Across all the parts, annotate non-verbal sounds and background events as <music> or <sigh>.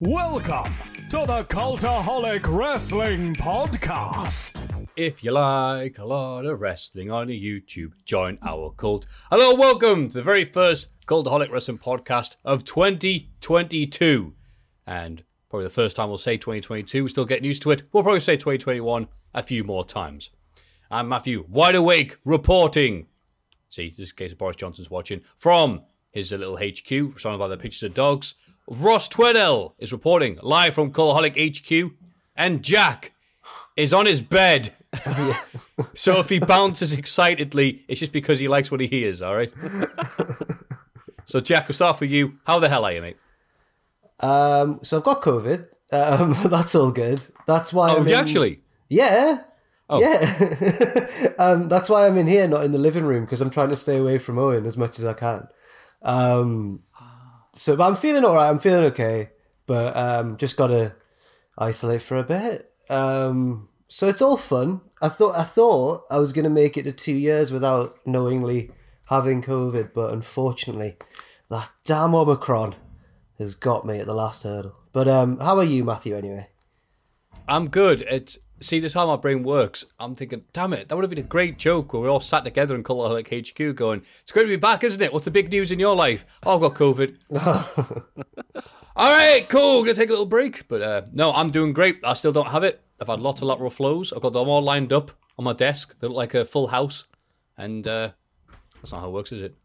Welcome to the Cultaholic Wrestling Podcast. If you like a lot of wrestling on YouTube, join our cult. Hello, welcome to the very first Cultaholic Wrestling Podcast of 2022. And probably the first time we'll say 2022. We're still getting used to it. We'll probably say 2021 a few more times. I'm Matthew, wide awake, reporting. See, this is case of Boris Johnson's watching from his little HQ, surrounded by the pictures of dogs. Ross Tweddell is reporting live from Cultaholic HQ, and Jack is on his bed. <laughs> so if he bounces excitedly, it's just because he likes what he hears, all right? <laughs> so, Jack, we'll start with you. How the hell are you, mate? Um, so I've got COVID. Um, <laughs> that's all good. That's why. Oh, I'm you in- actually? Yeah. Oh. Yeah. um, that's why I'm in here, not in the living room, because I'm trying to stay away from Owen as much as I can. Um, so, but I'm feeling all right. I'm feeling okay, but um, just got to isolate for a bit. Um, so it's all fun. I thought I thought I was to make it to two years without knowingly having COVID, but unfortunately, that damn Omicron has got me at the last hurdle. But um, how are you, Matthew? Anyway. I'm good. It's see this is how my brain works. I'm thinking, damn it, that would have been a great joke where we all sat together in like HQ going, It's great to be back, isn't it? What's the big news in your life? Oh, I've got COVID. <laughs> all right, cool. Gonna take a little break. But uh, no, I'm doing great. I still don't have it. I've had lots of lateral flows. I've got them all lined up on my desk. They look like a full house. And uh, that's not how it works, is it?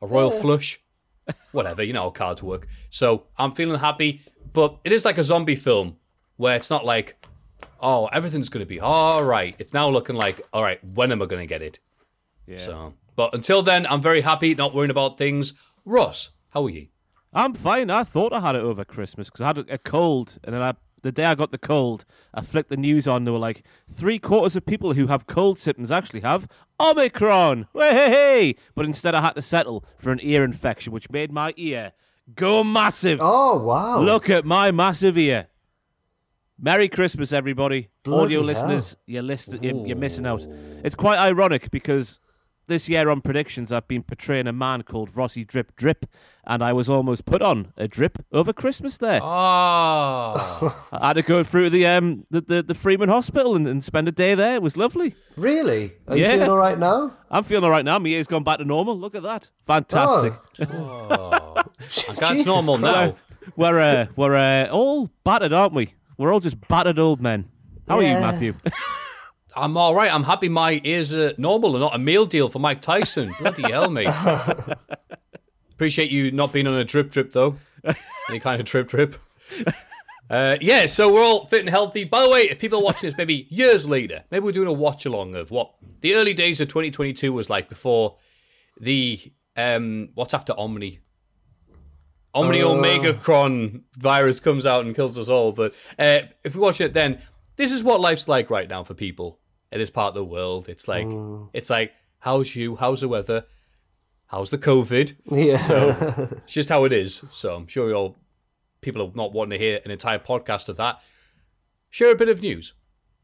A royal flush. Whatever, you know how cards work. So I'm feeling happy, but it is like a zombie film where it's not like, oh, everything's going to be all right. It's now looking like, all right, when am I going to get it? Yeah. So, but until then, I'm very happy, not worrying about things. Ross, how are you? I'm fine. I thought I had it over Christmas because I had a, a cold, and then I, the day I got the cold, I flicked the news on. They were like, three quarters of people who have cold symptoms actually have Omicron. Hey, hey, hey! But instead, I had to settle for an ear infection, which made my ear go massive. Oh wow! Look at my massive ear. Merry Christmas, everybody. Bloody Audio hell. listeners, you're, listen- you're, you're missing out. It's quite ironic because this year on predictions, I've been portraying a man called Rossi Drip Drip, and I was almost put on a drip over Christmas there. Oh, <laughs> I had to go through the um the, the, the Freeman Hospital and, and spend a day there. It was lovely. Really? Are you Yeah. feeling all right now? I'm feeling all right now. My ear's gone back to normal. Look at that. Fantastic. <laughs> that's <laughs> Jesus normal now. We're uh, we're uh, all battered, aren't we? We're all just battered old men. How are you, Matthew? <laughs> I'm all right. I'm happy my ears are normal and not a meal deal for Mike Tyson. <laughs> Bloody hell, mate. Appreciate you not being on a drip drip, though. <laughs> Any kind of trip trip. Uh, yeah, so we're all fit and healthy. By the way, if people are watching this maybe years later, maybe we're doing a watch along of what the early days of 2022 was like before the um, what's after Omni. Omni Omegacron virus comes out and kills us all. But uh, if we watch it then, this is what life's like right now for people in this part of the world. It's like it's like how's you? How's the weather? How's the COVID? Yeah. So <laughs> it's just how it is. So I'm sure you'll people are not wanting to hear an entire podcast of that. Share a bit of news.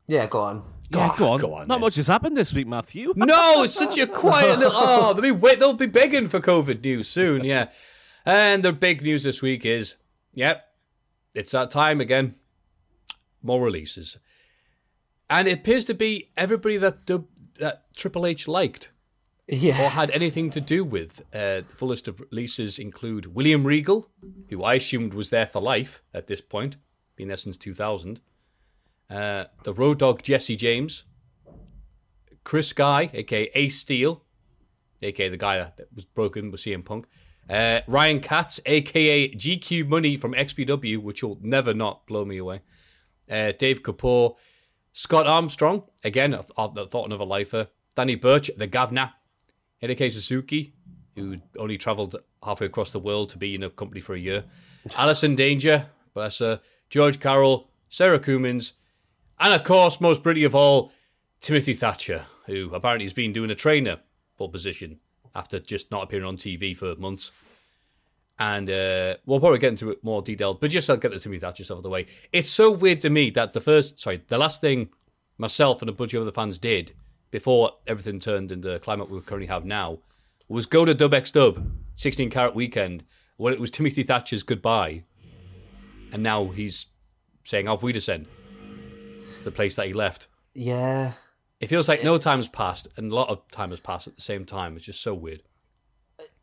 yeah, go on. yeah, go on. go on Not then. much has happened this week, Matthew. No, it's such a quiet little. Oh, they'll be wait. They'll be begging for COVID news soon. Yeah, and the big news this week is, yep, it's that time again. More releases, and it appears to be everybody that that Triple H liked yeah. or had anything to do with. Uh, the full list of releases include William Regal, who I assumed was there for life at this point, been there since 2000. Uh, the Road Dogg Jesse James, Chris Guy, aka Ace Steel, aka the guy that was broken with CM Punk, uh, Ryan Katz, aka GQ Money from XPW, which will never not blow me away, uh, Dave Kapoor, Scott Armstrong, again, I, th- I thought another lifer, Danny Burch, the Governor, Hideki Suzuki, who only travelled halfway across the world to be in a company for a year, <laughs> Allison Danger, bless her, George Carroll, Sarah Cummins, and of course, most pretty of all, Timothy Thatcher, who apparently has been doing a trainer for position after just not appearing on TV for months. And uh, we'll probably get into it more detailed, but just I'll get the Timothy Thatcher stuff out of the way. It's so weird to me that the first, sorry, the last thing myself and a bunch of other fans did before everything turned into the climate we currently have now was go to Dub Dub, 16 carat weekend, when it was Timothy Thatcher's goodbye. And now he's saying Auf Wiedersehen to the place that he left. Yeah. It feels like no time has passed, and a lot of time has passed at the same time. It's just so weird.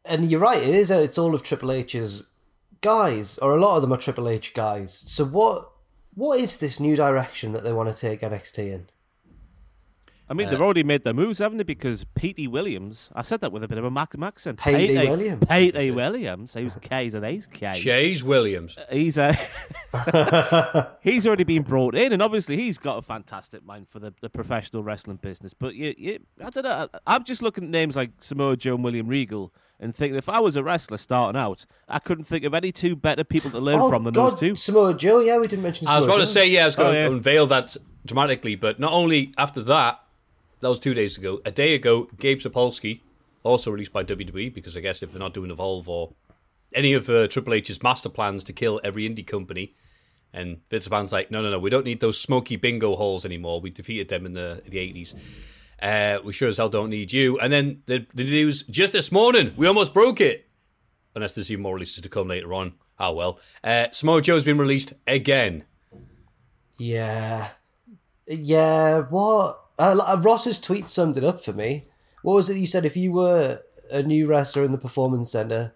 And you're right, it is. Uh, it's all of Triple H's guys, or a lot of them are Triple H guys. So what? What is this new direction that they want to take NXT in? I mean, they've already made their moves, haven't they? Because Petey Williams, I said that with a bit of a Mac accent. Petey Williams. Petey Williams. Who's K's and A's K. Chase Williams. He's uh, <laughs> he's already been brought in, and obviously he's got a fantastic mind for the, the professional wrestling business. But you, you, I don't know. I'm just looking at names like Samoa Joe and William Regal, and thinking if I was a wrestler starting out, I couldn't think of any two better people to learn oh from than God, those two. Samoa Joe. Yeah, we didn't mention. Samoa I was going to say, yeah, I was going Oh, to yeah. unveil that dramatically, but not only after that, that was two days ago. A day ago, Gabe Sapolsky, also released by WWE, because I guess if they're not doing Evolve or any of uh, Triple H's master plans to kill every indie company, and Vince McMahon's like, no, no, no, we don't need those smoky bingo halls anymore. We defeated them in the the eighties. Uh, we sure as hell don't need you. And then the, the news just this morning, we almost broke it. Unless there's even more releases to come later on. Oh well. Uh, Samoa Joe's been released again. Yeah, yeah. What? Uh, uh, Ross's tweet summed it up for me. What was it you said? If you were a new wrestler in the performance center,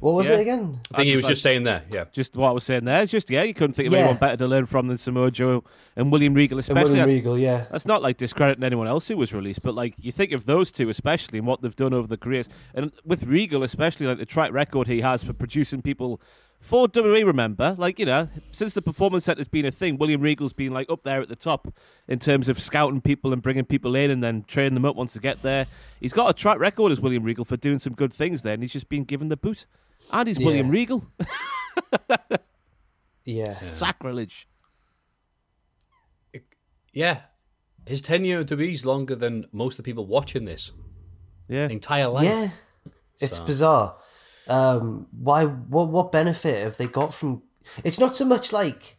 what was Yeah. it again? I think he was like- just saying there. Yeah. Just what I was saying there. Just yeah, you couldn't think of Yeah. anyone better to learn from than Samoa Joe and William Regal, And especially. William That's- Regal, yeah. That's not like discrediting anyone else who was released, but like you think of those two especially and what they've done over the careers, and with Regal especially, like the track record he has for producing people for WWE. Remember, like you know, since the performance center's been a thing, William Regal's been like up there at the top in terms of scouting people and bringing people in and then training them up once they get there. He's got a track record as William Regal for doing some good things there, and he's just been given the boot. And he's Yeah. William Regal. <laughs> Yeah. Sacrilege. Yeah. His tenure to be is longer than most of the people watching this Yeah. entire life. Yeah. It's bizarre. Um, why? What? What benefit have they got from? It's not so much like.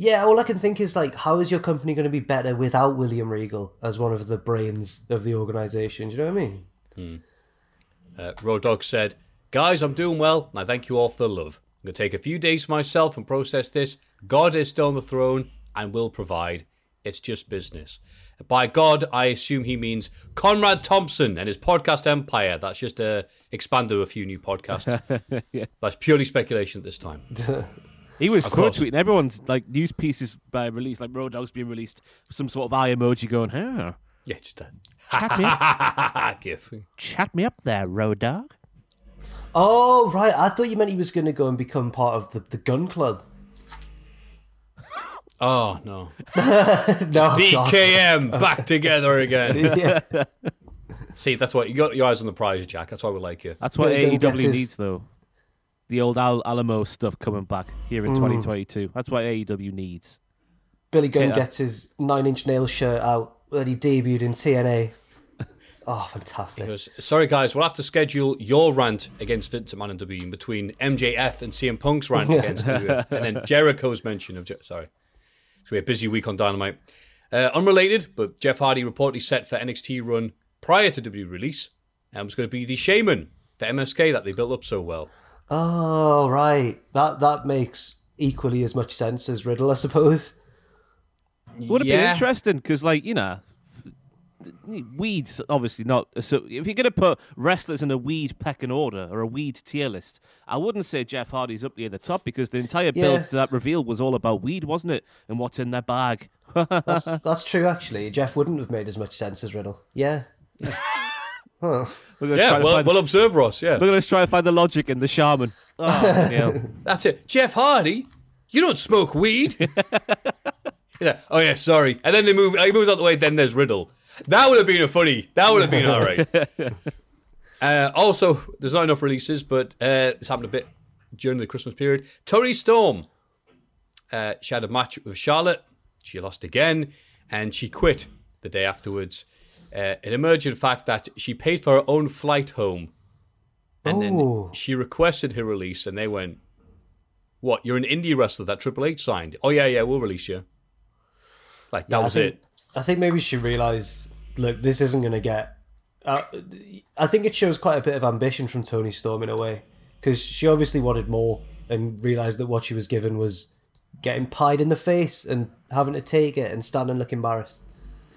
Yeah, all I can think is like, how is your company going to be better without William Regal as one of the brains of the organization? Do you know what I mean? Uh, Road Dogg said, Guys, I'm doing well, and I thank you all for the love. I'm going to take a few days myself and process this. God is still on the throne and will provide. It's just business. By God, I assume he means Conrad Thompson and his podcast empire. That's just uh, expanded to a few new podcasts. <laughs> That's purely speculation at this time. <laughs> He was quote tweeting everyone's like news pieces by release, like Road Dogg's being released, some sort of eye emoji going, huh? Yeah, just a Chat me, <laughs> up, gif. chat me up there, Road Dogg. Oh right, I thought you meant he was going to go and become part of the, the Gunn Club. Oh, no. <laughs> no, VKM back together again. <laughs> yeah. See, that's what you got your eyes on the prize, Jack. That's why we like you. That's what Billy Gunn AEW gets his- needs, though. The old Al- Alamo stuff coming back here Mm. in 2022. That's what AEW needs. Billy Gunn Yeah. gets his nine inch nail shirt out that he debuted in TNA. <laughs> Oh, fantastic! He goes, sorry guys, we'll have to schedule your rant against Vince McMahon and WWE in between MJF and CM Punk's rant against WWE, and then Jericho's mention of Je- sorry. It's gonna be a busy week on Dynamite. Uh, unrelated, but Jeff Hardy reportedly set for NXT run prior to WWE release, and was going to be the Shaman for MSK that they built up so well. Oh, right. That that makes equally as much sense as Riddle, I suppose. Would have Yeah. been interesting because, like, you know, weeds obviously not. So if you're going to put wrestlers in a weed pecking order or a weed tier list, I wouldn't say Jeff Hardy's up near the top because the entire build Yeah. to that reveal was all about weed, wasn't it? And what's in their bag. That's, <laughs> that's true, actually. Jeff wouldn't have made as much sense as Riddle. Yeah. <laughs> huh. We're gonna Yeah, well, find, well observe, Ross. Yeah, we're going to try to find the logic in the shaman. <laughs> Oh, yeah. that's it. Jeff Hardy, you don't smoke weed. yeah. Oh yeah, sorry. And then they move. He moves out the way. Then there's Riddle. That would have been a funny. That would have been all right. <laughs> Uh, also, there's not enough releases, but uh, this happened a bit during the Christmas period. Toni Storm, uh, she had a match with Charlotte. She lost again, and she quit the day afterwards. Uh, it emerged, in fact, that she paid for her own flight home, and then Oh. she requested her release, and they went, "What? You're an indie wrestler that Triple H signed? Oh yeah, yeah, we'll release you." Like that Yeah, was think- it. I think maybe she realised, look, this isn't going to get. Uh, I think it shows quite a bit of ambition from Toni Storm in a way, because she obviously wanted more and realised that what she was given was getting pied in the face and having to take it and stand and look embarrassed.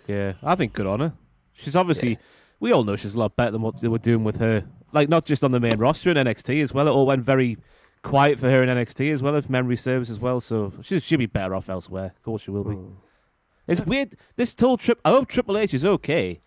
Yeah, I think good on her. She's obviously, we all know she's a lot better than what they were doing with her. Like, not just on the main roster in NXT as well. It all went very quiet for her in NXT as well, if memory serves as well. So she, she'll be better off elsewhere. Of course she will be. It's weird. This whole trip, I hope Triple H is okay.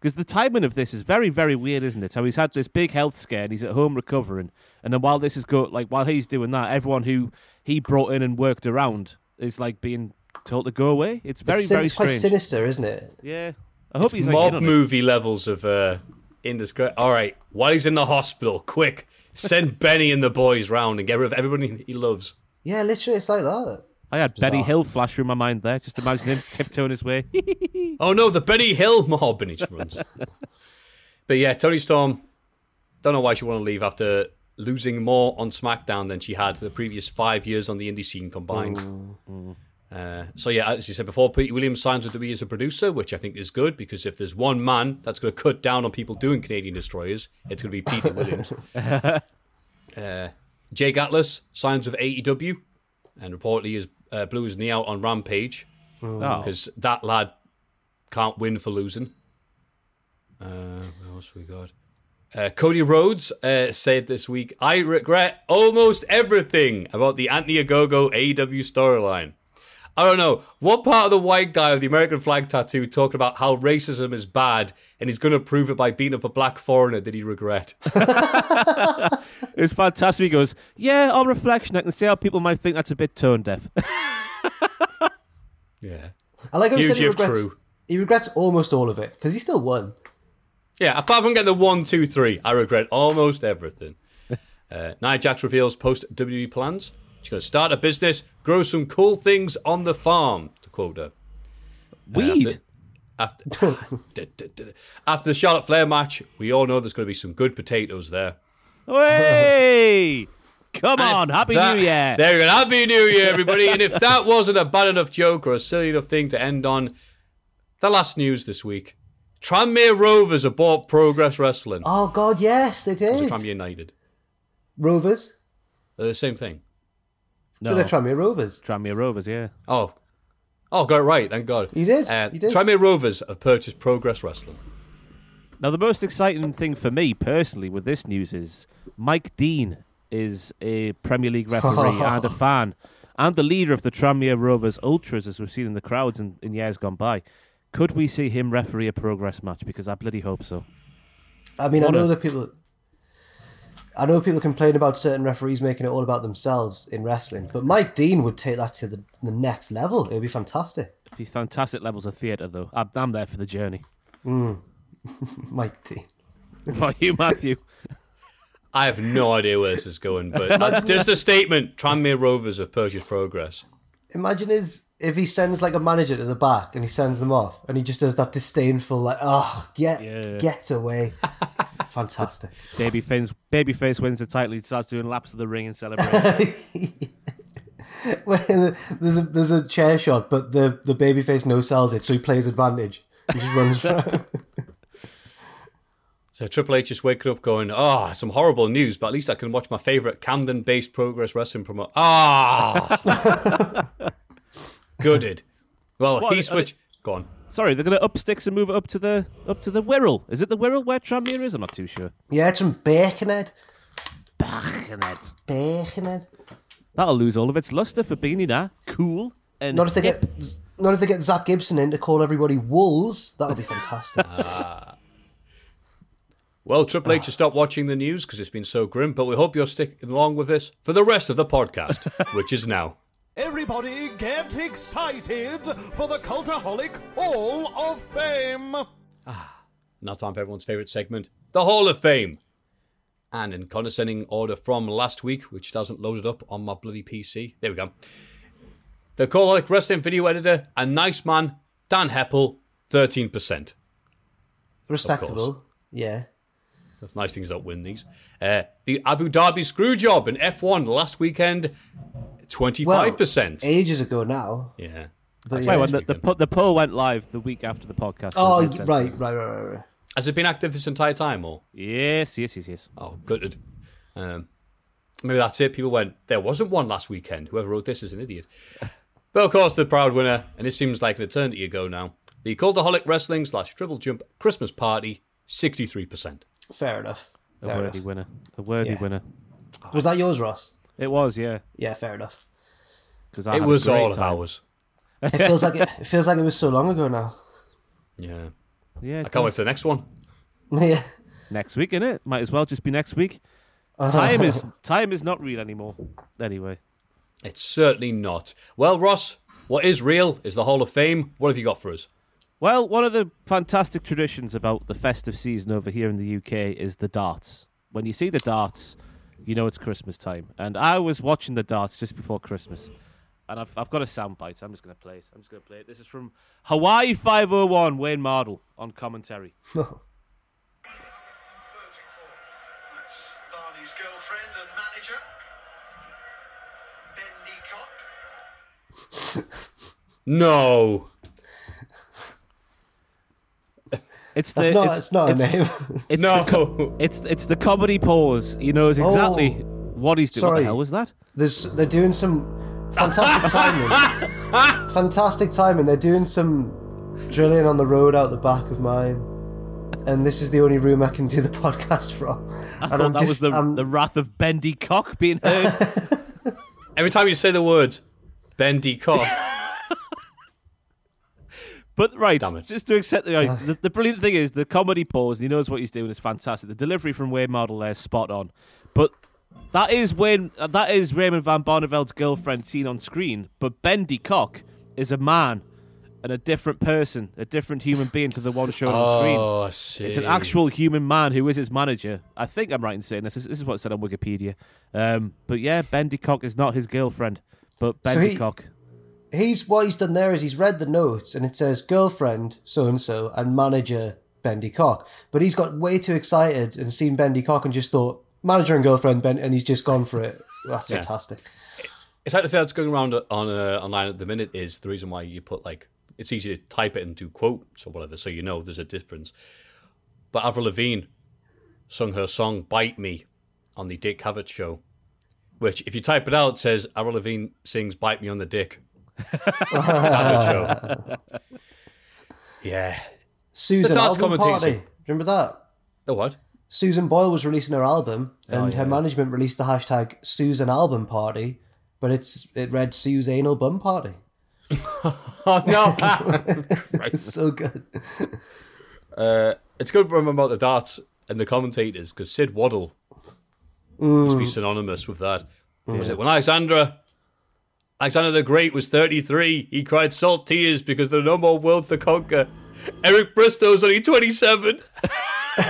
Because the timing of this is very, very weird, isn't it? How he's had this big health scare and he's at home recovering. And then while this is go, like, while he's doing that, everyone who he brought in and worked around is like being told to go away. It's very, it's, sin- very it's quite sinister, isn't it? Yeah. I hope he's like mob in on it. movie levels of uh, indiscreet. All right, while he's in the hospital, quick, send Benny and the boys round and get rid of everybody he loves. Yeah, literally, it's like that. I had Benny Hill flash through my mind there. Just imagine him <laughs> tiptoeing his way. <laughs> Oh no, the Benny Hill mob, runs. <laughs> but yeah, Toni Storm. Don't know why she want to leave after losing more on SmackDown than she had the previous five years on the indie scene combined. Uh, so yeah, as you said before, Pete Williams signs with WWE as a producer, which I think is good because if there's one man that's going to cut down on people doing Canadian destroyers, it's going to be Pete Williams. uh, Jake Atlas signs with AEW, and reportedly is uh, blew his knee out on Rampage oh. because that lad can't win for losing. Uh, what else we got? Uh, Cody Rhodes uh, said this week, "I regret almost everything about the Anthony Ogogo AEW storyline." I don't know what part of the white guy with the American flag tattoo talking about how racism is bad and he's going to prove it by beating up a black foreigner did he regret? <laughs> It's fantastic. He goes, Yeah, on reflection, I can see how people might think that's a bit tone deaf. <laughs> yeah, I like how he Huge said he if regrets, true. he regrets almost all of it because he still won. yeah. Apart from getting the one, two, three, I regret almost everything. <laughs> Uh, Nia Jax reveals post WWE plans. She's going to start a business, grow some cool things on the farm. To quote her. Uh, Weed. After, <laughs> after the Charlotte Flair match, we all know there's going to be some good potatoes there. Hey! Come on, Happy That- New Year. There you go. Happy New Year, everybody. and if that wasn't a bad enough joke or a silly enough thing to end on, the last news this week. Tranmere Rovers have bought Progress Wrestling. Oh God, yes, they It's did. Tranmere United. Rovers, They're the same thing. No, they're Tranmere Rovers. Tranmere Rovers, yeah. Oh. Oh, got it right. Thank God. You did, Uh, you did. Tranmere Rovers have purchased Progress Wrestling. Now, the most exciting thing for me personally with this news is Mike Dean is a Premier League referee <laughs> and a fan, and the leader of the Tranmere Rovers Ultras, as we've seen in the crowds in, in years gone by. Could we see him referee a progress match? Because I bloody hope so. I mean, I know a- that people. I know people complain about certain referees making it all about themselves in wrestling, but Mike Dean would take that to the, the next level. It would be fantastic. It'd be fantastic levels of theatre, though. I'm, I'm there for the journey. <laughs> Mike Dean. <laughs> What about you, Matthew? I have no idea where this is going, but <laughs> uh, there's a statement Tranmere Rovers have purchased Progress. Imagine his if he sends like a manager to the back and he sends them off and he just does that disdainful like, oh, get Yeah. get away. <laughs> Fantastic. Babyface, Babyface wins the title. He starts doing laps of the ring and celebrating. <laughs> When there's a there's a chair shot, but the the babyface no sells it, so he plays advantage. He just runs <laughs> around. So Triple H is waking up going, oh, some horrible news, but at least I can watch my favourite Camden-based Progress Wrestling promote. Ah! Gooded. Well, What, he are switched... Go on. Sorry, they're going to up sticks and move it up to the up to the Wirral. Is it the Wirral where Tranmere is? I'm not too sure. Yeah, it's from Birkenhead. Birkenhead. Birkenhead. That'll lose all of its luster for being now cool and Not if they hip. get not if they get Zack Gibson in to call everybody wolves. That'll be fantastic. <laughs> Ah. Well, Triple H has stopped watching the news because it's been so grim, but we hope you're sticking along with us for the rest of the podcast, <laughs> which is now. Everybody get excited for the Cultaholic Hall of Fame! Ah, now time for everyone's favourite segment, the Hall of Fame. And in condescending order from last week, which doesn't load it up on my bloody PC. There we go. The Cultaholic Wrestling video editor and nice man, Dan Heppel, 13%. Respectable. Yeah. That's nice things don't win these. Uh, the Abu Dhabi screw job in F1 last weekend, 25%. Ages ago now. yeah. But Wait, yeah. when the, the, po- the poll went live the week after the podcast. Oh, it makes sense. right, right, right, right, right. Has it been active this entire time, or? Yes, yes, yes, yes. Oh, gutted. Um, maybe that's it. People went, there wasn't one last weekend. Whoever wrote this is an idiot. <laughs> But of course, the proud winner, and it seems like an eternity ago now, the Cultaholic Wrestling slash Triple Jump Christmas Party, 63%. Fair enough. A worthy enough. winner. A worthy Yeah. winner. Was that yours, Ross? It was, yeah. Yeah, fair enough. Because it was great all of time. ours. It feels like it, it feels like it was so long ago now. Yeah. Yeah, I can't wait for the next one. <laughs> yeah. next week, innit? Might as well just be next week. Oh. Time is time is not real anymore. Anyway, It's certainly not. Well, Ross, what is real is the Hall of Fame. What have you got for us? well, one of the fantastic traditions about the festive season over here in the UK is the darts. When you see the darts, you know it's Christmas time. And I was watching the darts just before Christmas, and I've I've got a soundbite. I'm just gonna play it. I'm just gonna play it. This is from Hawaii 501 Wayne Mardle on commentary. <laughs> 34. That's Barney's girlfriend and manager, Bendy Cock. <laughs> No. It's the That's not, it's, it's not a it's- name. <laughs> It's No. the, it's it's the comedy pause. He knows oh. exactly Oh. what he's doing. What the hell was that? There's, they're doing some fantastic timing. <laughs> fantastic timing. They're doing some drilling on the road out the back of mine. And this is the only room I can do the <laughs> podcast from. I and thought I'm that was just, the I'm- the wrath of Bendy Cock being heard. Every time you say the words Bendy Cock, but right, just to accept the, right, the the brilliant thing is the comedy pause. And he knows what he's doing is fantastic. The delivery from Wayne Mardle there is spot on. But that is Wayne. uh, That is Raymond van Barneveld's girlfriend seen on screen. But Bendy Cock is a man and a different person, a different human being to the one shown on screen. Oh, I see. It's an actual human man who is his manager. I think I'm right in saying this. This is what it said on Wikipedia. Um, but yeah, Bendy Cock is not his girlfriend, but So Bendy he- Cock. He's what he's done there is he's read the notes and it says girlfriend so and so and manager Bendy Cock. But he's got way too excited and seen Bendy Cock and just thought manager and girlfriend Ben and he's just gone for it. That's Yeah. fantastic. It's like the thing that's going around on uh, online at the minute is the reason why you put like it's easy to type it into quotes or whatever, so you know there's a difference. But Avril Lavigne sung her song "Bite Me" on the Dick Cavett show, which if you type it out says Avril Lavigne sings "Bite Me on the Dick." Cavett show. <laughs> Yeah. Susan dance album commentation. party. Remember that? The what? Susan Boyle was releasing her album, and Oh, yeah, her management released the hashtag Susan Album Party, but it's it read Sue's Anal Bum Party. <laughs> Oh no! <laughs> It's so good. Uh, it's good to remember about the darts and the commentators because Sid Waddell must be synonymous with that. Was it when Alexandra, Alexander the Great was 33, he cried salt tears because there are no more worlds to conquer. Eric Bristow's only 27. <laughs>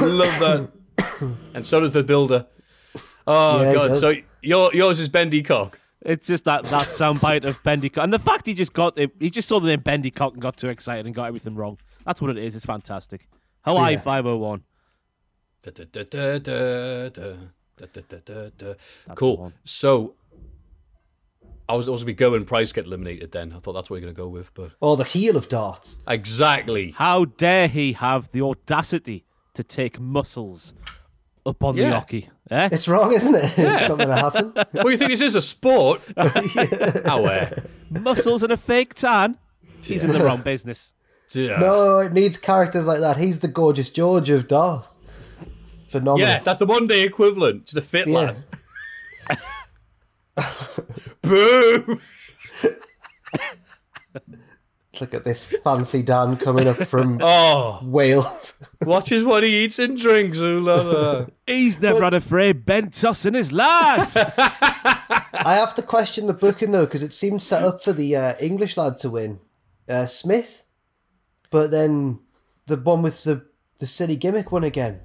Love that. <coughs> and so does the Builder. Oh, Yeah, God. So your, yours is Bendy Cock. It's just that that soundbite of Bendy Cock, and the fact he just got it, he just saw the name Bendy Cock and got too excited and got everything wrong. That's what it is. It's fantastic. Hawaii Yeah. 501. Da-da-da-da-da-da. Da-da-da-da-da. the Cool. So, I was also be go when Price get eliminated. Then I thought that's what you're going to go with, but Oh, the heel of darts. exactly. How dare he have the audacity to take muscles up on Yeah. the oche? Eh? It's wrong, isn't it? <laughs> It's not going to happen. <laughs> well, you think this is a sport? <laughs> How uh, muscles and a fake tan, he's in the wrong business. Yeah. No, it needs characters like that. He's the gorgeous George of Darth. Phenomenal. Yeah, that's the one day equivalent. to the fit Yeah. lad. <laughs> <laughs> Boo! <laughs> Look at this fancy Dan coming up from Oh, Wales. watches what he eats and drinks. Ooh la la. He's never had a frayed Bentos in his life. I have to question the booking though because it seemed set up for the uh, English lad to win, uh, Smith, but then the one with the the silly gimmick won again.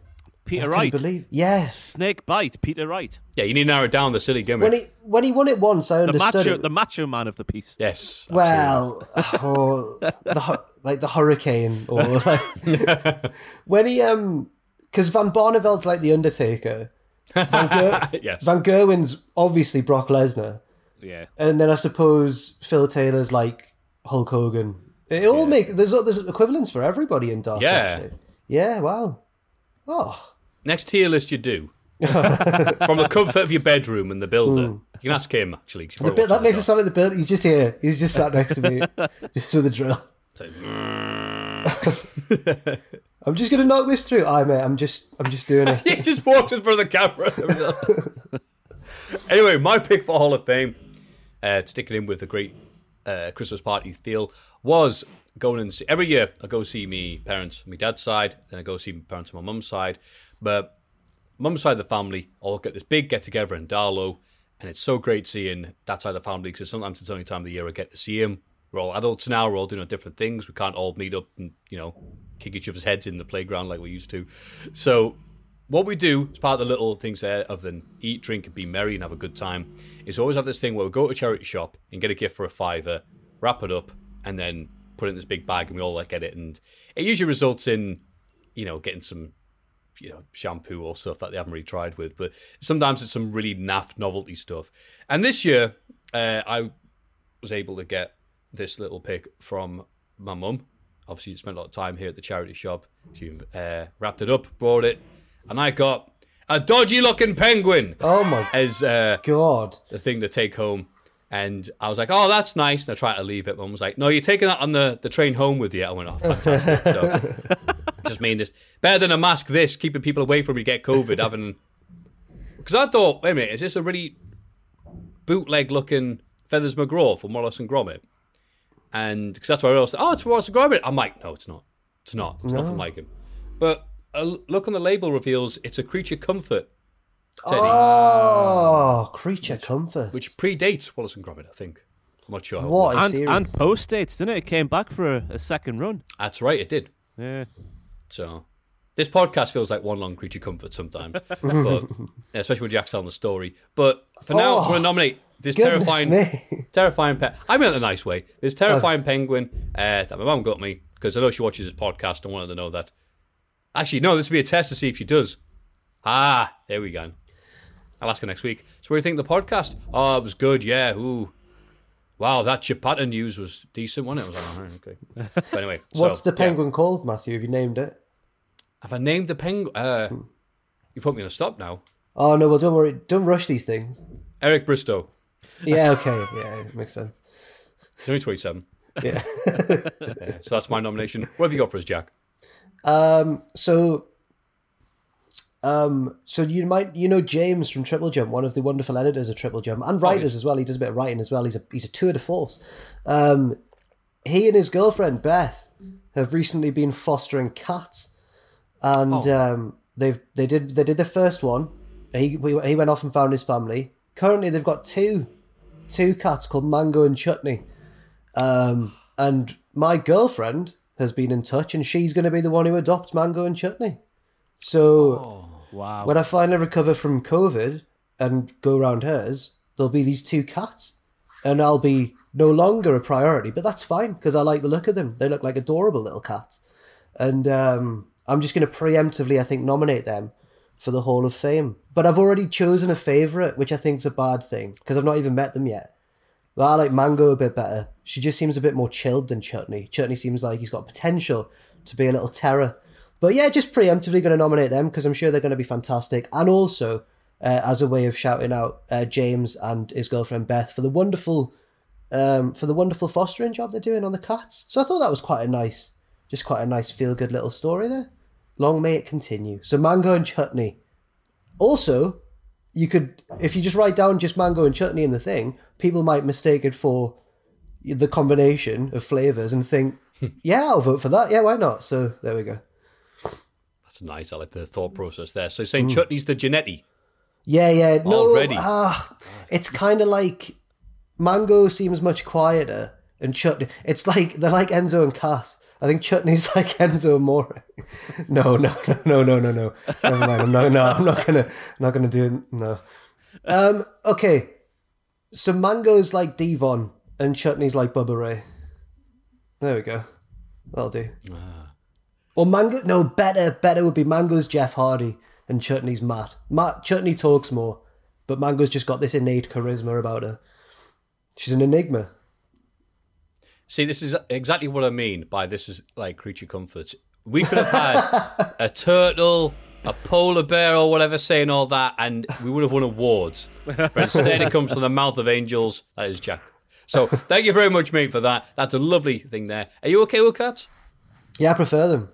Peter I Wright. believe. Yes, Snake bite. Peter Wright. Yeah, you need to narrow it down the silly gimmick. when he when he won it once, I The understood macho, it. the macho man of the piece. yes. Well, oh, the hu- like the hurricane, or <laughs> like when he um, because Van Barneveld's like the Undertaker. Van, Ger- <laughs> yes. Van Gerwen's obviously Brock Lesnar, Yeah. and then I suppose Phil Taylor's like Hulk Hogan. It all make there's there's equivalents for everybody in Dark. Yeah. actually. yeah. Wow. Oh, Next tier list you do. <laughs> From the comfort of your bedroom and the builder. You can ask him, actually. the bit that makes it sound like the build. He's just here. He's just sat next to me, <laughs> just with the drill. <laughs> I'm just gonna knock this through. I mate. I'm just I'm just doing it. he just walks in front of the camera. anyway, my pick for Hall of Fame, uh, sticking in with the great uh, Christmas party feel, was going and see, every year I go see me parents, my dad's side, then I go see my parents on my mum's side. But mum's side of the family all get this big get together in Darlow, and it's so great seeing that side of the family because sometimes it's only time of the year I get to see him. We're all adults now. We're all doing different things. We can't all meet up and you know kick each other's heads in the playground like we used to. So what we do as part of the little things there, other than eat, drink, and be merry and have a good time, is always have this thing where we go to a charity shop and get a gift for a fiver, wrap it up, and then put it in this big bag, and we all like get it. And it usually results in, you know, getting some, you know, shampoo or stuff that they haven't really tried with. But sometimes it's some really naff novelty stuff. And this year, uh, I was able to get this little pick from my mum. Obviously, spent a lot of time here at the charity shop. She uh, wrapped it up, brought it, and I got a dodgy looking penguin Oh my as uh, god. the thing to take home. And I was like, oh, that's nice. And I tried to leave it. Mum was like, no, you're taking that on the, the train home with you. I went, oh, fantastic. so <laughs> just mean this. Better than a mask, this, keeping people away from you get COVID. Having. Because I thought, wait a minute, is this a really bootleg looking Feathers McGraw from Wallace and Gromit? And because that's what I realized, oh, it's Wallace and Gromit. I'm like, no, it's not. It's not. It's nothing like him. But a look on the label reveals it's a creature comfort teddy, Oh, creature comfort. which predates Wallace and Gromit, I think. I'm not sure. What? And, series. and post dates, didn't it? It came back for a, a second run. That's right, it did. Yeah. So this podcast feels like one long creature comfort sometimes, <laughs> but especially when Jack's telling the story. But for now, Oh, I'm going to nominate this terrifying, me. <laughs> terrifying pet. I mean, in a nice way. This terrifying penguin uh, that my mum got me because I know she watches this podcast. and wanted to know that. Actually, no, this will be a test to see if she does. Ah, there we go. I'll ask her next week. So, what do you think of the podcast? Oh, it was good. Yeah. Ooh. Wow, that Chipata news was decent, wasn't it? I was like, oh, okay. <laughs> But anyway, What's so, the yeah. penguin called, Matthew? Have you named it? Have I named the penguin? Uh, you put me on a stop now. Oh no, well don't worry, don't rush these things. Eric Bristow. Yeah, okay, <laughs> yeah, it makes sense. He's only 27. Yeah. <laughs> Yeah, so that's my nomination. What have you got for us, Jack? Um. So. Um. So you might you know James from Triple Jump, one of the wonderful editors of Triple Jump and writers as well. He does a bit of writing as well. He's a he's a tour de force. Um. He and his girlfriend Beth have recently been fostering cats, and um, they've they did they did the first one. He we, he went off and found his family. Currently, they've got two two cats called Mango and Chutney. Um, and my girlfriend has been in touch, and she's going to be the one who adopts Mango and Chutney. So Wow. when I finally recover from COVID and go around hers, there'll be these two cats, and I'll be no longer a priority. But that's fine because I like the look of them. They look like adorable little cats, and um, I'm just going to preemptively, I think, nominate them for the Hall of Fame. But I've already chosen a favourite, which I think's a bad thing because I've not even met them yet. But I like Mango a bit better. She just seems a bit more chilled than Chutney. Chutney seems like he's got potential to be a little terror. But yeah, just preemptively going to nominate them because I'm sure they're going to be fantastic. And also, uh, as a way of shouting out uh, James and his girlfriend Beth for the wonderful um, for the wonderful fostering job they're doing on the cats. So I thought that was quite a nice, just quite a nice feel good little story there. Long may it continue. So mango and chutney. Also, you could if you just write down just mango and chutney in the thing, people might mistake it for the combination of flavors and think, <laughs> yeah, I'll vote for that. Yeah, why not? So there we go. That's nice. I like the thought process there. So you're saying chutney's the Genetti. Yeah, yeah. No, Already? ah, it's kind of like mango seems much quieter, and chutney. It's like they're like Enzo and Cass. I think chutney's <laughs> like Enzo and More. <laughs> No, no, no, no, no, no, no. Never mind. I'm not. No, I'm not gonna. I'm not gonna do it. No. Um. Okay. So mango's like Devon, and chutney's like Bubba Ray. There we go. That'll do. Or mango? No, better. Better would be mango's Jeff Hardy, and chutney's Matt. Matt chutney talks more, but mango's just got this innate charisma about her. She's an enigma. See, this is exactly what I mean by this is like creature comforts. We could have had <laughs> a turtle, a polar bear, or whatever saying all that, and we would have won awards. But instead, it comes from the mouth of angels. That is Jack. So, thank you very much, mate, for that. That's a lovely thing there. Are you okay with cats? Yeah, I prefer them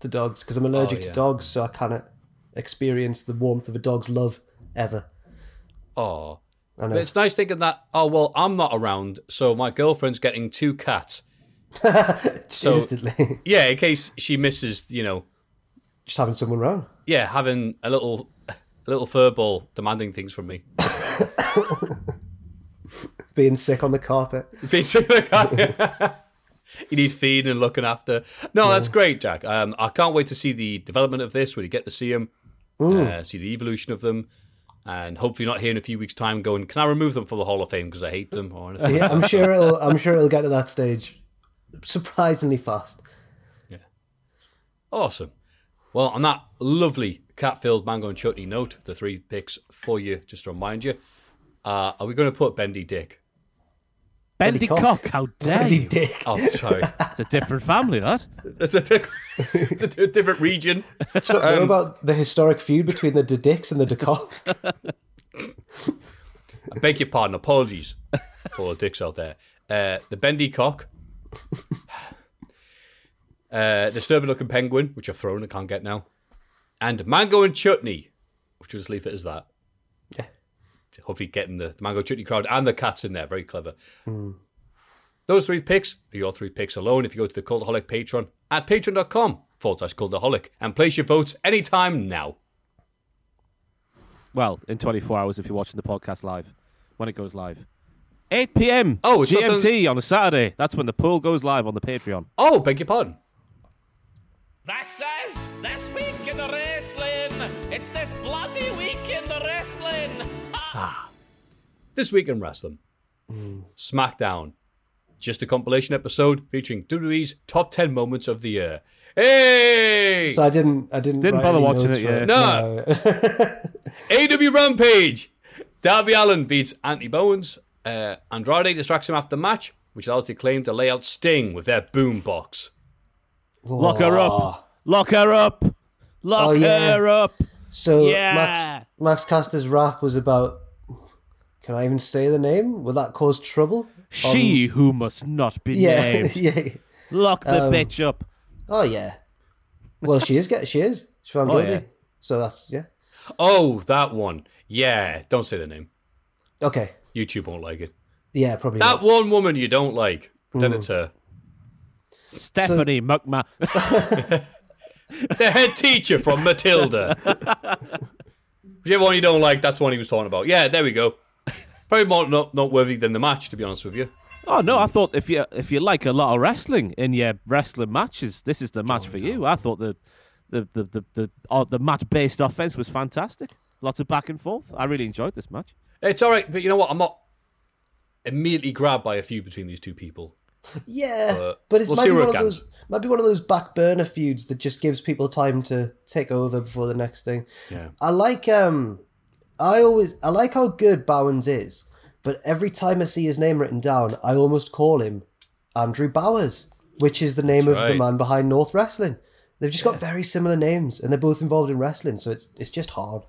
to dogs because I'm allergic Oh, yeah. to dogs, so I cannot experience the warmth of a dog's love ever. Oh, I know. but it's nice thinking that. Oh well, I'm not around, so my girlfriend's getting two cats. <laughs> So- Instantly, <laughs> Yeah, in case she misses, you know, just having someone around. yeah, having a little, a little furball demanding things from me. <laughs> Being sick on the carpet. Basically, <laughs> you need feeding and looking after. No, that's great, Jack. Um, I can't wait to see the development of this when you get to see them, uh, see the evolution of them, and hopefully not here in a few weeks' time going, can I remove them from the Hall of Fame because I hate them or anything? Yeah, I'm sure it'll. <laughs> I'm sure it'll get to that stage surprisingly fast. Yeah, awesome. Well, on that lovely cat-filled mango and chutney note, the three picks for you, just to remind you, uh, are we going to put Bendy Dick? Bendy Cock. cock, how dare Bloody you? dick. Oh, sorry. It's a different family, that. it's, a, it's a different region. Do you know about the historic feud between the De Dicks and the Decocks? <laughs> I beg your pardon. Apologies for all the dicks out there. Uh, the bendy cock. <sighs> Uh, disturbing looking penguin, which I've thrown, I can't get now. And mango and chutney, which we'll just leave it as that. Yeah. To hopefully getting the, the mango chutney crowd and the cats in there. Very clever. Hmm. Those three picks are your three picks alone. If you go to the Cultaholic Patreon at patreon.com forward slash Cultaholic and place your votes anytime now. Well, in 24 hours if you're watching the podcast live, when it goes live. 8 p.m. Oh, it's not GMT on a Saturday. That's when the poll goes live on the Patreon. Oh, beg your pardon. This is this week in the wrestling. It's this bloody week in the wrestling. This week in wrestling, SmackDown. Just a compilation episode featuring WWE's top 10 moments of the year. Hey! So I didn't. I didn't. Didn't bother watching it, for yeah. No. AW Rampage. Darby Allin beats Anthony Bowens. Uh, Andrade distracts him after the match, which allows the Acclaimed to lay out Sting with their boombox. Lock her up. Lock her up. Lock Oh, yeah. her up. So Yeah. Max Max Caster's rap was about. Can I even say the name? Will that cause trouble? She who must not be Yeah, named. <laughs> yeah. Lock the Um, bitch up. Oh yeah. Well, she is. Get she is. She's found Oh, guilty. yeah. So that's yeah. Oh, that one. Yeah, don't say the name. Okay. YouTube won't like it. Yeah, probably. That not. one woman you don't like, pretend it's her. Stephanie McMahon. <laughs> The head teacher from Matilda. <laughs> Whichever one you don't like, that's one he was talking about. Yeah, there we go. Probably more not, not worthy than the match, to be honest with you. Oh no, I thought if you if you like a lot of wrestling in your wrestling matches, this is the match for you. I thought the the the the the, oh, the match based offense was fantastic. Lots of back and forth. I really enjoyed this match. It's all right, but you know what? I'm not immediately grabbed by a feud between these two people. Yeah, Uh, but it we'll might be one of those. Might be one of those back burner feuds that just gives people time to take over before the next thing. Yeah. I like. Um, I always I like how good Bowens is, but every time I see his name written down, I almost call him Andrew Bowers, which is the name That's of the man behind North Wrestling. They've just got very similar names, and they're both involved in wrestling, so it's it's just hard.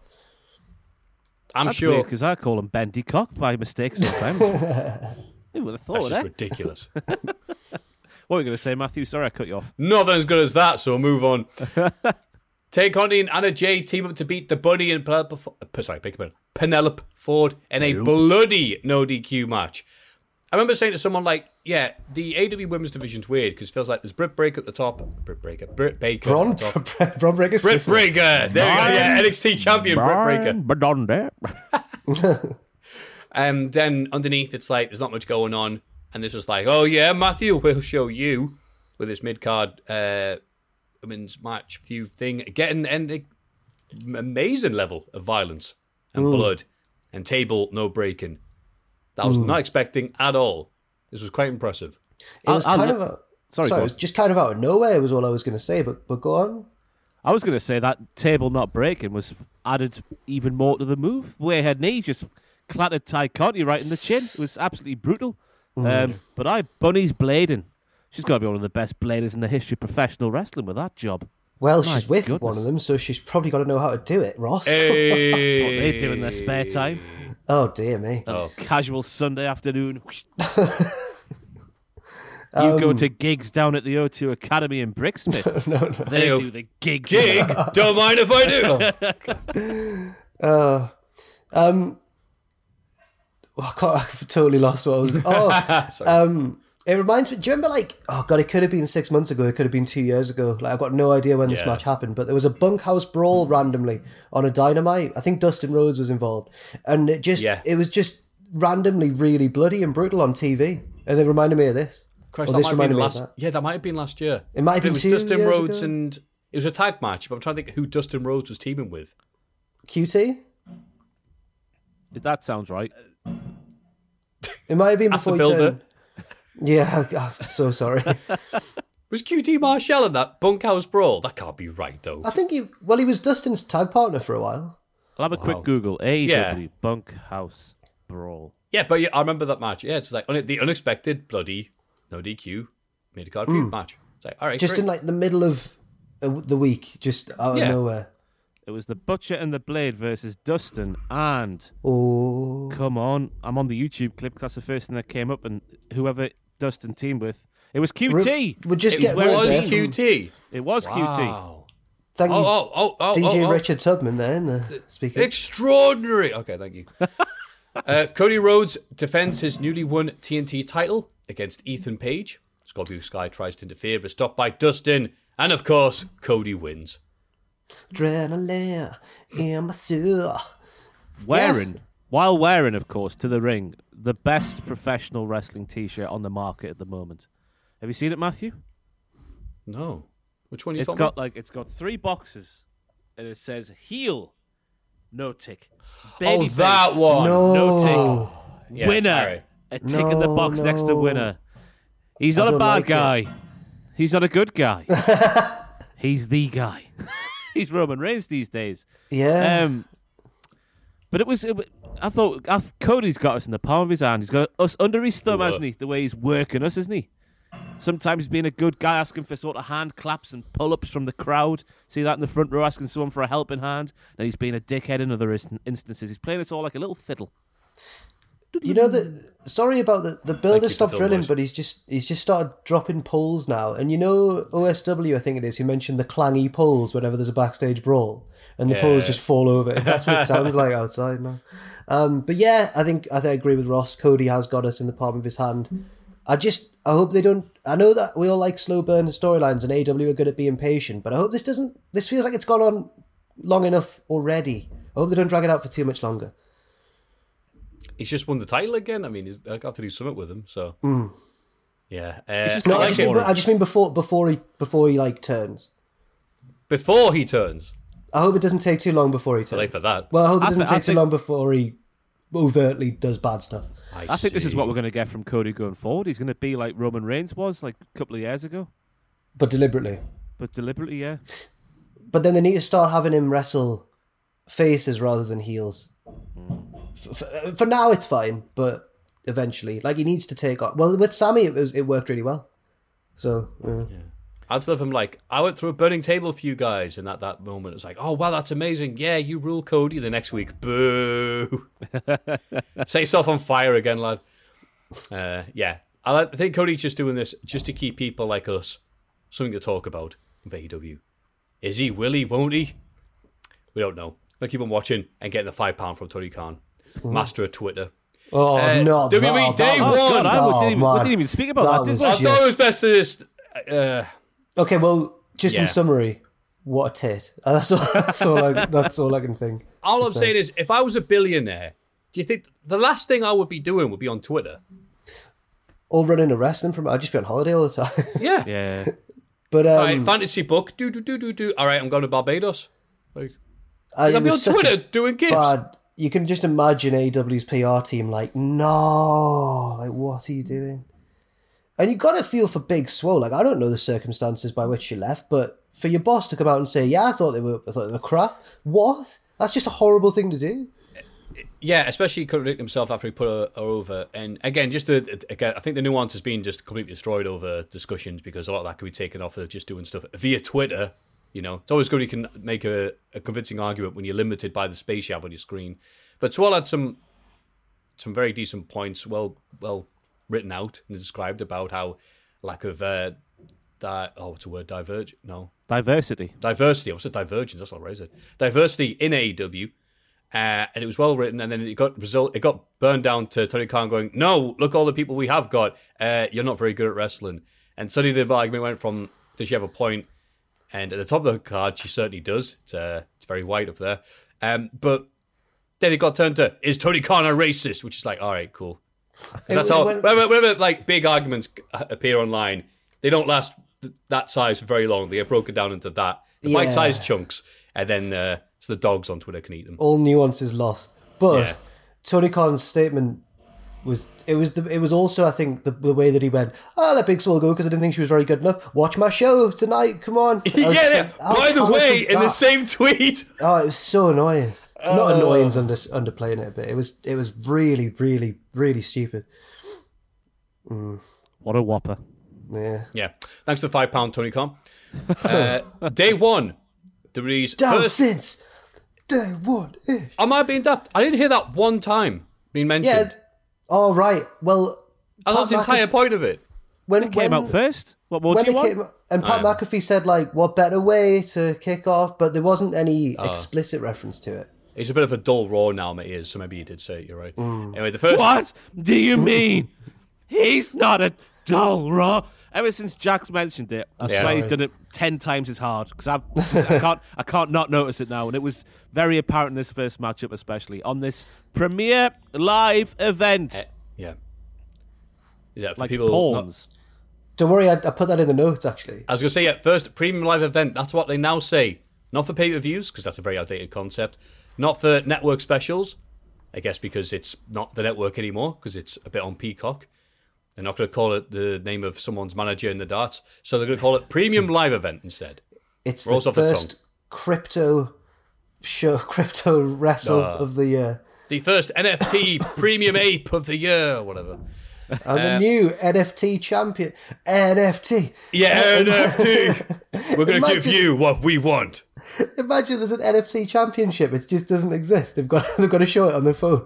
I'm That's sure. because I call him Bendy Cock by mistake sometimes. <laughs> Who would have thought That's thought just that? ridiculous. <laughs> What were you going to say, Matthew? Sorry, I cut you off. Nothing as good as that, so move on. <laughs> Tay Conti and Anna Jay team up to beat the Bunny and Penelope, sorry, your Penelope Ford in a bloody no DQ match. I remember saying to someone like, "Yeah, the AW Women's Division's weird because it feels like there's Britt Breaker at the top, Britt Breaker, Britt Baker, Braun, at the top. Braun <laughs> Breaker's Britt. Breaker, there you go, yeah, NXT champion Britt Breaker." But. <laughs> And then underneath, it's like there's not much going on, and this was like, "Oh yeah, Matthew, we'll show you with this mid card uh, women's match feud thing, getting an amazing level of violence and blood and table no breaking. That I was not expecting at all. This was quite impressive. It was I'll- kind I'll- of a, Sorry, sorry, it was just kind of out of nowhere was all I was going to say, but but go on. I was going to say that table not breaking was added even more to the move. Where her knee just clattered Tay Conti right in the chin. It was absolutely brutal. Um, but I, Bunny's blading. She's got to be one of the best bladers in the history of professional wrestling with that job. Well, My she's with goodness. one of them, so she's probably got to know how to do it, Ross. <laughs> That's what they do in their spare time. oh dear me. Oh, Casual Sunday afternoon. <laughs> you go to gigs down at the O2 Academy in Brixmith. <laughs> no, no. They Hey, do the gigs. gig. Don't mind if I do. Uh, um, well, I can't, I've totally lost what I was. Oh, Sorry. um, it reminds me. Do you remember, like, oh god, it could have been six months ago. It could have been two years ago. Like, I've got no idea when this Yeah. match happened, but there was a bunkhouse brawl hmm. randomly on a dynamite. I think Dustin Rhodes was involved, and it just, Yeah. it was just randomly really bloody and brutal on TV, and it reminded me of this. Christ, Or that this might have reminded been me of last. that. Yeah, that might have been last year. It might have But been was two Dustin years Rhodes ago. and it was a tag match. But I'm trying to think who Dustin Rhodes was teaming with. QT. That sounds right. It might have been That's the before you builder. turned. Yeah, <laughs> I'm so sorry. <laughs> Was QT Marshall in that bunkhouse brawl? That can't be right though. I think he. Well, he was Dustin's tag partner for a while. I'll have a quick Google. AEW Yeah. Bunkhouse Brawl. Yeah, but yeah, I remember that match. Yeah, it's like un- the unexpected bloody no DQ made a card feud match. It's like all right, just great. in like the middle of uh, the week, just out of nowhere. It was the Butcher and the Blade versus Dustin and Oh, come on, I'm on the YouTube clip. That's the first thing that came up, and whoever Dustin teamed with, it was QT. We'll just it get was rid of it. QT. It was QT. Wow. Thank you, Oh, oh, oh, oh, DJ oh, oh. Richard Tubman there in the speaker. Extraordinary. Okay, thank you. <laughs> uh, Cody Rhodes defends his newly won TNT title against Ethan Page. Scorpio Sky tries to interfere, but stopped by Dustin. And of course, Cody wins. Adrenaline in my soul. Wearing, while wearing, of course, to the ring, the best professional wrestling T-shirt on the market at the moment. Have you seen it, Matthew? No. Which one are you It's talking got about? like it's got three boxes, and it says heel, no tick. Oh, Babyface, that one. No, no tick. Yeah, winner. all right. A tick in the No, box next to winner. He's not a bad like it. guy. He's not a good guy. <laughs> He's the guy. <laughs> He's Roman Reigns these days. yeah. Um, but it was, it, wa- I thought, I th- Cody's got us in the palm of his hand. He's got us under his thumb, Whoa. hasn't he? The way he's working us, isn't he? Sometimes he's being a good guy, asking for sort of hand claps and pull ups from the crowd. See that in the front row, asking someone for a helping hand. And he's being a dickhead in other is- instances. He's playing us all like a little fiddle. you know that. Sorry about the the builder you stopped drilling, but he's just he's just started dropping poles now. And you know OSW, I think it is. Who mentioned the clangy poles whenever there's a backstage brawl, and the Yeah. poles just fall over. That's what it sounds like outside now. Um, but yeah, I think I think I agree with Ross. Cody has got us in the palm of his hand. I just I hope they don't. I know that we all like slow burn storylines, and AW are good at being patient. But I hope this doesn't. This feels like it's gone on long enough already. I hope they don't drag it out for too much longer. He's just won the title again. I mean, he's, I got to do something with him. So, yeah. Uh, just No, I I like just, mean, I just mean before before he before he like turns. Before he turns. I hope it doesn't take too long before he Too late for that. Well, I hope it I doesn't thi- I take too think- long before he overtly does bad stuff. I think this is what we're going to get from Cody going forward. He's going to be like Roman Reigns was like a couple of years ago, But deliberately. but deliberately, yeah. But then they need to start having him wrestle faces rather than heels. For, for, for now, it's fine, but eventually, like he needs to take off. Well, with Sammy, it was it worked really well. So uh, I'd love him like, I went through a burning table for you guys. And at that moment, it's like, oh, wow, that's amazing. Yeah, you rule Cody. The next week, boo. <laughs> Set yourself on fire again, lad. Uh, yeah, I think Cody's just doing this just to keep people like us something to talk about with AEW. Is he? Will he? Won't he? We don't know. I'll keep on watching and getting the five pound from Tony Khan, master of Twitter. Oh, Uh, not WWE that. Day that Oh, was- God, I oh, didn't, even, we man. didn't even speak about that, was did I we? shit. thought it was best to just. Uh, Okay, well, just Yeah. in summary, what a tit. <laughs> Uh, That's all. That's all. I, that's all I can think. all to I'm say. saying is, if I was a billionaire, do you think the last thing I would be doing would be on Twitter? All running a wrestling from. I'd just be on holiday all the time. <laughs> Yeah. Yeah. but um, All right, fantasy book. Do do do do do. All right, I'm going to Barbados. Like, I, I'll it be on was such a Twitter doing gifs. bad. You can just imagine AW's PR team like, no, like what are you doing? And you got to feel for Big Swole. Like I don't know the circumstances by which she left, but for your boss to come out and say, yeah, I thought they were, I thought they were crap. What? That's just a horrible thing to do. Yeah, especially contradicting himself after he put her, her over. And again, just again, I think the nuance has been just completely destroyed over discussions because a lot of that could be taken off of just doing stuff via Twitter. You know, it's always good you can make a, a convincing argument when you're limited by the space you have on your screen. But Swole had some some very decent points, well well written out and described about how lack of uh, di- oh, what's a word? Diverge? No, Diversity. diversity. I was a divergence. That's not right, is it? Diversity in AEW, uh, and it was well written. And then it got result. It got burned down to Tony Khan going, "No, look all the people we have got. Uh, you're not very good at wrestling." And suddenly the argument went from, "Does she have a point?" And at the top of the card, she certainly does. It's uh, it's very white up there. Um, but then it got turned to, "Is Tony Khan a racist?" Which is like, all right, cool. That's all. when- whenever, whenever like big arguments appear online, they don't last th- that size for very long. They get broken down into that Yeah. bite-sized chunks, and then uh, so the dogs on Twitter can eat them. All nuances lost. But Yeah. Tony Khan's statement was it was the it was also I think the, the way that he went. Oh, let Big Swole go because I didn't think she was very good enough. Watch my show tonight. Come on. <laughs> Yeah, was yeah. By the way, is in the same tweet, Oh, it was so annoying. Not Oh. annoying's under, underplaying it a bit. It was it was really, really, really stupid. What a whopper. Yeah. yeah. Thanks to the five pound Tony Khan. <laughs> Uh, day one, the release Down first. since day one. Am I being daft? I didn't hear that one time being mentioned. Yeah. All right. Well, I thought the entire McAfee- point of it. when It came when, out first. What more when do you want? came, and Pat Oh, yeah. McAfee said like, "What better way to kick off?" But there wasn't any Oh. explicit reference to it. It's a bit of a dull raw now, my ears, so maybe you did say it, you're right. Mm. Anyway, the first. What do you mean? He's not a dull raw. Ever since Jack's mentioned it, I Yeah. swear he's done it ten times as hard because I've <laughs> can't I can't not notice it now, and it was very apparent in this first matchup, especially on this premiere live event, Yeah. Yeah, for like people. not- Don't worry, I, I put that in the notes actually. I was going to say, yeah, first premium live event. That's what they now say. Not for pay per views, because that's a very outdated concept. Not for network specials, I guess because it's not the network anymore, because it's a bit on Peacock. They're not going to call it the name of someone's manager in the darts, so they're going to call it premium hmm. live event instead. It's Rolls the off the first crypto show, <laughs> crypto wrestle of the year, The first NFT <laughs> premium ape of the year, or whatever. And Uh, the new NFT champion. NFT. Yeah, NFT. <laughs> We're going to give you what we want. Imagine there's an NFT championship. It just doesn't exist. They've got <laughs> they've got to show it on their phone.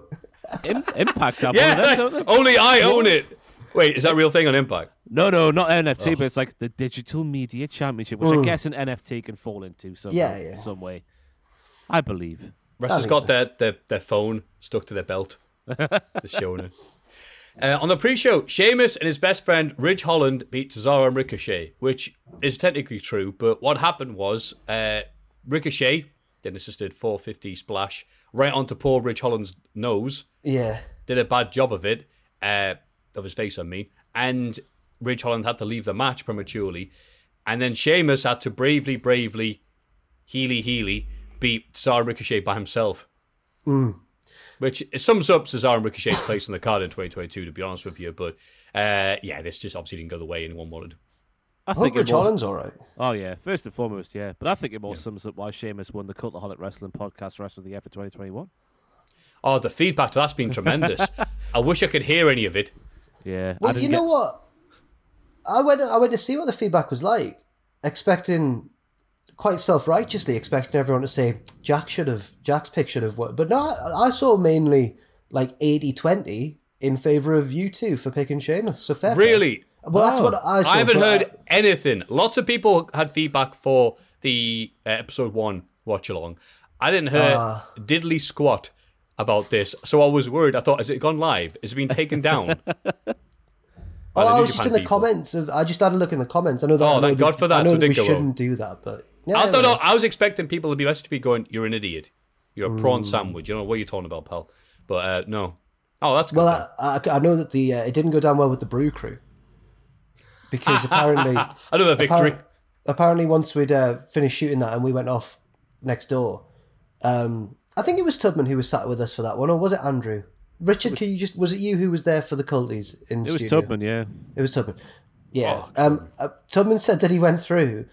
Im- Impact have <laughs> one of them, Yeah, don't only I own it. Wait, is that a real thing on Impact? No, no, not Oh. NFT, but it's like the Digital Media Championship, which I guess an NFT can fall into some Yeah, yeah. some way. I believe. Wrestlers think got so. their, their, their phone stuck to their belt. Just showing it. Uh, on the pre-show, Sheamus and his best friend Ridge Holland beat Cesaro and Ricochet, which is technically true. But what happened was uh, Ricochet then assisted 450 splash right onto poor Ridge Holland's nose. Yeah. Did a bad job of it, uh, of his face, I mean. And Ridge Holland had to leave the match prematurely. And then Sheamus had to bravely, bravely, heely, heely beat Cesaro and Ricochet by himself. Which sums up Cesaro and Ricochet's place on the card in 2022, to be honest with you. But uh, yeah, this just obviously didn't go the way anyone wanted. I I hope think it Rich more, Holland's all right. Oh yeah, first and foremost, yeah. But I think it more sums up why Sheamus won the Cultaholic Wrestling Podcast Wrestler of the Year for 2021. Oh, the feedback to that's been tremendous. <laughs> I wish I could hear any of it. Yeah. Well, didn't you get- know what? I went I went to see what the feedback was like, expecting quite self righteously expecting everyone to say Jack should have Jack's pick should have won. But no, I, I saw mainly like 80-20 in favor of you two for picking Sheamus. So fair. Really? Well, that's what I. Saw, I haven't heard uh, anything. Lots of people had feedback for the uh, episode one watch along. I didn't hear Ah. diddly squat about this, so I was worried. I thought, has it gone live? Has it been taken down? <laughs> Oh, I was just Japan in the people. comments of. I just had a look in the comments. I know that. Oh, I know thank God for that, I know so that we didn't go well. shouldn't do that, but yeah, I thought well. I was expecting people to be messaging me going, "You're an idiot. You're a Hmm. prawn sandwich. You know what you're talking about, pal." But uh, no. Oh, that's good. Well. I, I, I know that the uh, it didn't go down well with the Brew Crew because apparently <laughs> Another victory. appar- apparently once we'd uh, finished shooting that and we went off next door, um, I think it was Tubman who was sat with us for that one, or was it Andrew? Richard, can you just was it you who was there for the culties in It was? Tubman, yeah. It was Tubman. Yeah. Oh, um, uh, Tubman said that he went through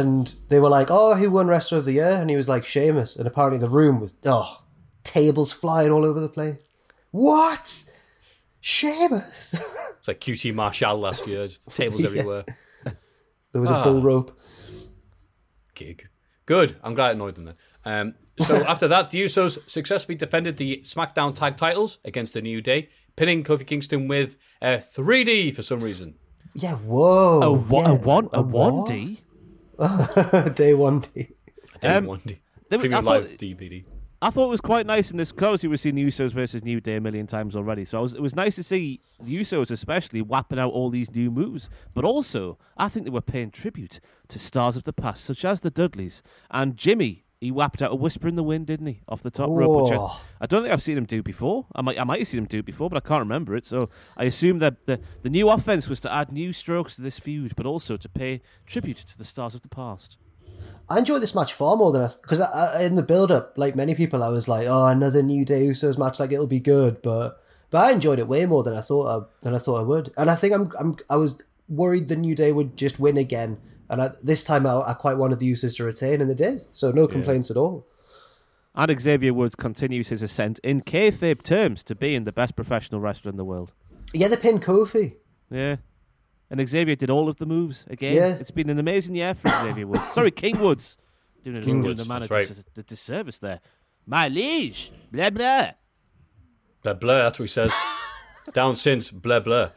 and they were like, oh, who won Wrestler of the Year? And he was like, Sheamus. And apparently the room was, oh, tables flying all over the place. What? Sheamus? <laughs> It's like QT Marshall last year. Just <laughs> tables everywhere. there was a Ah. bull rope. Gig. Good. I'm glad it annoyed them then. Um, so <laughs> after that, the Usos successfully defended the SmackDown tag titles against the New Day, pinning Kofi Kingston with a 3D for some reason. Yeah, whoa. A, wa- yeah, a one, a what? one D. <laughs> Day one D. I didn't Um, want it. there was- Premium I thought- live DVD. I thought it was quite nice in this because obviously we've seen the Usos versus New Day a million times already. So I was, it was nice to see the Usos especially whapping out all these new moves. But also, I think they were paying tribute to stars of the past, such as the Dudleys and Jimmy. He whapped out a whisper in the wind, didn't he, off the top rope? Which I, I don't think I've seen him do before. I might, I might have seen him do it before, but I can't remember it. So I assume that the, the new offense was to add new strokes to this feud, but also to pay tribute to the stars of the past. I enjoyed this match far more than I because in the build up, like many people, I was like, "Oh, another New Day Usos match, like it'll be good." But but I enjoyed it way more than I thought I, than I thought I would, and I think I'm I'm I was worried the New Day would just win again, and I, this time I, I quite wanted the Usos to retain, and they did, so no complaints at all. And Xavier Woods continues his ascent in kayfabe terms to being the best professional wrestler in the world. Yeah, they pinned Kofi. Yeah. And Xavier did all of the moves again. Yeah. It's been an amazing year for <coughs> Xavier Woods. Sorry, King Woods. Doing, King doing Woods, the man that's a right. the disservice there. My liege. Blah, blah. Blah blah. That's what he says. <laughs> Down since blah blah.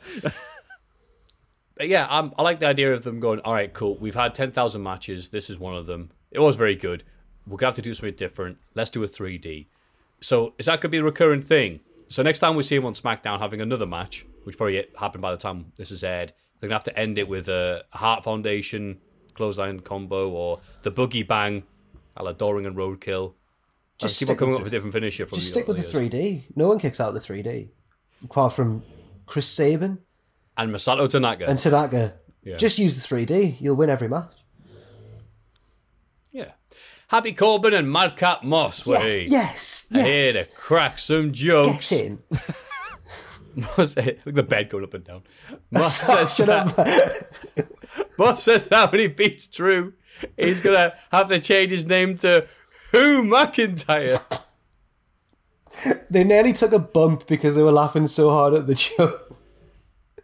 Yeah, I'm, I like the idea of them going. All right, cool. We've had ten thousand matches. This is one of them. It was very good. We're gonna have to do something different. Let's do a 3D. So is that gonna be a recurring thing? So next time we see him on SmackDown having another match, which probably happened by the time this is aired, they're gonna have to end it with a Heart Foundation clothesline combo or the Boogie Bang, a la Doring and Roadkill. Just keep on coming up with a different finisher from Just stick with the years. 3D. No one kicks out the 3D, apart from Chris Sabin and Masato Tanaka. and Tanaka. Yeah. Just use the 3D. You'll win every match. Yeah. Happy Corbin and Madcap Moss were Yeah, here. yes, Here to crack some Get jokes. in. <laughs> Moss, look at the bed going up and down. Moss <laughs> says, up. <laughs> Moss says that when he beats Drew, he's going to have to change his name to Who McIntyre. They nearly took a bump because they were laughing so hard at the joke.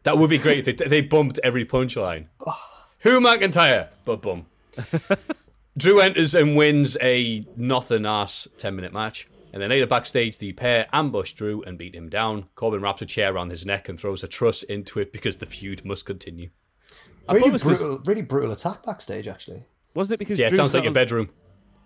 That would be great if they, they bumped every punchline. <sighs> Who McIntyre? But bum. <laughs> Drew enters and wins a nothing ass 10 minute match. And then later backstage, the pair ambush Drew and beat him down. Corbin wraps a chair around his neck and throws a truss into it because the feud must continue. thought Really it was 'cause- brutal, really brutal attack backstage, actually. Wasn't it because Yeah, it Drew's sounds like got your bedroom.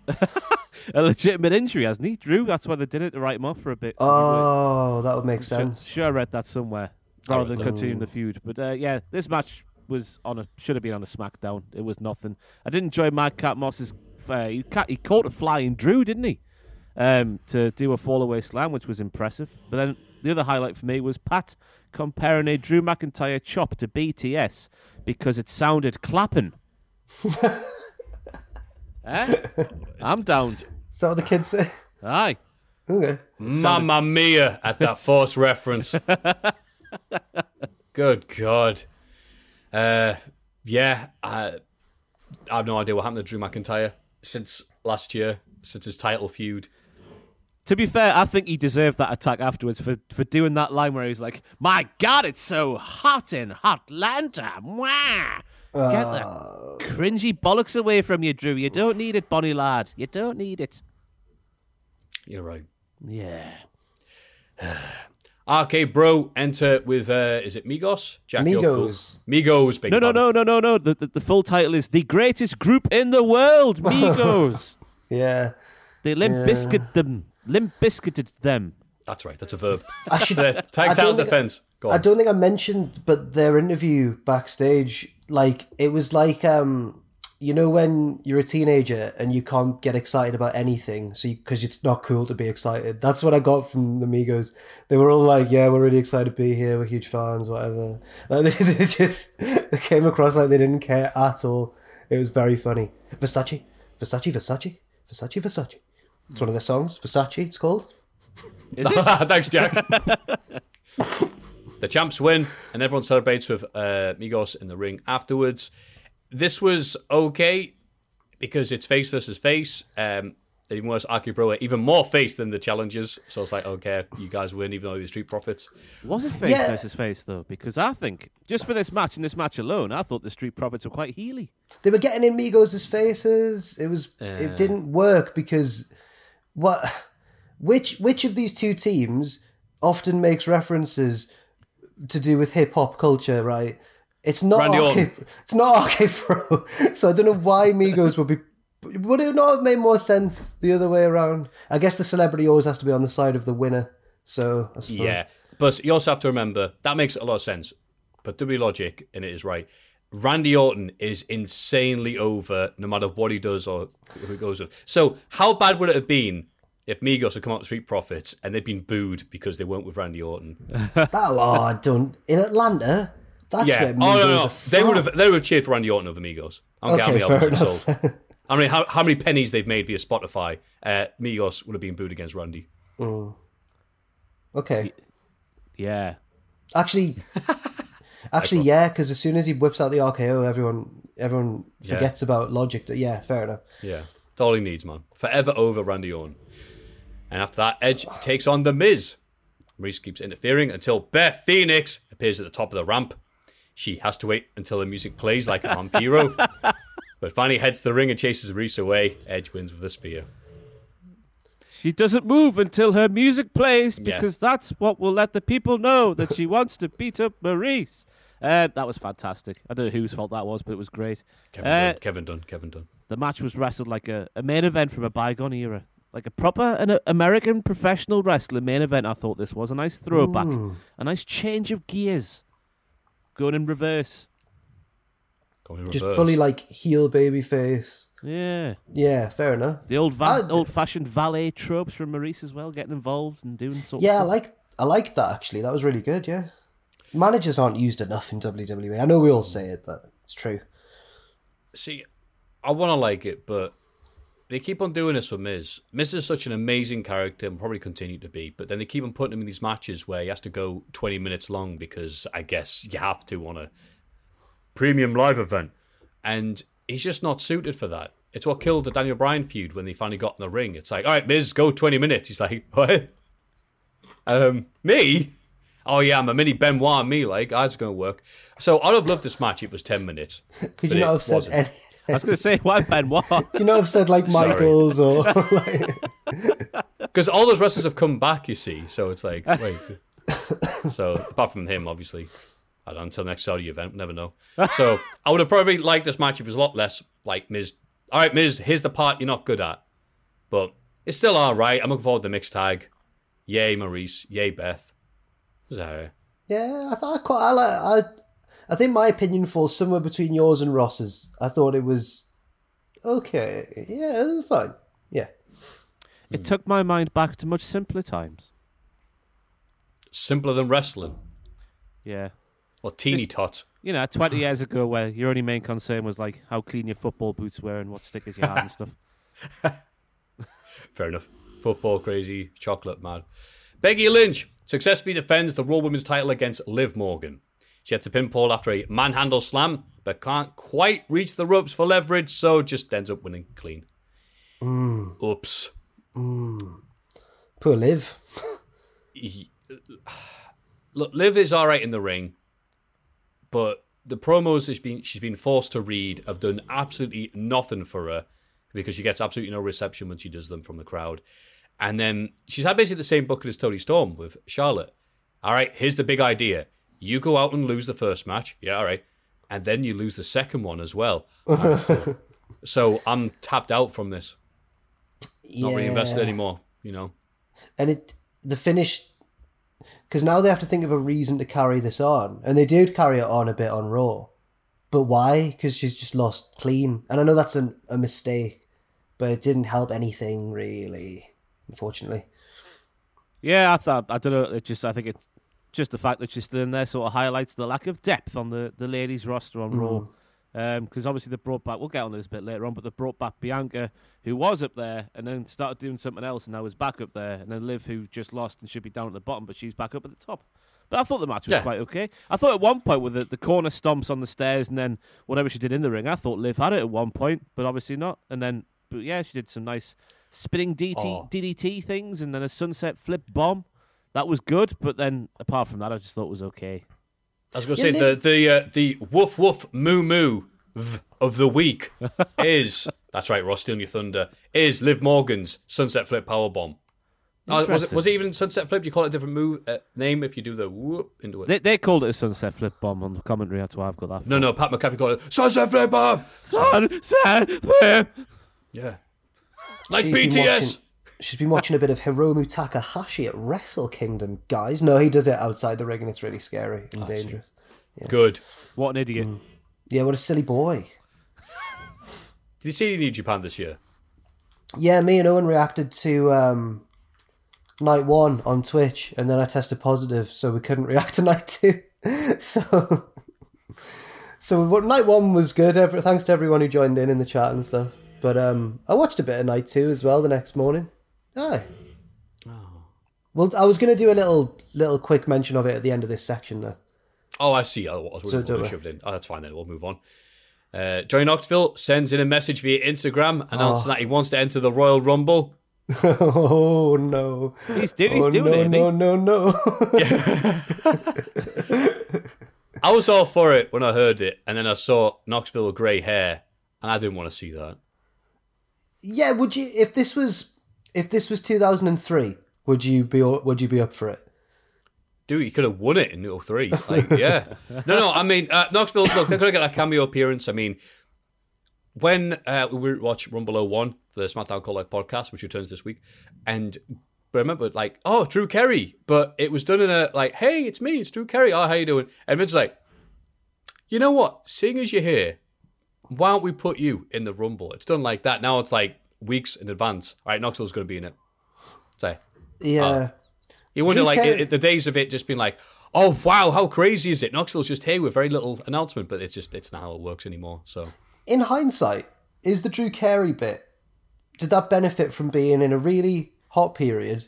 a, <laughs> a legitimate injury, hasn't he? Drew, that's why they did it to write him off for a bit. Oh, that would make Sure, sense. sure, I read that somewhere rather than read continuing the feud. But uh, yeah, this match was on a should have been on a SmackDown. It was nothing. I did enjoy Madcap Moss's. Uh, he, ca- he caught a flying Drew, didn't he? Um, to do a fallaway slam, which was impressive. But then the other highlight for me was Pat comparing a Drew McIntyre chop to BTS because it sounded clapping. <laughs> eh? I'm down. Is that what the kids say? Aye. Okay. Mamma mia at that <laughs> force reference. <laughs> <laughs> Good God. Uh, yeah, I, I have no idea what happened to Drew McIntyre since last year, since his title feud. To be fair, I think he deserved that attack afterwards for, for doing that line where he's like, "My God, it's so hot in Hotlanta!" Mwah! Get the cringy bollocks away from you, Drew. You don't need it, Bonnie lad. You don't need it. You're right. Yeah. <sighs> <sighs> <sighs> RK Bro enter with uh, is it Migos? Jack, you're cool. Migos. Migos. Big No, no, pardon. no, no, no, no. The, the, the full title is The Greatest Group in the World, <laughs> Migos. Yeah. they limp biscuit them. Limp biscuited them. That's right. That's a verb. I should. Tag don't title defense. Go on. I don't think I mentioned, but their interview backstage, like it was like um, you know, when you're a teenager and you can't get excited about anything, so because it's not cool to be excited. That's what I got from the Migos. They were all like, "Yeah, we're really excited to be here. We're huge fans, whatever." <laughs> Like, they, they just they came across like they didn't care at all. It was very funny. Versace, Versace, Versace, Versace, Versace. It's one of their songs. Versace. It's called. <laughs> Thanks, Jack. <laughs> the champs win, and everyone celebrates with uh, Migos in the ring afterwards. This was okay because it's face versus face. Um, even worse, RK Bro are even more face than the challengers. So it's like, okay, you guys win, even though you're Street Profits. Was it face Yeah. versus face, though? Because I think, just for this match and this match alone, I thought the Street Profits were quite heely. they were getting in Migos' faces. It was it didn't work because what which which of these two teams often makes references to do with hip hop culture, right? It's not Randy Arcade, Orton. <laughs> it's not Arcade Pro. <laughs> so I don't know why Migos would be would it not have made more sense the other way around? I guess the celebrity always has to be on the side of the winner. So I suppose. Yeah. But you also have to remember that makes a lot of sense. But to be logic, and it is right, Randy Orton is insanely over no matter what he does or who he goes with. So how bad would it have been if Migos had come out with Street Profits and they'd been booed because they weren't with Randy Orton? <laughs> That oh, I don't in Atlanta. That's yeah. where Oh no, no. are They would have they would have cheered for Randy Orton over Migos. I don't care how many albums fair they've sold. <laughs> I mean, how, how many pennies they've made via Spotify? Uh, Migos would have been booed against Randy. Okay. Yeah. Actually, <laughs> actually, yeah, because as soon as he whips out the RKO, everyone everyone Yeah. forgets about Logic. Yeah, fair enough. Yeah, it's all he needs, man. Forever over Randy Orton. And after that, Edge takes on The Miz. Maryse keeps interfering until Beth Phoenix appears at the top of the ramp. She has to wait until the music plays like a vampiro. <laughs> but finally heads to the ring and chases Maryse away. Edge wins with a spear. She doesn't move until her music plays Yeah. because that's what will let the people know that she wants to beat up Maryse. Uh, that was fantastic. I don't know whose fault that was, but it was great. Kevin Uh, Dunn, Kevin Dunn, Kevin Dunn. the match was wrestled like a, a main event from a bygone era. Like a proper an American professional wrestling main event, I thought this was. A nice throwback. A nice change of gears. Going in reverse. Going in Just fully like heel baby face. Yeah. Yeah, fair enough. The old va- old fashioned valet tropes from Maryse as well, getting involved and doing sort Yeah, I of stuff. like I like that actually. That was really good. Yeah, managers aren't used enough in WWE. I know we all say it, but it's true. See, I want to like it, but they keep on doing this with Miz. Miz is such an amazing character and probably continue to be, but then they keep on putting him in these matches where he has to go 20 minutes long because I guess you have to on a premium live event. And he's just not suited for that. It's what killed the Daniel Bryan feud when they finally got in the ring. It's like, all right, Miz, go 20 minutes. He's like, <laughs> what? Um, me? Oh, yeah, I'm a mini Benoit, me, like, that's going to work. So I'd have loved this match if it was 10 minutes. <laughs> Could you not have said wasn't. Any? I was going to say, why Ben? What? Could you not have said like Sorry. Michaels or <laughs> like? Because all those wrestlers have come back, you see. So it's like, wait. so apart from him, obviously, I don't know, until next Saudi event, never know. So I would have probably liked this match if it was a lot less like Miz. All right, Miz, here's the part you're not good at, but it's still all right. I'm looking forward to the mixed tag. Yay, Maryse. Yay, Beth. Is that all right? Yeah, I thought I quite. I like. I. I think my opinion falls somewhere between yours and Ross's. I thought it was okay. Yeah, it was fine. Yeah. It took my mind back to much simpler times. Simpler than wrestling Yeah. or teeny tot. You know, 20 <laughs> years ago, where your only main concern was like how clean your football boots were and what stickers you had and stuff. <laughs> Fair enough. Football crazy, chocolate mad. Becky Lynch successfully defends the Raw Women's title against Liv Morgan. She had to pin Paul after a manhandle slam, but can't quite reach the ropes for leverage, so just ends up winning clean. Oops. Poor Liv. <sighs> Look, Liv is all right in the ring, but the promos she's been she's been forced to read have done absolutely nothing for her because she gets absolutely no reception when she does them from the crowd. And then she's had basically the same booking as Toni Storm with Charlotte. all right, here's the big idea. You go out and lose the first match. Yeah, all right. And then you lose the second one as well. <laughs> so I'm tapped out from this. Not really invested anymore, you know. and it the finish because now they have to think of a reason to carry this on, and they did carry it on a bit on Raw, but why? Because she's just lost clean, and I know that's an, a mistake, but it didn't help anything really, unfortunately. Yeah, I thought I don't know. It just I think it's just the fact that she's still in there sort of highlights the lack of depth on the the ladies roster on Raw. Mm. Um, because obviously they brought back. We'll get on this a bit later on, but they brought back Bianca, who was up there and then started doing something else, and now is back up there. And then Liv, who just lost and should be down at the bottom, but she's back up at the top. But I thought the match was Yeah. quite okay. I thought at one point with the, the corner stomps on the stairs and then whatever she did in the ring, I thought Liv had it at one point, but obviously not. And then, but yeah, she did some nice spinning DT, Oh. DDT things and then a sunset flip bomb. That was good, but then apart from that, I just thought it was okay. I was going to say Liv- the the uh, the woof woof moo moo v of the week <laughs> is that's right, Ross stealing your thunder is Liv Morgan's sunset flip power bomb. Oh, was it was it even sunset flip? Do you call it a different move uh, name if you do the whoop into it? They, they called it a sunset flip bomb on the commentary. That's why I've got that. no, no, Pat McAfee called it sunset flip bomb. Sunset flip. Yeah, like She's been BTS. Watching- she's been watching a bit of Hiromu Takahashi at Wrestle Kingdom, guys. No, he does it outside the ring, and it's really scary and dangerous. Good. What an idiot. Yeah, what a silly boy. Did you see New Japan this year? Yeah, me and Owen reacted to um, night one on Twitch, and then I tested positive, so we couldn't react to <laughs> night two. <laughs> so, so what, night one was good. Every, thanks to everyone who joined in in the chat and stuff. But um, I watched a bit of night two as well the next morning. Aye. Well, I was going to do a little little quick mention of it at the end of this section, though. Oh, I see. I was So wondering do what I. shoved in. Oh, that's fine then. We'll move on. Uh, Johnny Knoxville sends in a message via Instagram announcing that he wants to enter the Royal Rumble. <laughs> oh no! He's, do, he's oh, doing no, it. he? no, no, no! <laughs> I was all for it when I heard it, and then I saw Knoxville with grey hair, and I didn't want to see that. Yeah, would you if this was if this was 2003, would you be would you be up for it? Dude, he could have won it in 03. Like, yeah. No, no, I mean, uh, Knoxville, look, they're going to get that cameo appearance. I mean, when uh, we watch Rumble 01, the SmackDown Call Out podcast, which returns this week, and I remember, like, oh, Drew Carey, but it was done in a, like, hey, it's me, it's Drew Carey. Oh, how you doing? And Vince's like, you know what? Seeing as you're here, why don't we put you in the Rumble? It's done like that. Now it's like weeks in advance. All right, Knoxville's going to be in it. So Yeah, uh, you wonder, like, Carey- it, the days of it just being like, oh, wow, how crazy is it? Knoxville's just here with very little announcement, but it's just, it's not how it works anymore. So, in hindsight, is the Drew Carey bit did that benefit from being in a really hot period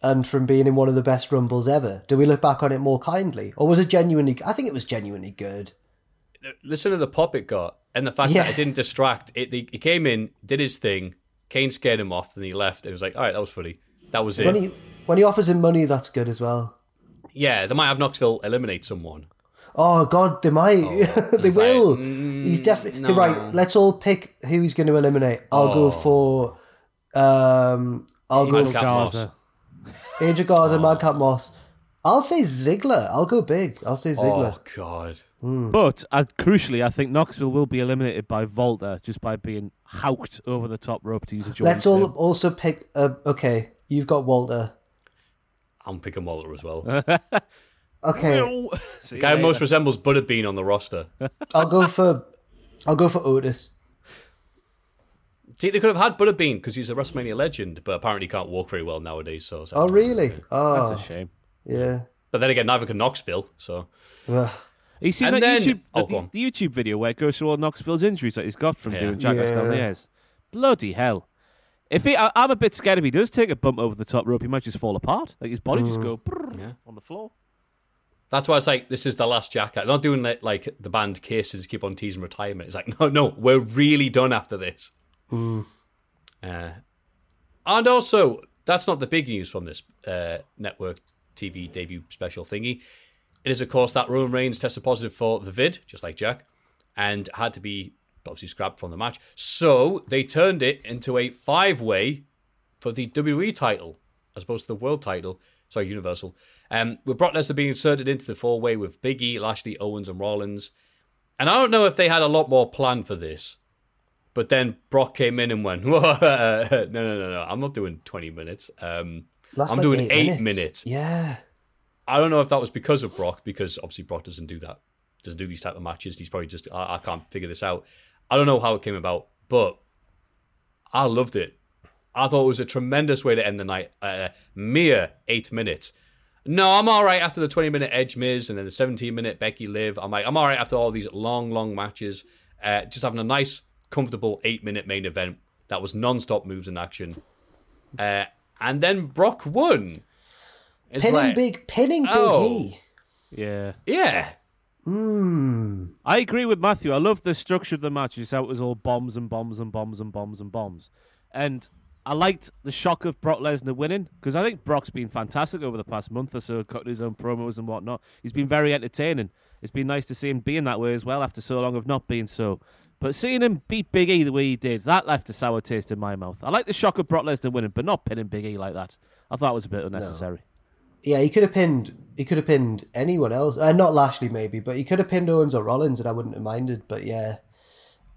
and from being in one of the best rumbles ever? Do we look back on it more kindly, or was it genuinely? I think it was genuinely good. listen to the pop it got and the fact Yeah. that it didn't distract. It, he, he came in, did his thing, Kane scared him off, and he left. It was like, all right, that was funny. That was it. When he when he offers him money, that's good as well. yeah, they might have Knoxville eliminate someone. Oh God, they might. <laughs> they It's like, will. mm, he's definitely no. right. Let's all pick who he's going to eliminate. I'll go Oh. for. Um, I'll go Angel for Garza. Gaza. Angel Garza, Madcap Moss. I'll say Ziggler. I'll go big. I'll say Ziggler. Oh, God. But uh, crucially, I think Knoxville will be eliminated by Walter just by being howked over the top rope to use a Jordan. Let's all also pick. Uh, okay, you've got Walter. I'm picking Walter as well. <laughs> Okay, See you Guy who most later. resembles Butterbean on the roster. I'll go for. I'll go for Otis. See, they could have had Butterbean because he's a WrestleMania legend, but apparently he can't walk very well nowadays. So, so- Oh really? Oh That's a shame. yeah. But then again, neither can Knoxville. So, Ugh. You seen And that then- YouTube, oh, the, the YouTube video where it goes through all Knoxville's injuries that he's got from Yeah. doing Jackass down the Yeah. airs? Bloody hell! If he, I, I'm a bit scared if he does take a bump over the top rope, he might just fall apart. Like his body just go Yeah. on the floor. That's why it's like this is the last Jackass. They're not doing like, like the band Cases keep on teasing retirement. It's like no, no, we're really done after this. Uh, and also, that's not the big news from this uh, network TV debut special thingy. It is, of course, that Roman Reigns tested positive for the vid, just like Jack, and had to be obviously scrapped from the match. So they turned it into a five-way for the WWE title as opposed to the world title. sorry, Universal. Um, with Brock Lesnar being inserted into the four way with Big E, Lashley, Owens, and Rollins. And I don't know if they had a lot more planned for this, but then Brock came in and went, <laughs> <laughs> no, no, no, no, I'm not doing 20 minutes. Um, I'm like, doing eight eight minutes. Yeah. I don't know if that was because of Brock, because obviously Brock doesn't do that, doesn't do these type of matches. He's probably just, I, I can't figure this out. I don't know how it came about, but I loved it. I thought it was a tremendous way to end the night. Uh, mere eight minutes. No, I'm all right after the 20 minute Edge Miz and then the 17 minute Becky Liv. I'm like, I'm all right after all these long, long matches. Uh, just having a nice, comfortable eight minute main event that was non stop moves in action. Uh, and then Brock won. It's Pinning like, big, pinning Big Oh. E. Yeah. Yeah. Hmm. I agree with Matthew. I love the structure of the match. It's how it was all bombs and bombs and bombs and bombs and bombs. And I liked the shock of Brock Lesnar winning because I think Brock's been fantastic over the past month or so, cutting his own promos and whatnot. He's been very entertaining. It's been nice to see him being that way as well after so long of not being so. But seeing him beat Big E the way he did, that left a sour taste in my mouth. I like the shock of Brock Lesnar winning, but not pinning Big E like that. I thought it was a bit unnecessary. Yeah, he could have pinned. He could have pinned anyone else. Uh, not Lashley, maybe, but he could have pinned Owens or Rollins, and I wouldn't have minded. But yeah,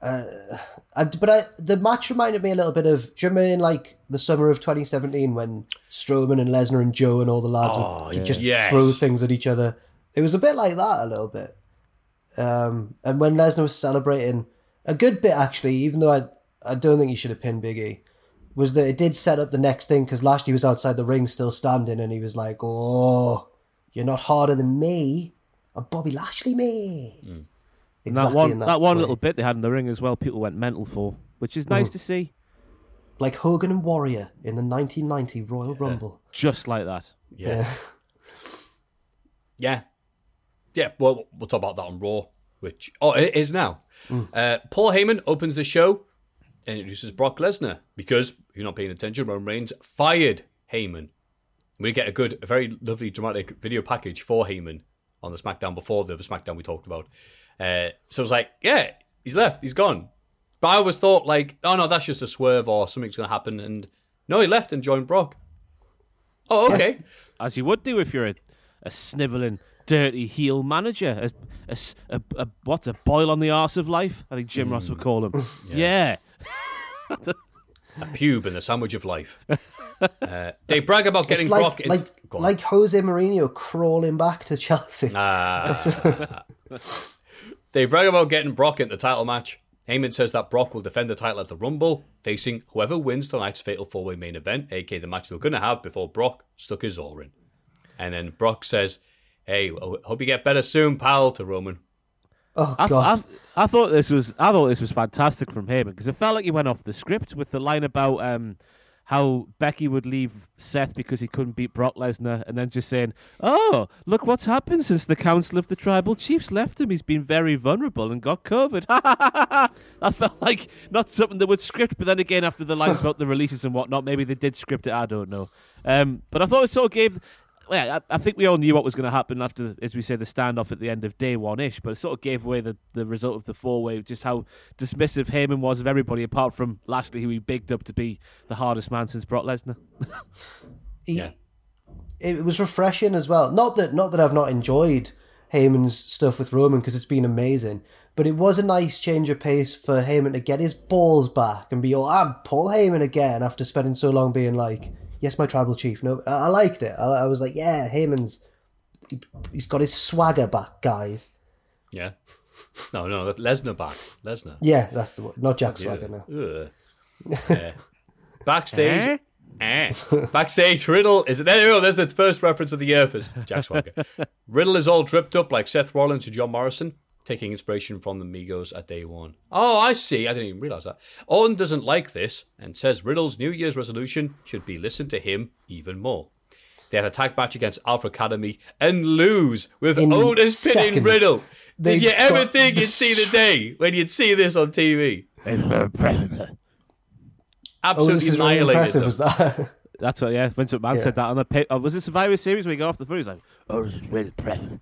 uh, I, but I, the match reminded me a little bit of. Do you remember in like the summer of 2017 when Strowman and Lesnar and Joe and all the lads Oh, would just yes. throw things at each other? It was a bit like that a little bit. Um, and when Lesnar was celebrating, a good bit actually, even though I I don't think he should have pinned Big E was that it did set up the next thing because Lashley was outside the ring still standing and he was like, "Oh, you're not harder than me. I'm Bobby Lashley, me." Mm. And Exactly that one, in that, one little bit they had in the ring as well, people went mental for, which is nice mm. to see. like Hogan and Warrior in the 1990 Royal Rumble. Just like that. Yeah. <laughs> Yeah. Yeah, well, we'll talk about that on Raw, which, oh, it is now. Mm. Uh, Paul Heyman opens the show and introduces Brock Lesnar because, if you're not paying attention, Roman Reigns fired Heyman. We get a good, a very lovely, dramatic video package for Heyman on the SmackDown before the, the SmackDown we talked about. Uh, so it's like, yeah, he's left, he's gone. But I always thought, like, oh no, that's just a swerve or something's going to happen. And no, he left and joined Brock. Oh, okay. As you would do if you're a, a snivelling, dirty heel manager. A, a a- a- what's a boil on the arse of life? I think Jim Ross would call him. <laughs> yeah. <laughs> a pube in the sandwich of life. <laughs> Uh, they brag about getting It's like Brock. It's, like like Jose Mourinho crawling back to Chelsea. They brag about getting Brock in the title match. Heyman says that Brock will defend the title at the Rumble, facing whoever wins tonight's Fatal Four Way main event, aka the match they were going to have before Brock stuck his oar in. And then Brock says, "Hey, hope you get better soon, pal." To Roman. Oh I, god. I, I thought this was I thought this was fantastic from Heyman because it felt like he went off the script with the line about um, how Becky would leave Seth because he couldn't beat Brock Lesnar, and then just saying, "Oh, look what's happened since the Council of the Tribal Chiefs left him. He's been very vulnerable and got COVID." <laughs> I felt like not something that would script, but then again, after the lines <laughs> about the releases and whatnot, maybe they did script it. I don't know. Um, but I thought it sort of gave. Well, I, I think we all knew what was going to happen after, as we say, the standoff at the end of day one ish, but it sort of gave away the, the result of the four way, just how dismissive Heyman was of everybody apart from Lashley, who he bigged up to be the hardest man since Brock Lesnar. <laughs> He- Yeah. It was refreshing as well. Not that not that I've not enjoyed Heyman's stuff with Roman because it's been amazing, but it was a nice change of pace for Heyman to get his balls back and be all, I'm Paul Heyman again after spending so long being like, yes, my tribal chief. No, I, I liked it. I, I was like, yeah, Heyman's he, he's got his swagger back, guys. Yeah. No, no, that Lesnar back. Lesnar. Yeah, that's the one. Not Jack Swagger now. Ugh. Uh, backstage. Eh. Backstage, Riddle is there. you go, There's the first reference of the year for Jack Swagger. <laughs> Riddle is all dripped up like Seth Rollins and John Morrison, taking inspiration from the Migos at day one. Oh, I see. I didn't even realize that. Owen doesn't like this and says Riddle's New Year's resolution should be listen to him even more. They have a tag match against Alpha Academy and lose with In Otis pinning. Riddle. Did you ever think the you'd see the day when you'd see this on TV? Oh, this Absolutely is really annihilated impressive, them. is that? <laughs> That's what, yeah, Vince McMahon Yeah. said that on the. Pa- oh, was it Survivor Series where he got off the phone? He's like, oh, this is really impressive.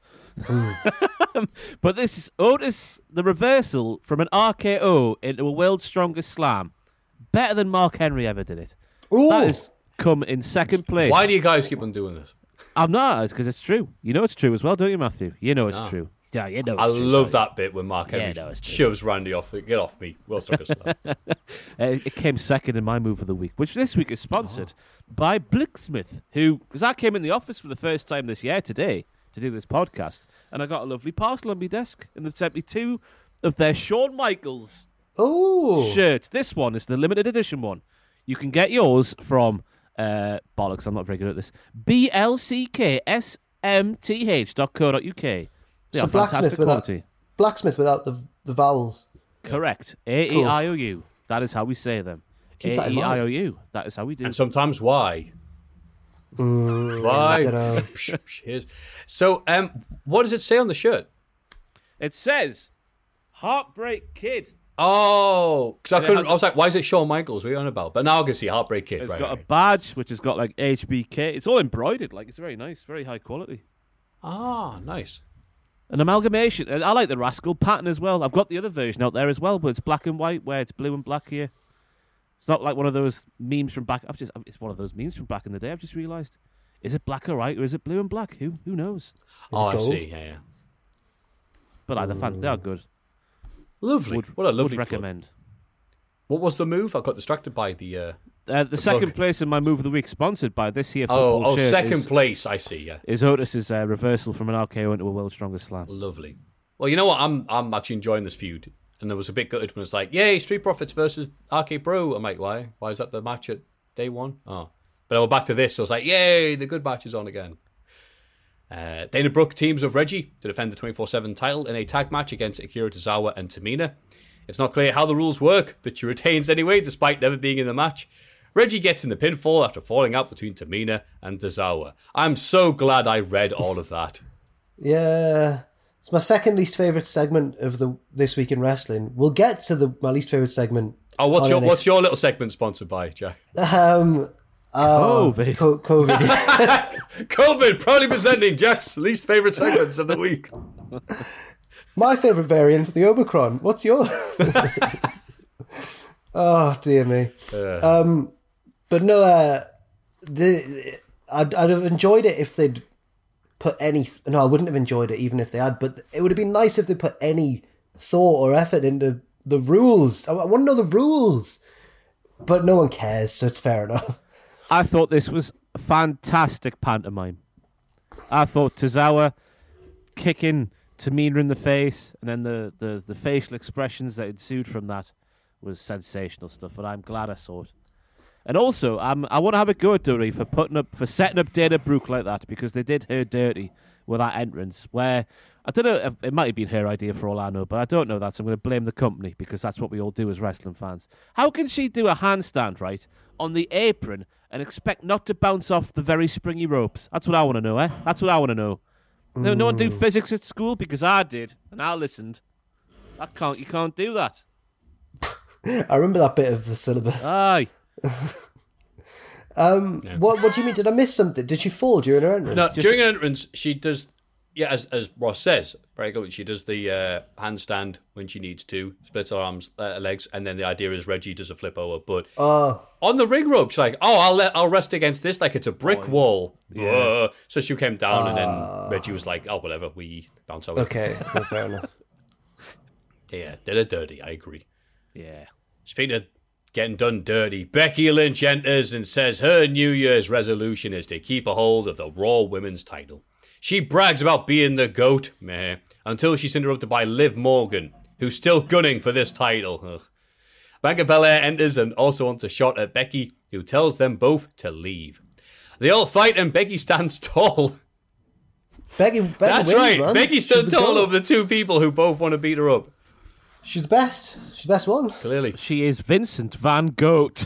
<laughs> but this is Otis, the reversal from an RKO into a world's strongest slam, better than Mark Henry ever did it. Ooh. That has come in second place. Why do you guys keep on doing this? I'm not, because it's true. You know it's true as well, don't you, Matthew? You know it's No. true. Yeah, you know it's I true. love don't that bit when Mark Yeah, no, shoves Randy off. The, Get off me. Will Strucker slap. <laughs> Uh, it came second in my move of the week, which this week is sponsored by Blicksmith, who, because I came in the office for the first time this year today to do this podcast, and I got a lovely parcel on my desk, and they've sent me two of their Shawn Michaels Oh, shirt. This one is the limited edition one. You can get yours from uh, bollocks. I'm not very good at this. blcksmth.co.uk. They So blacksmith without- quality. blacksmith without the the vowels. Correct. A E I O U. That is how we say them. Keep that A in E mind. I O U. That is how we do. It. And sometimes why? Why? I dunno. Here's- So, um, what does it say on the shirt? It says Heartbreak Kid. Oh, because I it couldn't. has I was like, "Why is it Shawn Michaels? What are you on about?" But now I can see Heartbreak Kid. It's right, got a right. badge which has got like HBK. It's all embroidered. Like it's very nice, very high quality. Ah, nice. An amalgamation. I like the Rascal pattern as well. I've got the other version out there as well, but it's black and white where it's blue and black here. It's not like one of those memes from back. I've just. It's one of those memes from back in the day. I've just realised. Is it black or white or is it blue and black? Who who knows? oh, I see. Yeah, yeah. But like the fans, they are good. Lovely. Would, what a lovely would plug. recommend. What was the move? I got distracted by the. Uh... Uh, the second place in my move of the week, sponsored by this here Oh, oh, second is, place. I see. Yeah, is Otis's uh, reversal from an RKO into a world's strongest slam. lovely. Well, you know what? I'm I'm actually enjoying this feud, and there was a bit gutted when it's like, "Yay, Street Profits versus RK Bro." I'm like, "Why? Why is that the match at day one?" Oh, but I went back to this. So I was like, "Yay, the good match is on again." Uh, Dana Brooke teams with Reggie to defend the 24/7 title in a tag match against Akira Tozawa and Tamina. It's not clear how the rules work, but she retains anyway, despite never being in the match. Reggie gets in the pinfall after falling out between Tamina and Tozawa. I'm so glad I read all of that. Yeah, it's my second least favorite segment of the this week in wrestling. We'll get to the my least favorite segment. Oh, what's your NXT. what's your little segment sponsored by, Jack? Um, uh, COVID. co- COVID. <laughs> <laughs> COVID proudly presenting Jack's least favorite segments of the week. my favorite variant, the Omicron. What's your? <laughs> oh dear me. Um, but no, uh, the I'd, I'd have enjoyed it if they'd put any. No, I wouldn't have enjoyed it even if they had. But it would have been nice if they put any thought or effort into the rules. I, I want to know the rules. But no one cares, so it's fair enough. <laughs> I thought this was a fantastic pantomime. I thought Tozawa kicking Tamina in the face and then the, the, the facial expressions that ensued from that was sensational stuff, But I'm glad I saw it. And also, um, I want to have a go at Dury for putting up for setting up Dana Brooke like that because they did her dirty with that entrance. Where I don't know, it might have been her idea for all I know, but I don't know that. So I'm going to blame the company because that's what we all do as wrestling fans. How can she do a handstand right on the apron and expect not to bounce off the very springy ropes? That's what I want to know, eh? That's what I want to know. No, no one do physics at school because I did and I listened. I can't. You can't do that. <laughs> I remember that bit of the syllabus. Aye. <laughs> Um, what What do you mean? Did I miss something? Did she fall during her entrance? No, during her entrance, she does. Yeah, as as Ross says, very good. She does the uh, handstand when she needs to, splits her arms, uh, legs, and then the idea is Reggie does a flip over. But Oh, on the ring rope, she's like, "Oh, I'll let, I'll rest against this like it's a brick wall." Whoa. So she came down, and then Reggie was like, "Oh, whatever, we bounce over." okay, well, fair <laughs> enough. Yeah, did it dirty. I agree. Yeah. Speaking of getting done dirty, Becky Lynch enters and says her New Year's resolution is to keep a hold of the Raw Women's title. She brags about being the GOAT, meh, until she's interrupted by Liv Morgan, who's still gunning for this title. Ugh. Bianca Belair enters and also wants a shot at Becky, who tells them both to leave. They all fight and Becky stands <laughs> tall. Becky, Becky That's wins, right. man. Becky stood tall over the two people who both want to beat her up. She's the best. She's the best one. Clearly. She is Vincent Van Gogh. <laughs>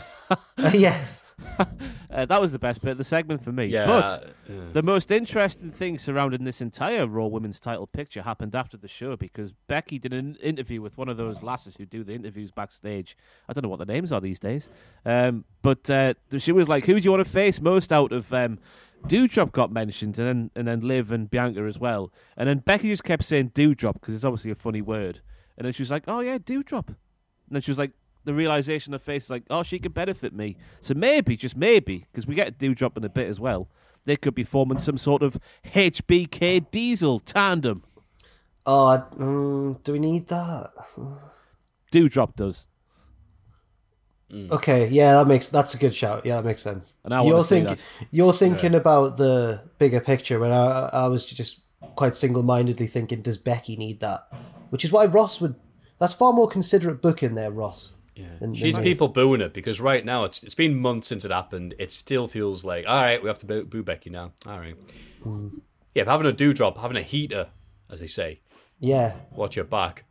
Uh, yes. <laughs> Uh, that was the best bit of the segment for me. Yeah. But the most interesting thing surrounding this entire Raw Women's title picture happened after the show because Becky did an interview with one of those lasses who do the interviews backstage. I don't know what the names are these days. Um, but uh, she was like, Who do you want to face most out of. Um, Doudrop got mentioned, and then and then Liv and Bianca as well. And then Becky just kept saying Doudrop because it's obviously a funny word. And then she was like, "Oh yeah, Doudrop." And then she was like, the realization of face like, oh, she could benefit me. So maybe, just maybe, because we get a dewdrop in a bit as well. they could be forming some sort of HBK Diesel tandem. Oh, I- mm, do we need that? Doudrop does. Okay, yeah, that makes that's a good shout. Yeah, that makes sense. And I wanna you're thinking you're thinking about the bigger picture, when I I was just quite single mindedly thinking, does Becky need that? Which is why Ross would. That's far more considerate booking there, Ross. Yeah, She needs people booing it because right now it's it's been months since it happened. It still feels like all right, we have to boo, boo Becky now. All right, yeah, but having a dewdrop, having a heater, as they say, Yeah, watch your back.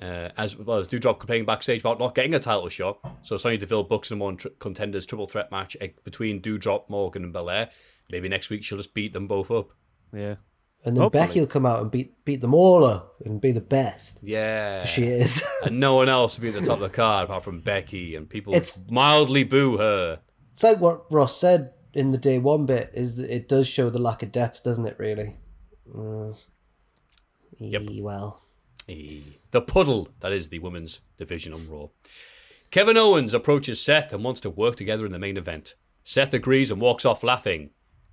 Uh, as well as Doudrop complaining backstage about not getting a title shot. So Sonya Deville books them on tr- contenders triple threat match eh, between Doudrop, Morgan, and Belair. Maybe next week she'll just beat them both up. Yeah. And then Hopefully. Becky will come out and beat beat them all up and be the best. Yeah, She is. <laughs> and no one <laughs> else will be at the top of the card apart from Becky, and people It's- mildly boo her. it's like what Ross said in the day one bit is that it does show the lack of depth, doesn't it? Really. Uh, Yep. Well. Eh, The puddle that is the women's division on Raw. Kevin Owens approaches Seth and wants to work together in the main event. Seth agrees and walks off laughing.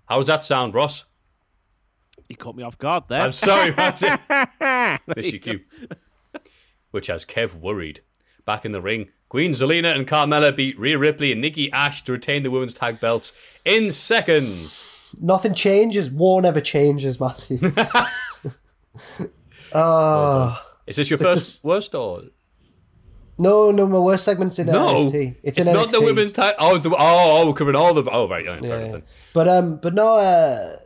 How does that sound, Ross? You caught me off guard there. I'm sorry, Martin. Missed your cue. Which has Kev worried. Back in the ring, Queen Zelina and Carmella beat Rhea Ripley and Nikki Ash to retain the women's tag belts in seconds. Nothing changes. War never changes, Matthew. <laughs> Ah. Is this your first just- worst or no, no, my worst segment's in no? NXT. It's, it's in not the women's tag. Oh, the, oh, oh, we're covering all the. Oh, right, yeah, fair Yeah. But um, but no, uh,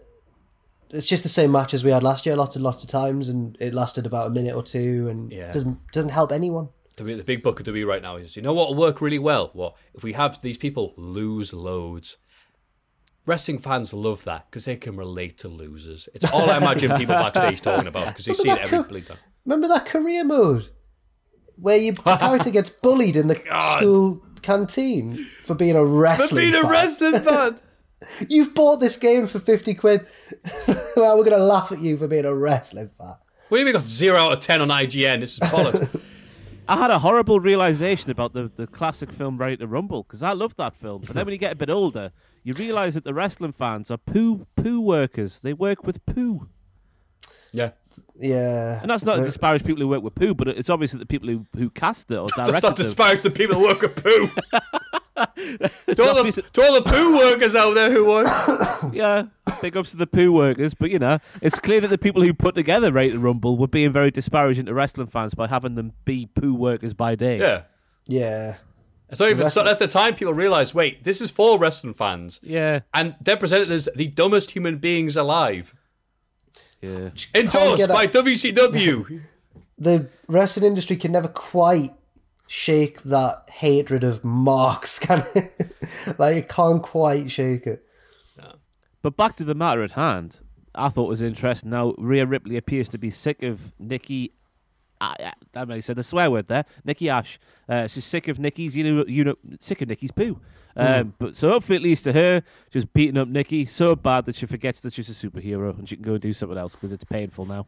it's just the same match as we had last year, lots and lots of times, and it lasted about a minute or two, and Yeah. doesn't doesn't help anyone. The, the big book of WWE right now is you know what will work really well? What if we have these people lose loads? Wrestling fans love that because they can relate to losers. It's all I imagine people <laughs> backstage talking about because they see it every bleed time. Remember that career mode where your <laughs> character gets bullied in the school canteen for being a wrestling for being fan? A wrestling fan. <laughs> <laughs> You've bought this game for fifty quid. <laughs> now we're gonna laugh at you for being a wrestling fan. We do you mean we got zero out of ten on IGN? This is bollocks. <laughs> I had a horrible realization about the, the classic film Ready to Rumble because I loved that film. But then when you get a bit older, you realize that the wrestling fans are poo poo workers. They work with poo, yeah. Yeah, and that's not to disparage people who work with poo, but it's obvious that the people who, who cast it or Let's directed not disparage the people who work at poo. It's to, all the, to all the poo workers out there who work. <coughs> yeah, big ups to the poo workers, but you know, it's clear that the people who put together Ready to Rumble were being very disparaging to wrestling fans by having them be poo workers by day. Yeah. yeah. It's not even so at the time people realised, wait, this is for wrestling fans. Yeah. And they're presented as the dumbest human beings alive. Yeah. Endorsed get a- by WCW. <laughs> the wrestling industry can never quite shake that hatred of marks, <laughs> can it? like it can't quite shake it. But back to the matter at hand, I thought was interesting. Now Rhea Ripley appears to be sick of Nikki. I, I may said the swear word there. Nikki Ash. Uh, she's sick of Nikki's. You know, you know, sick of Nikki's poo. Um, But so hopefully it leads to her just beating up Nikki so bad that she forgets that she's a superhero and she can go and do something else because it's painful now.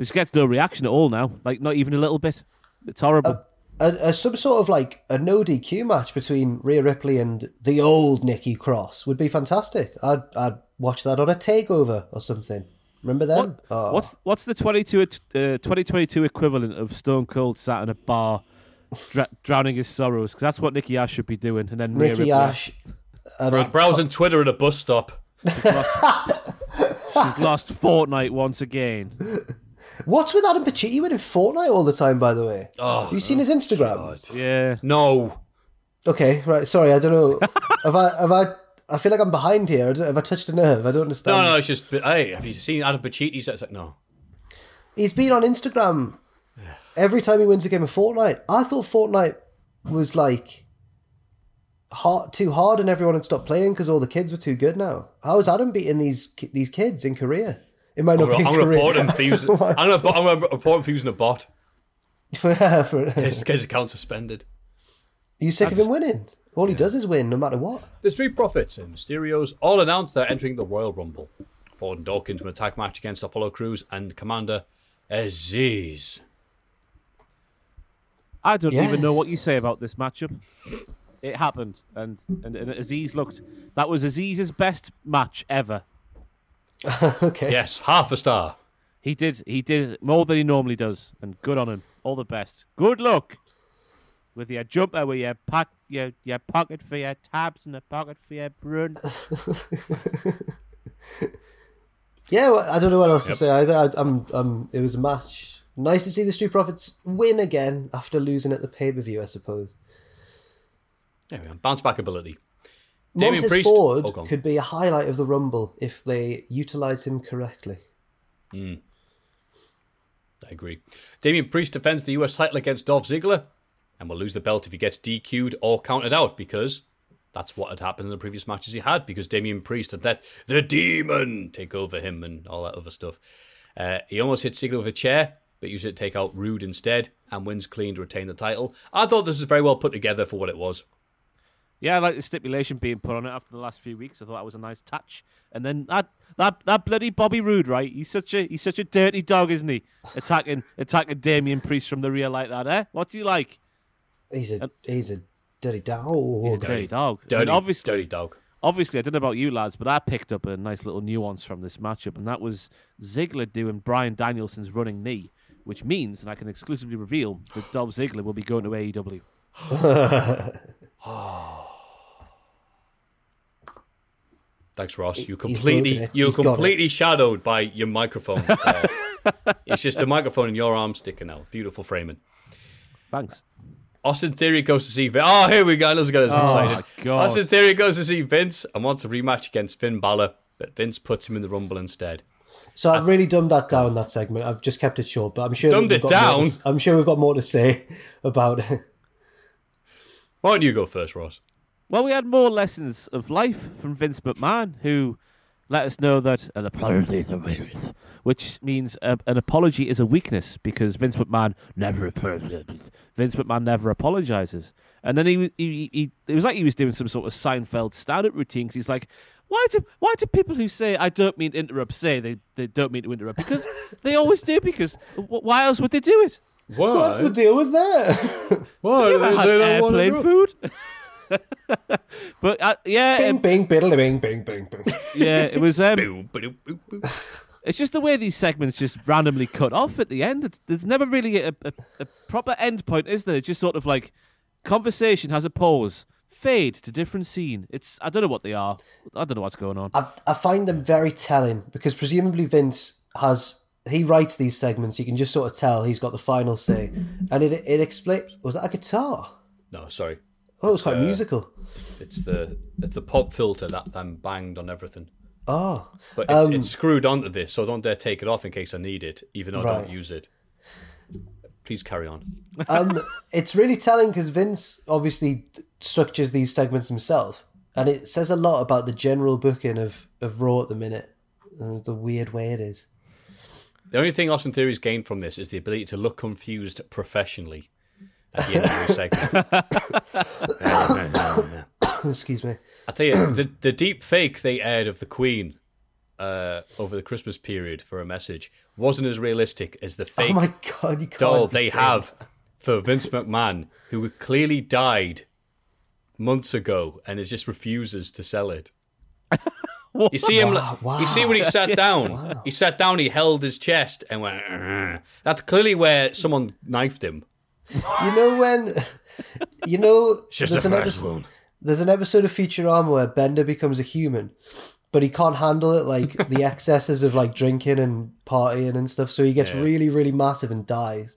She gets no reaction at all now. Like not even a little bit. It's horrible. A, a, some sort of like a no DQ match between Rhea Ripley and the old Nikki Cross would be fantastic. I'd I'd watch that on a takeover or something. Remember that? What, Oh. What's what's the 22, uh, 2022 equivalent of Stone Cold sat in a bar dr- drowning his sorrows? Because that's what Nikki Ash should be doing. And then Rhea Nikki Ripley- Ash? and Bra- a- browsing Twitter at a bus stop. She's lost <laughs> Fortnite once again. What's with Adam Pacitti winning Fortnite all the time? By the way, Oh, have you seen his Instagram? Oh, yeah. No. Okay, right. Sorry, I don't know. <laughs> have I? Have I? I feel like I'm behind here. Have I touched a nerve? I don't understand. No, no, it's just, hey, have you seen Adam Pacitti's? It's like, no. He's been on Instagram every time he wins a game of Fortnite. I thought Fortnite was like hard, too hard, and everyone had stopped playing because all the kids were too good now. How is Adam beating these these kids in Korea? It might I'm not be going to report him for using, <laughs> I'm going to report him for using a bot. <laughs> for, for, His, his account suspended. Are you sick of him winning? All he does is win, no matter what. The Street Profits and Mysterios all announced they're entering the Royal Rumble. Ford and Dawkins will attack match against Apollo Crews and Commander Aziz. I don't Yeah. even know what you say about this matchup. it happened, and, and and Aziz looked. That was Aziz's best match ever. <laughs> okay. Yes, half a star. He did. He did more than he normally does, and good on him. All the best. Good luck with your jumper, with your pack, your your pocket for your tabs, and a pocket for your brun. <laughs> Yeah, well, I don't know what else to say either. I, I'm, um, it was a match. Nice to see the Street Profits win again after losing at the pay per view, I suppose. There we go. Bounce back ability. Damien Montez Priest- Ford oh, could be a highlight of the Rumble if they utilize him correctly. I agree. Damien Priest defends the US title against Dolph Ziggler and will lose the belt if he gets DQ'd or counted out because that's what had happened in the previous matches he had because Damien Priest had let the demon take over him and all that other stuff. Uh, he almost hit Ziggler with a chair, but used it to take out Roode instead and wins clean to retain the title. I thought this was very well put together for what it was. Yeah, I like the stipulation being put on it after the last few weeks. I thought that was a nice touch. And then that that that bloody Bobby Roode, right? He's such a he's such a dirty dog, isn't he? Attacking <laughs> attacking Damien Priest from the rear like that, eh? What's he like? He's a he's a dirty dog. He's a dirty dog. Dirty, and obviously, dirty dog. obviously, I don't know about you lads, but I picked up a nice little nuance from this matchup, and that was Ziggler doing Bryan Danielson's running knee, which means, and I can exclusively reveal, that Dolph Ziggler will be going to AEW. <laughs> <sighs> <sighs> <sighs> Thanks, Ross. You he's completely broken it. you're He's got it. completely shadowed by your microphone. there. <laughs> it's just the microphone and your arm sticking out. Beautiful framing. Thanks. Austin Theory goes to see Vince. Oh, here we go. Let's get us oh, excited. my God. Austin Theory goes to see Vince and wants a rematch against Finn Balor, but Vince puts him in the Rumble instead. So I've really dumbed that down that segment. I've just kept it short, but I'm sure Dumbed we've it got more down? to s- I'm sure we've got more to say <laughs> about it. Why don't you go first, Ross? Well, we had more lessons of life from Vince McMahon, who let us know that an apology is a weakness, which means uh, an apology is a weakness because Vince McMahon never apologizes. Vince McMahon never apologizes. And then he, he, he, it was like he was doing some sort of Seinfeld stand-up routine 'cause he's like, why do why do people who say I don't mean to interrupt say they, they don't mean to interrupt? Because <laughs> they always do. Because why else would they do it? What's the deal with that? Why? You ever had airplane food? <laughs> <laughs> but uh, yeah, bing, um, bing, biddle, bing, bing, bing, bing. yeah, it was. Um, Boo, boo, boo, boo. It's just the way these segments just randomly cut off at the end. It's, there's never really a, a, a proper end point, is there? It's just sort of like conversation has a pause, fade to different scene. It's I don't know what they are. I don't know what's going on. I, I find them very telling because presumably Vince has he writes these segments. You can just sort of tell he's got the final say, and it it explains. Was that a guitar? No, sorry. Oh, it was quite Uh, musical. It's the it's the pop filter that then banged on everything. Oh, But it's, Um, it's screwed onto this, so don't dare take it off in case I need it, even though I don't use it. Please carry on. <laughs> um, it's really telling because Vince obviously structures these segments himself, and it says a lot about the general booking of of Raw at the minute. And the weird way it is. The only thing Austin Theory's gained from this is the ability to look confused professionally at the end of every segment. <laughs> <coughs> Excuse me. I tell you, the the deep fake they aired of the Queen uh, over the Christmas period for a message wasn't as realistic as the fake oh my god, you doll they saying have for Vince McMahon, who clearly died months ago and is just refuses to sell it. <laughs> You see him. Wow, You see when he sat <laughs> down. He sat down. He held his chest and went. "Argh." That's clearly where someone knifed him. You know when, you know, just there's a an flesh episode. wound. There's an episode of Futurama where Bender becomes a human, but he can't handle it, like the <laughs> excesses of like drinking and partying and stuff. So he gets really, really massive and dies.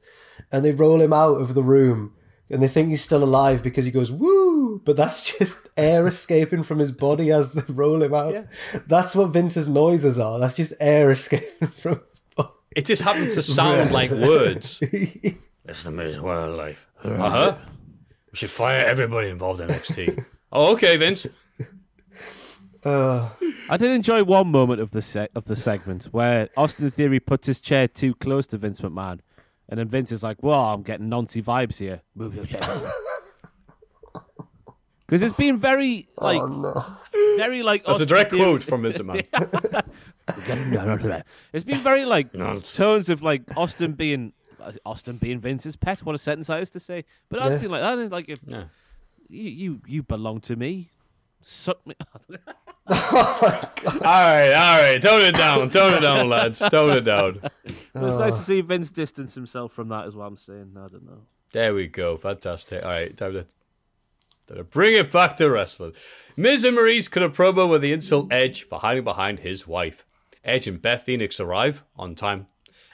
And they roll him out of the room, and they think he's still alive because he goes woo, but that's <laughs> just air escaping from his body as they roll him out. That's what Vince's noises are. That's just air <laughs> escaping from his body. It just happens to sound like words. It's the most wild life. Uh huh. We should fire everybody involved in NXT. <laughs> oh, okay, Vince. Uh, I did enjoy one moment of the se- of the segment where Austin Theory puts his chair too close to Vince McMahon, and then Vince is like, "Well, I'm getting Nancy vibes here. Move your chair." <laughs> Because it's been very like, very like. That's a direct Theory- quote from Vince McMahon. <laughs> It's been very like tones of like Austin being Uh, Austin being Vince's pet. What a sentence I that is to say. But it's Yeah. being like that. and, Like if, Yeah. you you, you belong to me. Suck me. <laughs> oh my god! All right, all right. Tone it down. Tone it down, <laughs> lads. Tone it down. It's nice oh. to see Vince distance himself from that, is what I'm saying. I don't know. There we go. Fantastic. All right, time to, time to bring it back to wrestling. Miz and Maryse cut a promo with the insult Edge for hiding behind his wife. Edge and Beth Phoenix arrive on time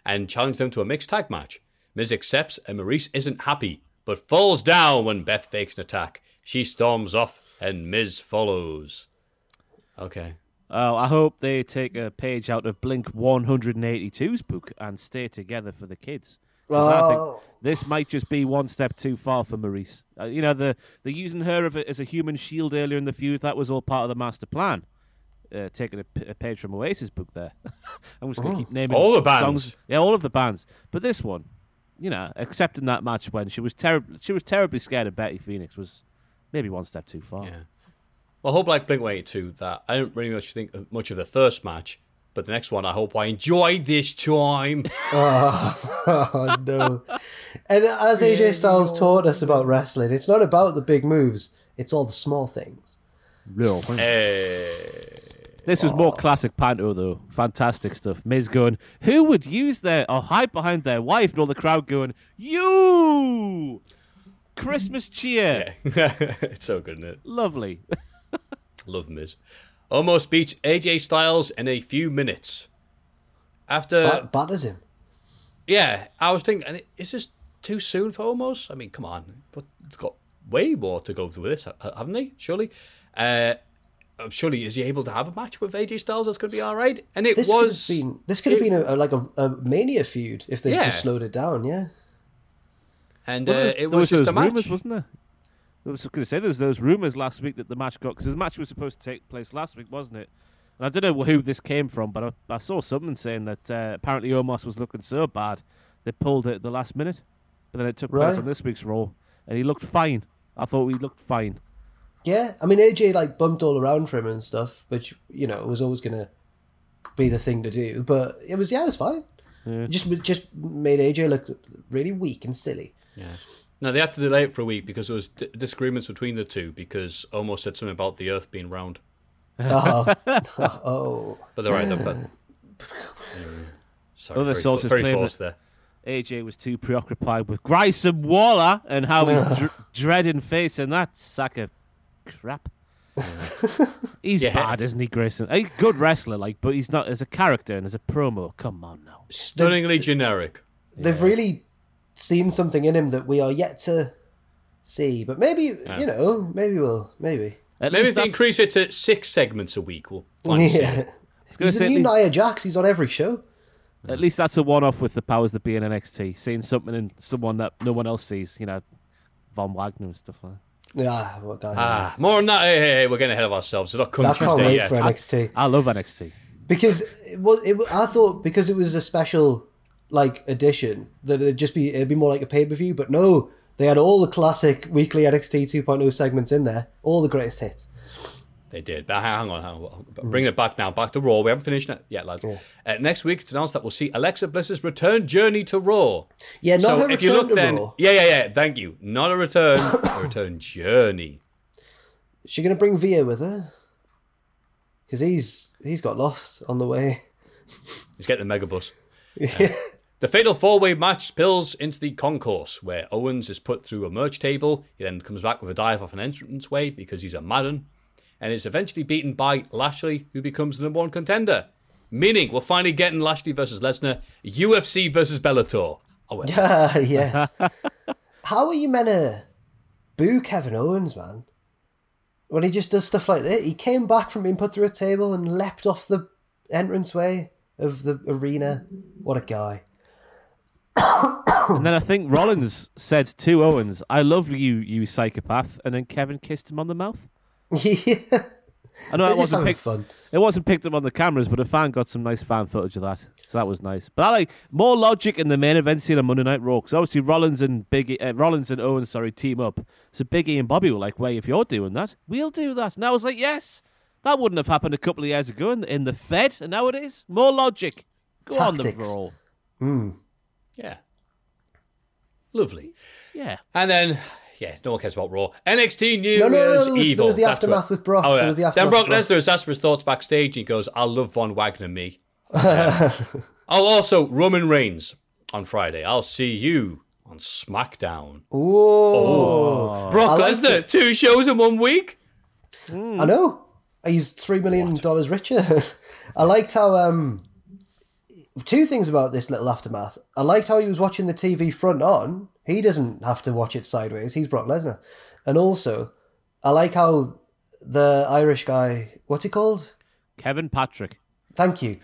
and challenge them to a mixed tag match. Miz accepts and Maryse isn't happy, but falls down when Beth fakes an attack. She storms off and Miz follows. Okay. Oh, I hope they take a page out of Blink 182's book and stay together for the kids. 'Cause I think Oh. this might just be one step too far for Maryse. Uh, you know, the the using her of a, as a human shield earlier in the feud, that was all part of the master plan. Uh, taking a, p- a page from Oasis book there. <laughs> I'm just going to keep naming All the bands. songs. Yeah, all of the bands. But this one, you know, accepting that match when she was terribly she was terribly scared of Betty Phoenix was maybe one step too far. Yeah. Well, I hope like Blink 182 that I don't really much think of much of the first match, but the next one I hope I enjoyed this time. <laughs> Oh <laughs> no! And as AJ Styles taught us about wrestling, it's not about the big moves; it's all the small things. Real. Eh, This was more classic Panto, though. Fantastic stuff. Miz going, who would use their or hide behind their wife? And all the crowd going, you! Christmas cheer. Yeah. <laughs> it's so good, isn't it? Lovely. <laughs> Love Miz. Omos beats AJ Styles in a few minutes. After, Bat- batters him. yeah, I was thinking, is this too soon for Omos? I mean, come on, but it's got way more to go with this, haven't they? Surely, uh, surely is he able to have a match with AJ Styles that's going to be all right? And it This was could have been this could have it- been a, a- like a, a mania feud if they Yeah. just slowed it down. Yeah. and uh, There it was was just those a match. rumors, wasn't there? I was going to say there's those rumors last week that the match got because the match was supposed to take place last week, wasn't it? And I don't know who this came from, but I, I saw something saying that uh, apparently Omos was looking so bad they pulled it at the last minute, but then it took place Right. on this week's Raw, and he looked fine. I thought he looked fine. Yeah, I mean AJ like bumped all around for him and stuff, which you know was always gonna be the thing to do. But it was yeah, it was fine. It Just just made AJ look really weak and silly. Yeah. Now they had to delay it for a week because there was d- disagreements between the two because Omos said something about the Earth being round. <laughs> Oh, <laughs> oh, But they're right. They're, but, <laughs> sorry, Other very, sources very claim forced that- there. AJ was too preoccupied with Grayson Waller and how he's dr- dreading facing that sack of crap. <laughs> he's Yeah. bad, isn't he, Grayson? He's a good wrestler, like, but he's not as a character and as a promo. Come on now. Stunningly generic. they've really seen something in him that we are yet to see. But maybe you know, maybe we'll maybe. At Maybe least if they that's- increase it to six segments a week, we'll finally see Yeah, <laughs> it. gonna he's say the new at Nia Jax. He's on every show. At least that's a one-off with the powers that be in NXT, seeing something in someone that no one else sees. You know, Von Wagner and stuff like that. Yeah, what guy? Ah, more on that. Hey, hey, hey, we're getting ahead of ourselves. It's not I can't day wait yet. for NXT I love NXT. because it was. It, I thought because it was a special like edition that it'd just be it'd be more like a pay per view. But no, they had all the classic weekly NXT 2.0 segments in there, all the greatest hits. They did. But hang on, hang on. Bringing it back now, back to Raw. We haven't finished it yet, lads. Uh, next week, it's announced that we'll see Alexa Bliss's return journey to Raw. Yeah, not so if you return look to then, Raw. yeah, yeah, yeah. Thank you. Not a return, a <coughs> return journey. Is she gonna bring Via with her? Because he's he's got lost on the way. <laughs> He's getting the megabus. Uh, the fatal four-way match spills into the concourse, where Owens is put through a merch table. He then comes back with a dive off an entranceway because he's a Madden, and is eventually beaten by Lashley, who becomes the number one contender. Meaning, we're finally getting Lashley versus Lesnar, UFC versus Bellator. Oh well. Ah, <laughs> yes. How are you meant to boo Kevin Owens, man? When he just does stuff like that, he came back from being put through a table and leapt off the entranceway of the arena. What a guy! And then I think Rollins said to Owens, "I love you, you psychopath." And then Kevin kissed him on the mouth. Yeah, <laughs> I know it wasn't picked. fun. It wasn't picked up on the cameras, but a fan got some nice fan footage of that, so that was nice. But I like more logic in the main event scene on Monday Night Raw because obviously Rollins and Biggie, uh, Rollins and Owens, sorry, team up. So Biggie and Bobby were like, "Well, if you're doing that, we'll do that." And I was like, "Yes, that wouldn't have happened a couple of years ago in the, in the Fed, and now it is more logic." Go on the Tactics. brawl. Yeah. Lovely. Yeah. And then yeah, no one cares about Raw. NXT New No, no, no, there was- there was the that's aftermath what- with Brock. Oh, There yeah. was the then Brock. Lesnar was asked for his thoughts backstage. He goes, "I love Von Wagner, me." <laughs> Uh, oh, also Roman Reigns on Friday. I'll see you on SmackDown. Oh, Brock like Lesnar, it. two shows in one week. I know. He's three million dollars richer. <laughs> I liked how um two things about this little aftermath. I liked how he was watching the TV front on. He doesn't have to watch it sideways. He's Brock Lesnar. And also, I like how the Irish guy, what's he called? Kevin Patrick. Thank you.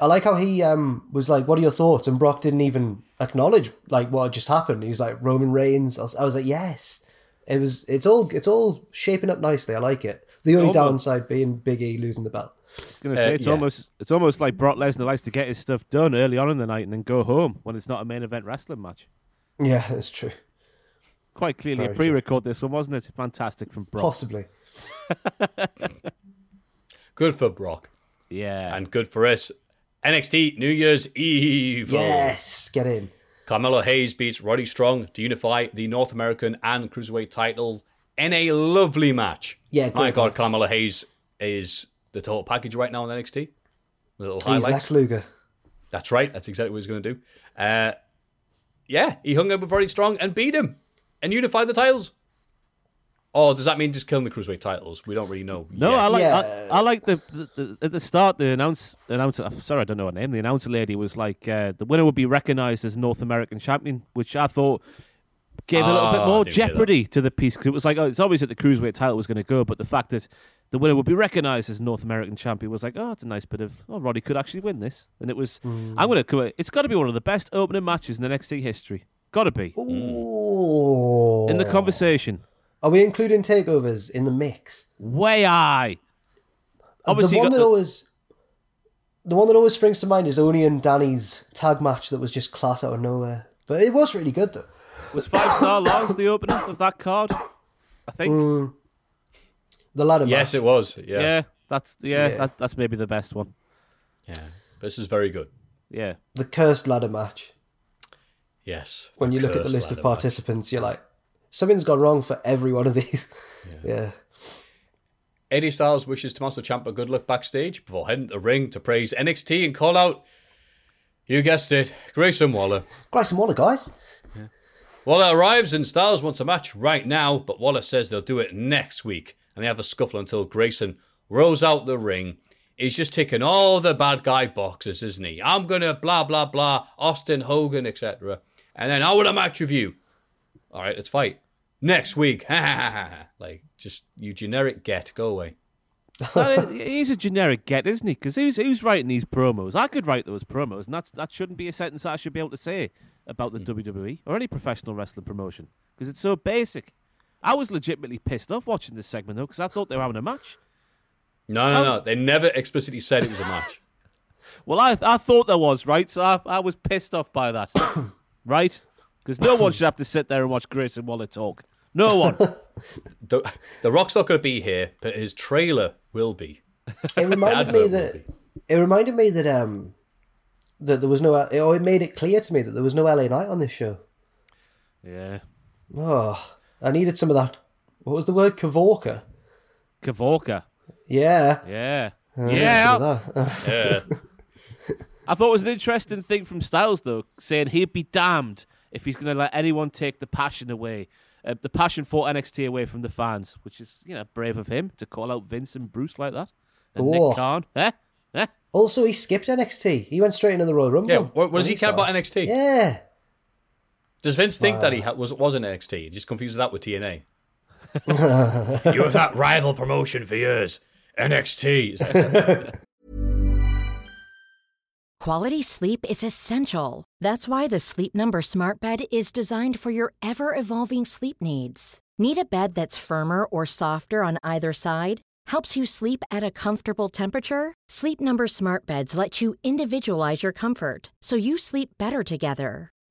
I like how he um was like, "What are your thoughts?" And Brock didn't even acknowledge like what had just happened. He was like, "Roman Reigns." I was, I was like, "Yes." It was. It's all. It's all shaping up nicely. I like it. The only almost- downside being Big E losing the belt. I was gonna say Uh, it's yeah. almost it's almost like Brock Lesnar likes to get his stuff done early on in the night and then go home when it's not a main event wrestling match. Yeah, that's true. Quite clearly Very a pre-record this one, wasn't it? Fantastic from Brock. Possibly. <laughs> Good for Brock Yeah. and good for us. NXT New Year's Eve. Yes, get in. Carmelo Hayes beats Roddy Strong to unify the North American and Cruiserweight title in a lovely match. Yeah, My great God, match. Carmelo Hayes is the total package right now in NXT. Little He's highlights. Lex Luger. That's right. That's exactly what he's going to do. Uh, yeah, he hung up with Roddy Strong and beat him and unified the titles. Oh, does that mean just killing the Cruiserweight titles? We don't really know. No, yet. I like Yeah. I, I like the, the, the at the start the announce announcer. Sorry, I don't know her name. The announcer lady was like uh, the winner would be recognised as North American champion, which I thought gave a little bit Ah, more I didn't hear that. jeopardy to the piece because it was like oh, it's obvious that the cruiserweight title was going to go, but the fact that the winner would be recognised as North American champion was like oh, it's a nice bit of oh, Roddy could actually win this, and it was Hmm. I'm going to it's got to be one of the best opening matches in the NXT history. Got to be Ooh. in the conversation. Are we including takeovers in the mix? Way high. Obviously, the one that the- always, the one that always springs to mind is Oney and Danny's tag match that was just class out of nowhere. But it was really good though. was five star Lars the opener of that card. I think. Mm. The ladder match. Yes, it was. Yeah. Yeah, that's yeah, Yeah. That, that's maybe the best one. Yeah. This is very good. Yeah, the cursed ladder match. Yes. When you look at the list of ladder match. participants, you're like, something's gone wrong for every one of these. Yeah. Eddie Styles wishes Tommaso Ciampa good luck backstage before heading to the ring to praise NXT and call out, you guessed it, Grayson Waller. Grayson Waller, guys. Waller arrives and Styles wants a match right now, but Waller says they'll do it next week. And they have a scuffle until Grayson rolls out the ring. He's just ticking all the bad guy boxes, isn't he? I'm gonna blah blah blah, Austin Hogan, etc. And then I want a match with you. All right, let's fight next week. <laughs> like just you generic get, go away. <laughs> He's a generic get, isn't he? Because who's who's writing these promos? I could write those promos, and that's that shouldn't be a sentence I should be able to say about the hmm. WWE or any professional wrestling promotion because it's so basic. I was legitimately pissed off watching this segment though because I thought they were having a match. No, no, Um, no. They never explicitly said it was a match. <laughs> Well, I I thought there was right, so I, I was pissed off by that, <coughs> right? Because no one should have to sit there and watch Grayson Waller talk. No one. <laughs> The, the Rock's not going to be here, but his trailer will be. It reminded me that it reminded me that um that there was no or it made it clear to me that there was no LA Knight on this show. yeah, Oh, I needed some of that. What was the word? Kavorka. Kavorka. Yeah. Yeah, Uh, yeah. some of that. <laughs> Yeah. I thought it was an interesting thing from Styles, though, saying he'd be damned if he's going to let anyone take the passion away, uh, the passion for NXT away from the fans, which is, you know, brave of him to call out Vince and Bruce like that. And Oh. Nick Khan. Eh? Eh? Also, he skipped NXT. He went straight into the Royal Rumble. yeah. What, what does he care about. NXT? Yeah. Does Vince think that he ha- was was in NXT? He just confuses that with TNA. <laughs> you have that rival promotion for years. NXT. <laughs> Quality sleep is essential. That's why the Sleep Number Smart Bed is designed for your ever evolving sleep needs. Need a bed that's firmer or softer on either side? Helps you sleep at a comfortable temperature? Sleep Number Smart Beds let you individualize your comfort so you sleep better together.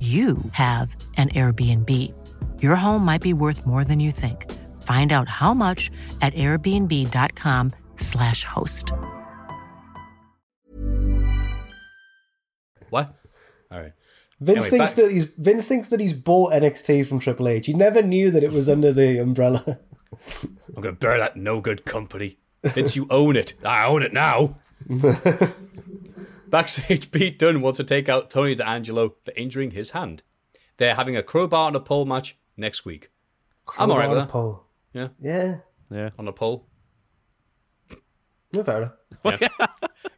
you have an Airbnb. Your home might be worth more than you think. Find out how much at airbnb.com/slash host. What? All right. Vince Anyway, thinks back- that he's Vince thinks that he's bought NXT from Triple H. He never knew that it was under the umbrella. I'm going to bear that no good company. Vince, you own it. I own it now. <laughs> Backstage, <laughs> Pete Dunne wants to take out Tony D'Angelo for injuring his hand. They're having a crowbar and a pole match next week. I'm all right with Crowbar that. pole. Yeah, Yeah, Yeah. on a pole. no fair enough. <laughs> Yeah.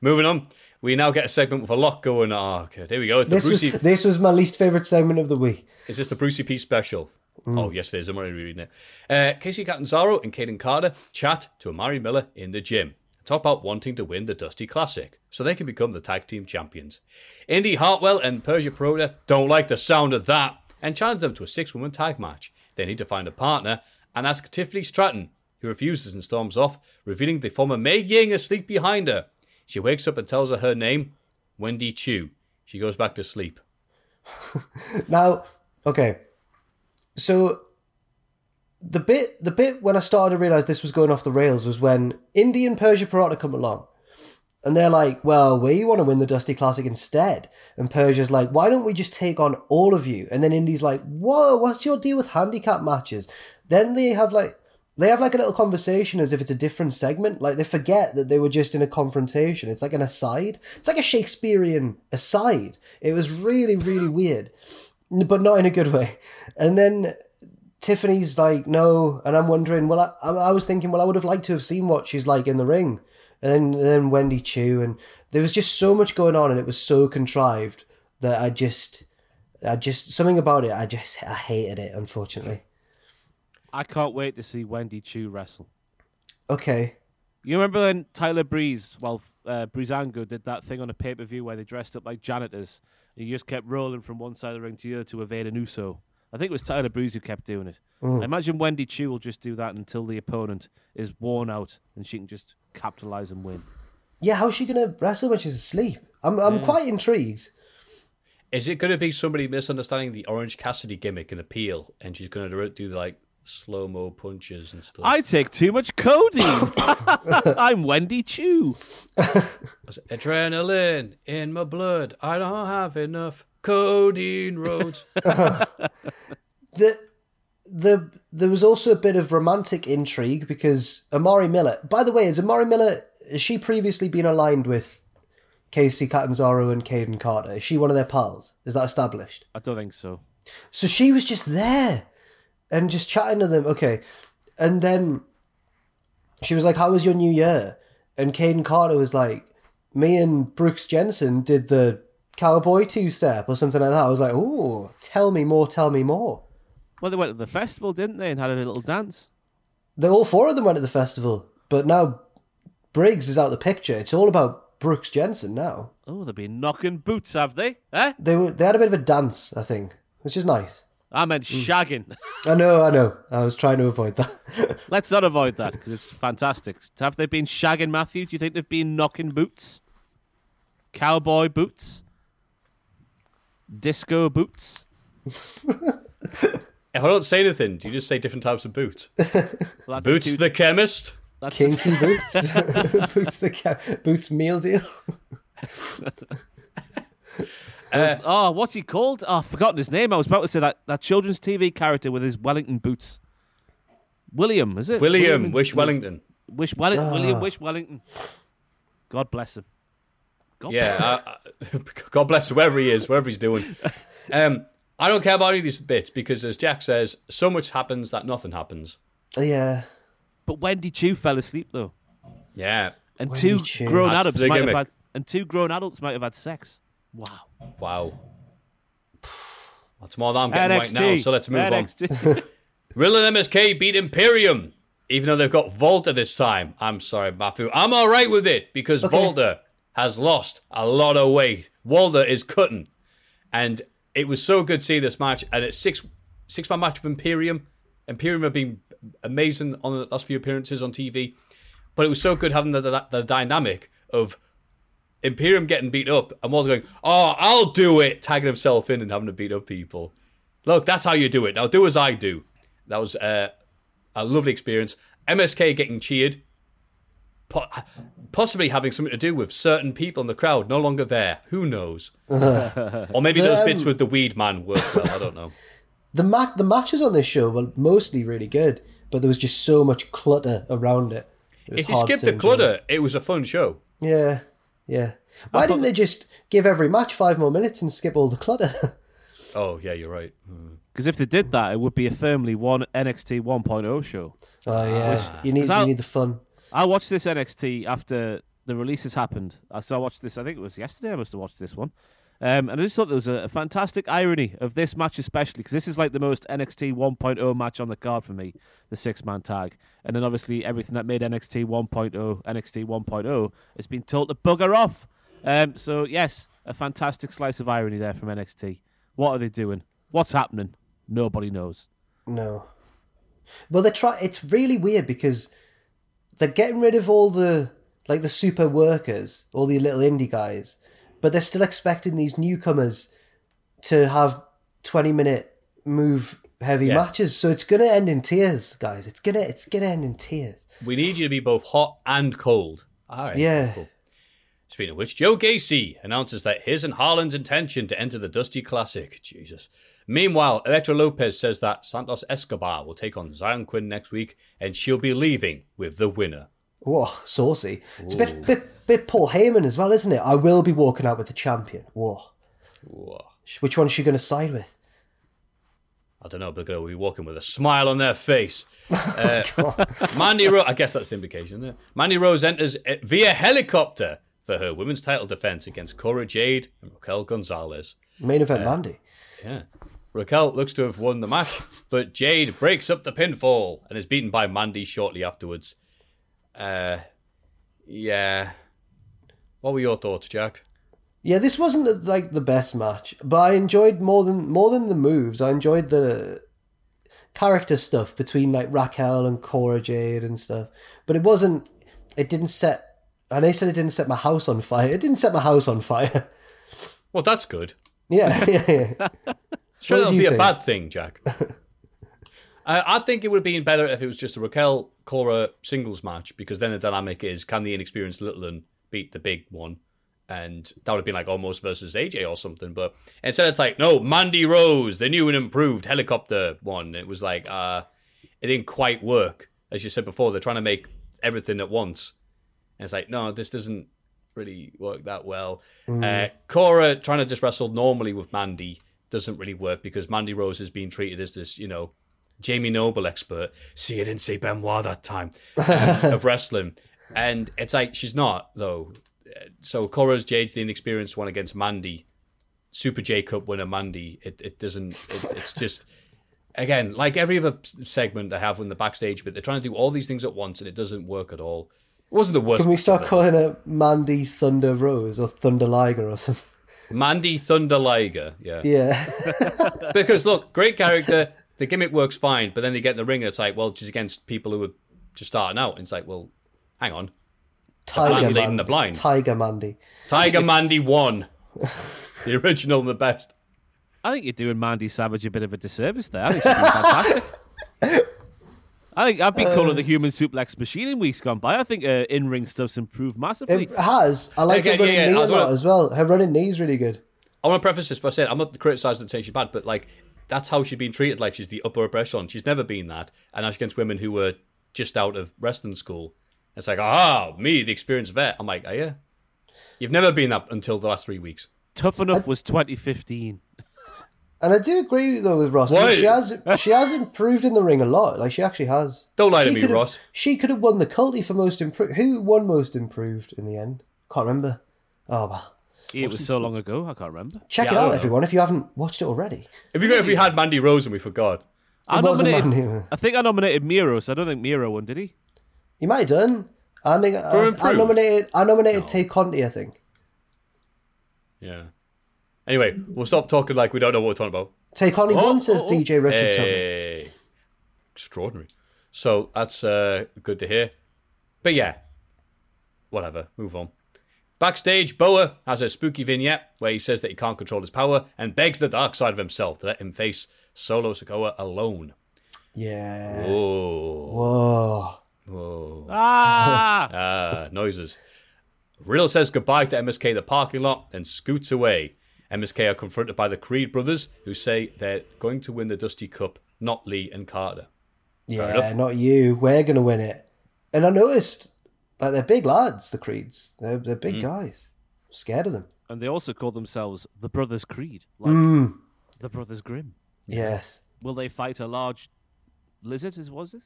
Moving on. We now get a segment with a lot going on. Oh, okay, there we go. It's the This was, this was my least favorite segment of the week. Is this the Brucey P special? Oh, yes, it is. I'm already reading it. Uh, Kacy Catanzaro and Kayden Carter chat to Amari Miller in the gym. Talk out wanting to win the Dusty Classic so they can become the tag team champions. Indy Hartwell and Persia Pirotta don't like the sound of that and challenge them to a six woman tag match. They need to find a partner and ask Tiffany Stratton, who refuses and storms off, revealing the former Mei Ying asleep behind her. She wakes up and tells her her name, Wendy Chu. She goes back to sleep. <laughs> Now, okay, so the bit the bit when I started to realize this was going off the rails was when Indy and Persia Pirotta come along, and they're like, "Well, we want to win the Dusty Classic instead," and Persia's like, "Why don't we just take on all of you?" And then Indy's like, "Whoa, what's your deal with handicap matches?" Then they have like. They have like a little conversation as if it's a different segment. Like they forget that they were just in a confrontation. It's like an aside. It's like a Shakespearean aside. It was really, really weird but not in a good way. And then Tiffany's like, no, and I'm wondering. Well, I, I was thinking, well, I would have liked to have seen what she's like in the ring, and then, and then Wendy Chu, and there was just so much going on, and it was so contrived that I just, I just something about it. I just, I hated it. Unfortunately. I can't wait to see Wendy Chu wrestle. Okay. You remember when Tyler Breeze, well, uh, Breezango did that thing on a pay per view where they dressed up like janitors. And you just kept rolling from one side of the ring to the other to evade an Uso. I think it was Tyler Breeze who kept doing it. Mm. I imagine Wendy Chu will just do that until the opponent is worn out and she can just capitalize and win. Yeah, how's she gonna wrestle when she's asleep? I'm, I'm Yeah. quite intrigued. Is it going to be somebody misunderstanding the Orange Cassidy gimmick and appeal, and she's going to do like slow mo punches and stuff? I take too much codeine. <laughs> <laughs> I'm Wendy Chu. Adrenaline in my blood. I don't have enough codeine roads. <laughs> the the there was also a bit of romantic intrigue because Amari Miller. By the way, has Amari Miller has she previously been aligned with Kacy Catanzaro and Kayden Carter? Is she one of their pals? Is that established? I don't think so. So she was just there and just chatting to them. Okay, and then she was like, "How was your New Year?" And Kayden Carter was like, "Me and Brooks Jensen did the cowboy two step or something like that." I was like, "Oh, tell me more, tell me more." Well, they went to the festival, didn't they, and had a little dance? They all four of them went to the festival, but now Briggs is out of the picture. It's all about Brooks Jensen now. Oh, they've been knocking boots, have they? Eh? They were they had a bit of a dance, I think, which is nice. I meant Mm. shagging. <laughs> I know, I know. I was trying to avoid that. <laughs> Let's not avoid that because it's fantastic. Have they been shagging Matthew? Do you think they've been knocking boots? Cowboy boots? Disco boots? <laughs> If I don't say anything, do you just say different types of boots? <laughs> Well, Boots two- the chemist. that's Kinky boots, <laughs> boots the ca- boots meal deal. Uh, oh, what's he called? Oh, I've forgotten his name. I was about to say that, that children's TV character with his Wellington boots. William, is it? William, Wish Wellington. Wish Wellington. William Ah. Wish Wellington. God bless him. God Yeah, I, I, <laughs> God bless whoever he is, whatever he's doing. <laughs> Um, I don't care about any of these bits because, as Jack says, so much happens that nothing happens. Yeah, But Wendy Chu fell asleep though, Yeah, and Wendy two Chu. grown That's adults the might have had, and two grown adults might have had sex. Wow. wow. That's more than I'm getting right now, so let's move on. NXT. <laughs> Riddle and MSK beat Imperium, even though they've got Walter this time. I'm sorry, Matthew. I'm all right with it because Okay. Walter has lost a lot of weight. Walter is cutting, and it was so good to see this match. And it's six six man match of Imperium. Imperium have been amazing on the last few appearances on TV, but it was so good having the the, the dynamic of Imperium getting beat up and Walter going, "Oh, I'll do it," tagging himself in and having to beat up people. Look, that's how you do it. Now do as I do. That was uh, a lovely experience. MSK getting cheered, po- possibly having something to do with certain people in the crowd no longer there. Who knows? <laughs> or maybe those bits Um, with the weed man worked well. I don't know. <laughs> the mat the matches on this show were mostly really good, but there was just so much clutter around it. It If you skip the clutter, it was a fun show. yeah, yeah. Why didn't they just give every match five more minutes and skip all the clutter? <laughs> Oh yeah, you're right. Hmm. Because if they did that, it would be a firmly one NXT 1.0 show. oh yeah, you need Is you need the fun. I watched this NXT after the releases happened. So I watched this. I think it was yesterday. I must have watched this one, um, and I just thought there was a, a fantastic irony of this match, especially because this is like the most NXT 1.0 match on the card for me, the six man tag, and then obviously everything that made NXT 1.0 NXT 1.0 has been told to bugger off. Um, so yes, a fantastic slice of irony there from NXT. What are they doing? What's happening? Nobody knows. No. Well, they try. It's really weird because they're getting rid of all the like the super workers, all the little indie guys, but they're still expecting these newcomers to have twenty minute move heavy Yeah. matches. So it's gonna end in tears, guys. It's gonna it's gonna end in tears. We need you to be both hot and cold. All right. Yeah. Cool. Speaking of which, Joe Gacy announces that his and Harland's intention to enter the Dusty Classic. Jesus. Meanwhile, Elektra Lopez says that Santos Escobar will take on Xyon Quinn next week, and she'll be leaving with the winner. Whoa, saucy. It's a bit, bit bit Paul Heyman as well, isn't it? I will be walking out with the champion. Whoa. Whoa. Which one's she going to side with? I don't know, but they'll be walking with a smile on their face. <laughs> Uh, Mandy Rose, I guess that's the implication there. Mandy Rose enters uh, via helicopter for her women's title defense against Cora Jade and Raquel Gonzalez. Main event Mandy. Yeah. Raquel looks to have won the match, but Jade breaks up the pinfall and is beaten by Mandy shortly afterwards. Uh, yeah. What were your thoughts, Jack? Yeah, this wasn't like the best match, but I enjoyed more than more than the moves. I enjoyed the character stuff between like Raquel and Cora Jade and stuff. But it wasn't. It didn't set. And they said it didn't set my house on fire. It didn't set my house on fire. Well, that's good. yeah, <laughs> yeah, yeah. <laughs> Sure, do you be a bad thing, Jack. <laughs> I, I think it would have been better if it was just a Raquel Cora singles match because then the dynamic is can the inexperienced little one beat the big one? And that would have been like almost versus AJ or something. But instead, it's like, no, Mandy Rose, the new and improved helicopter one. It was like, uh, it didn't quite work. As you said before, they're trying to make everything at once. And it's like, no, this doesn't really work that well. Uh, Cora trying to just wrestle normally with Mandy doesn't really work because Mandy Rose is being treated as this, you know, Jamie Noble expert. See, I didn't say Benoit that time um, of <laughs> wrestling, and it's like she's not though. So Cora's Jade's the inexperienced one against Mandy, Super J Cup winner Mandy. It it doesn't. It, it's just again like every other segment I have in the backstage, but they're trying to do all these things at once and it doesn't work at all. It wasn't the worst. Can we start calling her Mandy Thunder Rose or Thunder Liger or something? Mandy Thunder Liger. Yeah. Yeah. <laughs> because look, great character. The gimmick works fine, but then they get in the ring and it's like, well, she's against people who are just starting out. And it's like, well, hang on. Tiger Mandy leading Mandy. the blind. Tiger Mandy. Tiger Mandy won. <laughs> the original and the best. I think you're doing Mandy Savage a bit of a disservice there. I think she's fantastic. <laughs> I think I've been calling Uh, the human suplex machine in weeks gone by. I think uh, in ring stuff's improved massively. It has. I like Okay, her running yeah, yeah, knee I a do wanna- lot as well. Her running knee's really good. I want to preface this by saying I'm not criticising and saying she's bad, but like that's how she's been treated. Like she's the upper echelon. She's never been that, and that's against women who were just out of wrestling school. It's like, ah, me, the experienced vet. I'm like, oh yeah, you've never been that until the last three weeks. Tough enough was 2015. And I do agree though with Ross. Why? She has she has improved in the ring a lot. Like she actually has. Don't lie to She me, could've- Ross. She could have won the Culty for most improved. Who won most improved in the end? Can't remember. Oh well. It was so long ago, I can't remember. Check Yeah, it out, know. everyone, if you haven't watched it already. If you if we had Mandy Rose and we forgot, I It wasn't nominated. Mandy. I think I nominated Miro, so I don't think Miro won, did he? He might have done. I think I, I improved? nominated. I nominated Tay Conti. I think yeah. Anyway, we'll stop talking like we don't know what we're talking about. Take only Oh, says oh, oh. DJ Richard. Tubman. Hey. Extraordinary. So that's uh, good to hear. But yeah, whatever. Move on. Backstage, Boa has a spooky vignette where he says that he can't control his power and begs the dark side of himself to let him face Solo Sikoa alone. Yeah. Whoa. Whoa. Whoa. Ah! <laughs> Ah, noises. Riddle says goodbye to MSK in the parking lot and scoots away. MSK are confronted by the Creed brothers, who say they're going to win the Dusty Cup, not Lee and Carter. Yeah, enough. not you. We're gonna win it. And I noticed, like they're big lads, the Creeds. They're they're big Mm. guys. scared of them. And they also call themselves the Brothers Creed, like Mm. the Brothers Grimm. Yes. Will they fight a large lizard? Is was it?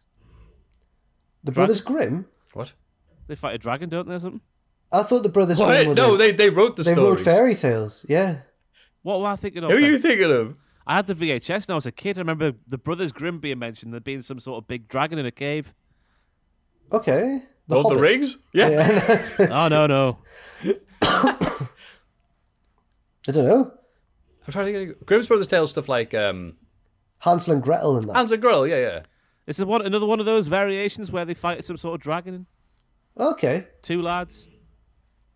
The Dragon? Brothers Grimm. What? They fight a dragon, don't they, or something? I thought the Brothers What? Grimm. were No, the- they, they wrote the they stories. wrote fairy tales. Yeah. What were I thinking of? Who are you thinking of? I had the VHS when I was a kid. I remember the Brothers Grimm being mentioned. There being some sort of big dragon in a cave. Okay. Lord of the Hobbit. Rings? Yeah. oh <laughs> no, no. <coughs> I don't know. I'm trying to think. Of, Grimm's Brothers Tales stuff like um, Hansel and Gretel and that. Hansel and Gretel. Yeah, yeah. It's a one, another one of those variations where they fight some sort of dragon. Okay. Two lads,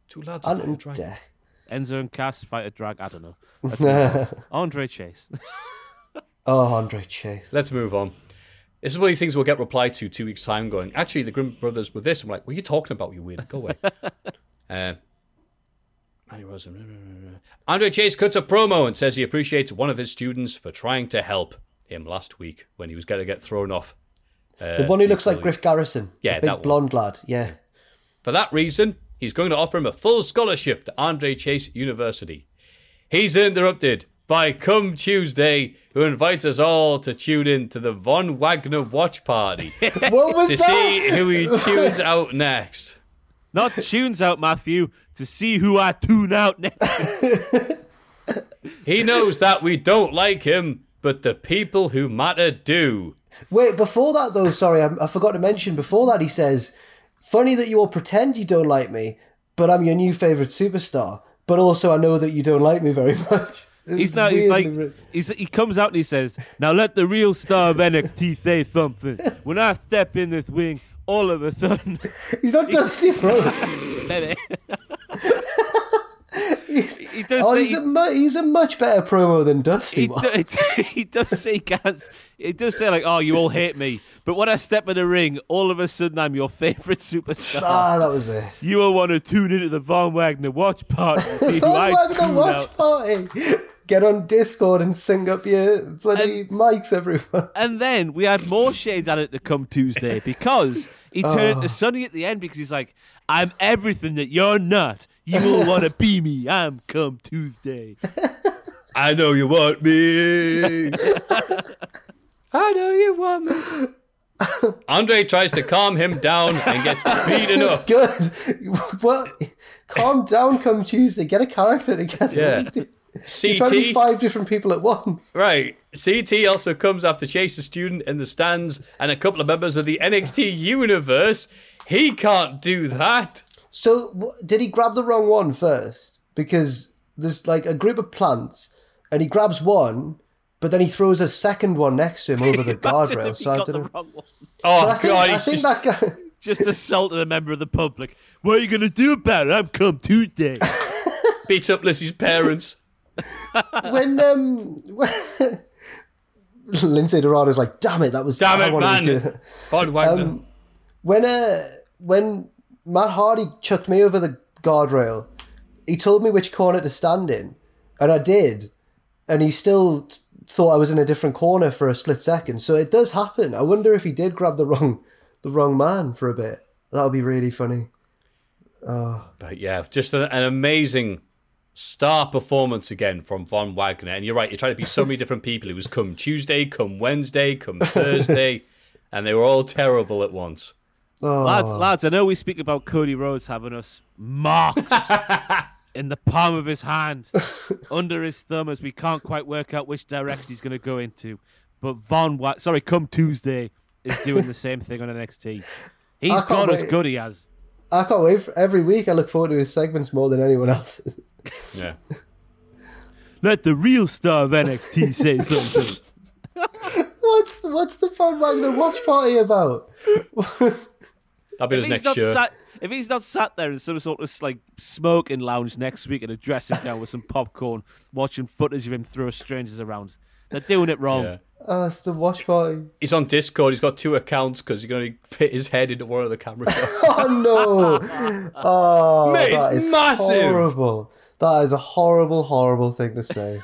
Two lads. Ant a and dragon. Dec. Enzo and Cass fight a drag. I don't know. <laughs> Andre Chase. Oh, Andre Chase. Let's move on. This is one of these things we'll get replied to two weeks' time going, actually, the Grimm brothers were this. I'm like, what are you talking about, you weird? Go away. <laughs> uh, Andy Rose- Andre Chase cuts a promo and says he appreciates one of his students for trying to help him last week when he was going to get thrown off. uh, The one who looks like. Griff Garrison. Yeah, the big that one. blonde lad. Yeah. For that reason, he's going to offer him a full scholarship to Andre Chase University. He's interrupted by Come Tuesday, who invites us all to tune in to the Von Wagner watch party <laughs> What was to that? see who he tunes <laughs> out next. Not tunes out, Matthew, to see who I tune out next. He knows that we don't like him, but the people who matter do. Wait, before that though, sorry, I, I forgot to mention. Before that, he says, "Funny that you all pretend you don't like me, but I'm your new favorite superstar. But also, I know that you don't like me very <laughs> much." He's not. He's like. He's, he comes out and he says, "Now let the real star of <laughs> NXT say something. <laughs> When I step in this wing, all of a sudden, he's not Dusty Rhodes. <laughs> He's, he does oh, say he's a mu- he's a much better promo than Dusty he, was. do, <laughs> he does say can't. He does say like, "Oh, you all hate me," but when I step in the ring, all of a sudden I'm your favorite <laughs> superstar. ah, that was it. You will want to tune into the Von Wagner watch party to see Oh, Wagner watch out. party. Get on Discord and sing up your bloody mics, everyone. And then we had more shades at it to come Tuesday because he turned Oh. into Sunny at the end because he's like, I'm everything that you're not. You will want to be me. I'm come Tuesday. <laughs> I know you want me. I know you want me. <laughs> Andre tries to calm him down and gets beaten up. <laughs> Good. What? Calm down. Come Tuesday. Get a character together. Yeah. You're trying to be five different people at once. Right. CT also comes after Chase a student in the stands and a couple of members of the NXT universe. He can't do that. So, wh- did he grab the wrong one first? Because there's like a group of plants, and he grabs one, but then he throws a second one next to him over the <laughs> guardrail. if he So I got don't the know. wrong one. Oh I think, god, I he's think just that guy. <laughs> Just assaulted a member of the public. What are you going to do about it? I'm come Tuesday. <laughs> Beat up Lizzie's parents. when um when Lince Dorado's like, damn it, that was Damn it, wanted to do man! that." Von Um, when uh when Matt Hardy chucked me over the guardrail, he told me which corner to stand in, and I did, and he still t- thought I was in a different corner for a split second. So it does happen. I wonder if he did grab the wrong the wrong man for a bit. That would be really funny. Oh, But yeah, just an, an amazing star performance again from Von Wagner. And you're right, you're trying to be so many different people. It was come Tuesday, come Wednesday, come <laughs> Thursday, and they were all terrible at once. Oh. Lads, lads, I know we speak about Cody Rhodes having us marked <laughs> in the palm of his hand, <laughs> under his thumb, as we can't quite work out which direction he's going to go into. But Von, Wa- sorry, come Tuesday is doing the same thing on NXT. He's I can't got as good he has. I can't wait. For, every week I look forward to his segments more than anyone else's. <laughs> Yeah. Let the real star of NXT say something. What's the, what's the Von Wagner watch party about? That'll be if his he's next not shirt. sat, if he's not sat there in some sort of like smoking lounge next week in a dressing gown with some popcorn, watching footage of him throw strangers around, they're doing it wrong. Yeah. Oh, it's the watch party. He's on Discord. He's got two accounts because he's going to fit his head into one of the camera <laughs> shots. Oh no! <laughs> Oh, Mate, it's that is massive. horrible. That is a horrible, horrible thing to say.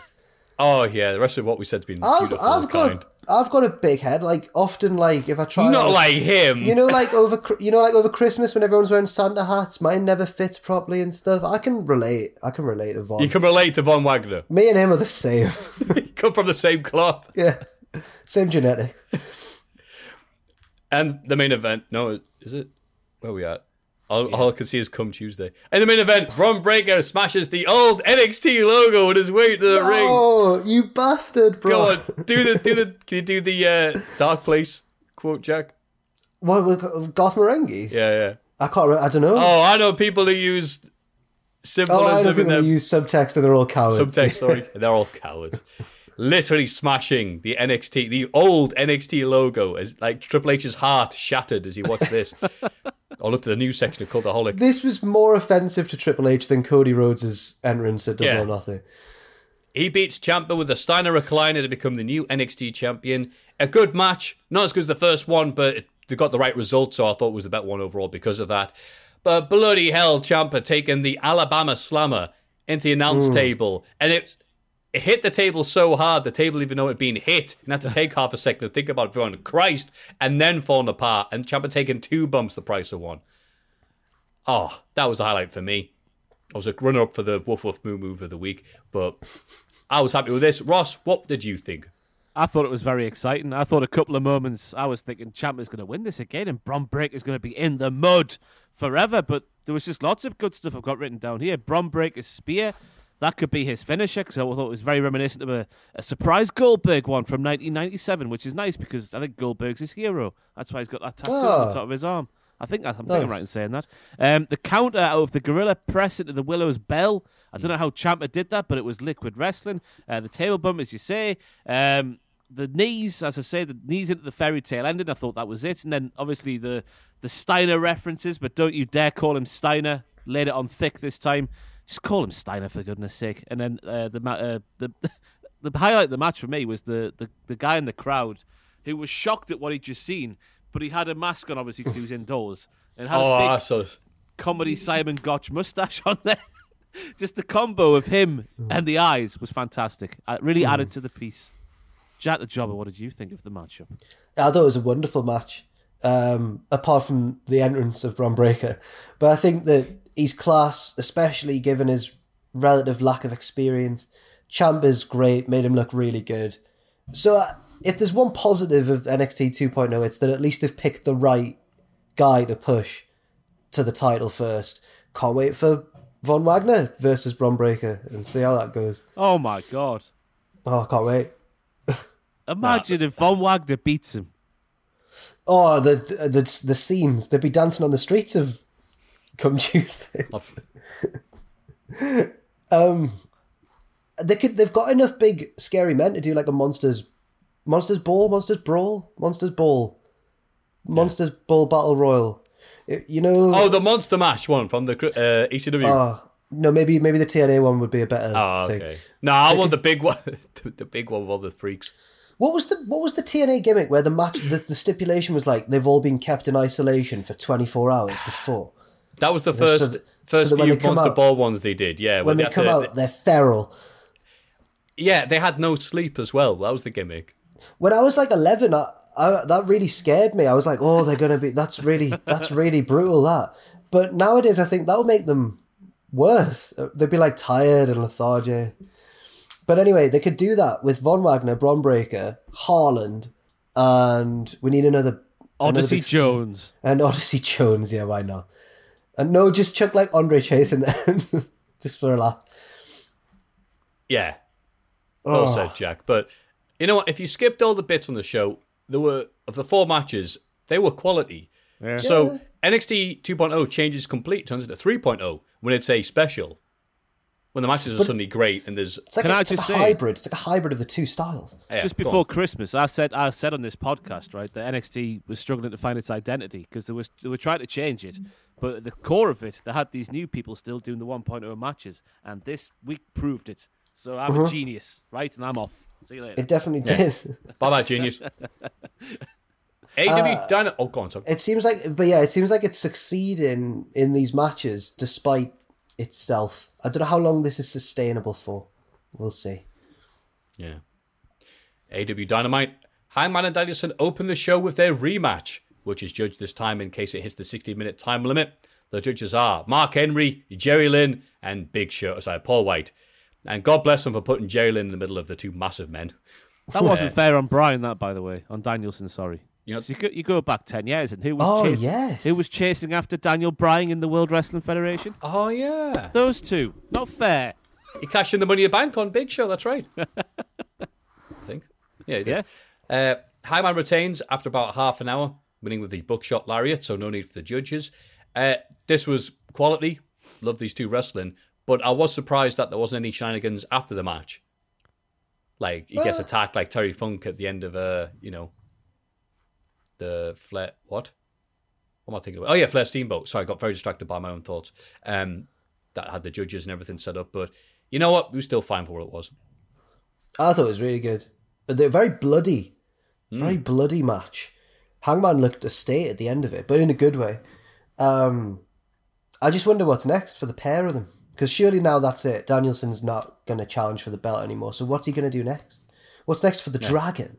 Oh yeah, the rest of what we said's been I've, I've got, kind. I've got a big head. Like often, like if I try, Not like him. you know, like <laughs> over, you know, like over Christmas when everyone's wearing Santa hats, mine never fits properly and stuff. I can relate. I can relate to Von. You can relate to Von Wagner. Me and him are the same. <laughs> Come from the same cloth. <laughs> yeah, same genetic. And the main event, no, is it? Where we at? All, all I can see is come Tuesday. In the main event, Bron Breakker smashes the old NXT logo on his way to the ring. Oh, you bastard, bro! Go on, do the do the. Can you do the uh, Dark Place quote, Jack? What with Garth Marenghi's? Yeah, yeah. I can't. I don't know. Oh, I know people who use Oh, I know symbolism in people who use subtext and they're all cowards. subtext. <laughs> Sorry, they're all cowards. Literally smashing the NXT, the old NXT logo, as like Triple H's heart shattered as he watched this. Or looked at the news section of Cultaholic. This was more offensive to Triple H than Cody Rhodes' entrance at Double Yeah. or Nothing. He beats Ciampa with a Steiner recliner to become the new NXT champion. A good match, not as good as the first one, but it, they got the right result, so I thought it was the better one overall because of that. But bloody hell, Ciampa taking the Alabama Slammer into the announce mm. table, and it it hit the table so hard the table even though it had been hit, and had to take half a second to think about going Christ, and then falling apart, and Ciampa taking two bumps the price of one. Oh, that was the highlight for me. I was a runner up for the Woof Woof Moo Move of the week, but I was happy with this. Ross, what did you think? I thought it was very exciting. I thought a couple of moments I was thinking Ciampa's going to win this again and Bron is going to be in the mud forever. But there was just lots of good stuff I've got written down here. Bron Breakker's spear, that could be his finisher because I thought it was very reminiscent of a, a surprise Goldberg one from 1997, which is nice because I think Goldberg's his hero. That's why he's got that tattoo on Ah. the top of his arm. I think that's, I'm thinking Nice. right in saying that. Um, the counter out of the gorilla press into the Willow's bell. I don't know how Ciampa did that, but it was liquid wrestling. Uh, the table bump, as you say. Um, the knees, as I say, the knees into the fairy tale ending. I thought that was it. And then obviously the the Steiner references, but don't you dare call him Steiner. Laid it on thick this time. Just call him Steiner for goodness sake. And then uh, the ma- uh, the <laughs> the highlight of the match for me was the, the the guy in the crowd who was shocked at what he'd just seen, but he had a mask on obviously because he was indoors and had Oh, a big I saw this. comedy Simon Gotch mustache on there. <laughs> Just the combo of him and the eyes was fantastic. It really added to the piece. Jack the Jobber, what did you think of the matchup? I thought it was a wonderful match, um, apart from the entrance of Bron Breakker. But I think that he's class, especially given his relative lack of experience. Ciampa's great, made him look really good. So uh, if there's one positive of NXT 2.0, it's that at least they've picked the right guy to push to the title first. Can't wait for Von Wagner versus Bron Breakker and see how that goes. Oh my god. Oh, I can't wait. <laughs> Imagine if Von Wagner beats him. Oh, the the the scenes. They'd be dancing on the streets of come <laughs> Tuesday. Um, they could they've got enough big scary men to do like a monsters monsters ball monsters brawl monsters ball monsters ball battle royal It- you know Oh, the Monster Mash one from the uh, ECW. Ah, no maybe maybe the tna one would be a better oh, thing okay. No, I want the big one. <laughs> the, the big one with all the freaks. what was the what was the tna gimmick where the match the, the stipulation was like they've all been kept in isolation for 24 hours before That was the So first that- first so when few they come Monster out- Ball ones they did. Yeah, when they had come to- out they're feral Yeah, they had no sleep as well. That was the gimmick. when I was like eleven, I, I, that really scared me. I was like, "Oh, they're gonna be. That's really, that's really brutal." That, but nowadays, I think that would make them worse. They'd be like tired and lethargic. But anyway, they could do that with Von Wagner, Bron Breakker, Harland, and we need another another Odyssey big- Jones. and Odyssey <laughs> Jones. Yeah, why not? And no, just chuck like Andre Chase in there, <laughs> just for a laugh. Yeah. Well Oh. said, Jack. But you know what? If you skipped all the bits on the show, there were of the four matches, they were quality. Yeah. So NXT 2.0 changes complete, turns into 3.0 when it's a special. When the matches are But- suddenly great and there's It's like, Can a, I it's like just a say- hybrid. It's like a hybrid of the two styles. Yeah, Just before on. Christmas, I said I said on this podcast, right, that NXT was struggling to find its identity because they was they were trying to change it, but at the core of it, they had these new people still doing the 1.0 matches, and this week proved it. So I'm a Mhm. genius, right, and I'm off. See you later. It definitely Yeah. did. <laughs> Bye bye, genius. <laughs> AW Uh, Dynamite. Oh, go on, sorry. It seems like, but yeah, it seems like it's succeeding in these matches despite itself. I don't know how long this is sustainable for. We'll see. Yeah. AW Dynamite. Hangman and Danielson open the show with their rematch, which is judged this time in case it hits the 60 minute time limit. The judges are Mark Henry, Jerry Lynn, and Big Show, sorry, Paul White. And God bless them for putting Jerry Lynn in the middle of the two massive men. That wasn't fair on Brian. That, by the way, on Danielson. Sorry. You know- So you, go, you go back ten years, and who was Oh, chasing, yes. who was chasing after Daniel Bryan in the World Wrestling Federation? Oh, yeah. Those two. Not fair. He cashed in the money in bank on Big Show, that's right. <laughs> I think. Yeah, he did. Uh, Hangman retains after about half an hour, winning with the buckshot lariat, so no need for the judges. Uh, this was quality. Love these two wrestling, but I was surprised that there wasn't any shenanigans after the match. Like he gets Uh. attacked like Terry Funk at the end of uh, you know, the Flair. What? What am I thinking about? Oh yeah, Flair Steamboat. Sorry, I got very distracted by my own thoughts. Um, that had the judges and everything set up, but you know what? We were still fine for what it was. I thought it was really good. But they're very bloody. Very bloody match. Hangman looked a state at the end of it, but in a good way. Um, I just wonder what's next for the pair of them. Because surely now that's it. Danielson's not going to challenge for the belt anymore. So what's he going to do next? What's next for the Dragon?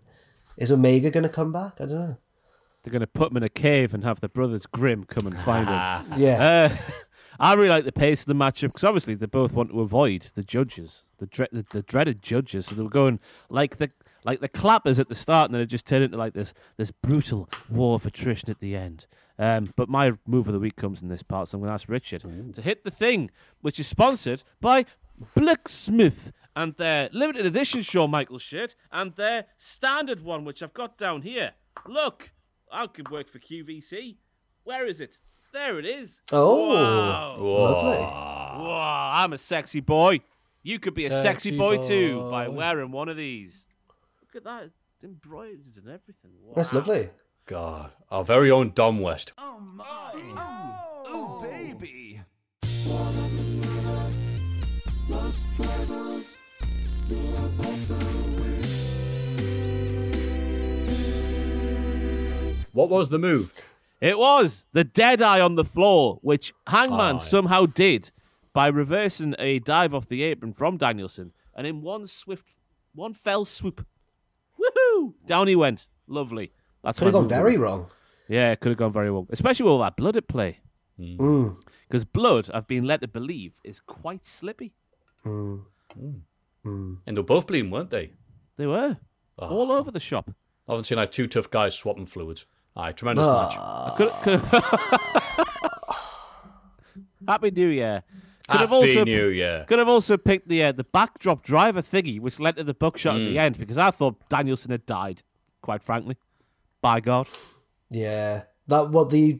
Is Omega going to come back? I don't know. They're going to put him in a cave and have the brothers Grimm come and find him. <laughs> Yeah. Uh, <laughs> I really like the pace of the matchup because obviously they both want to avoid the judges, the, dre- the the dreaded judges. So they were going like the like the clappers at the start, and then it just turned into like this this brutal war of attrition at the end. Um, but my move of the week comes in this part, so I'm going to ask Richard to hit the thing, which is sponsored by Blicksmith and their limited edition Shawn Michaels shirt and their standard one, which I've got down here. Look, I could work for QVC. Where is it? There it is. Oh, Wow. lovely. Wow, I'm a sexy boy. You could be a sexy, Sexy boy, too by wearing one of these. Look at that. It's embroidered and everything. Wow. That's lovely. God, our very own Dom West. Oh, my! Oh baby. What was the move? It was the dead eye on the floor, which Hangman Oh, yeah. somehow did by reversing a dive off the apron from Danielson, and in one swift, one fell swoop, woohoo! Down he went. Lovely. That's Could have gone move of the very wrong. Yeah, it could have gone very wrong, especially with all that blood at play. Mm. Because blood, I've been led to believe, is quite slippy. Mm. And they were both bleeding, weren't they? They were Oh. all over the shop. I haven't seen like two tough guys swapping fluids. Aye, tremendous Ah. match. I could, could <laughs> Happy New Year. Could have also New Year. Could have also picked the uh, the backdrop driver thingy, which led to the buckshot at Mm. the end, because I thought Danielson had died. Quite frankly, by God, Yeah. That what the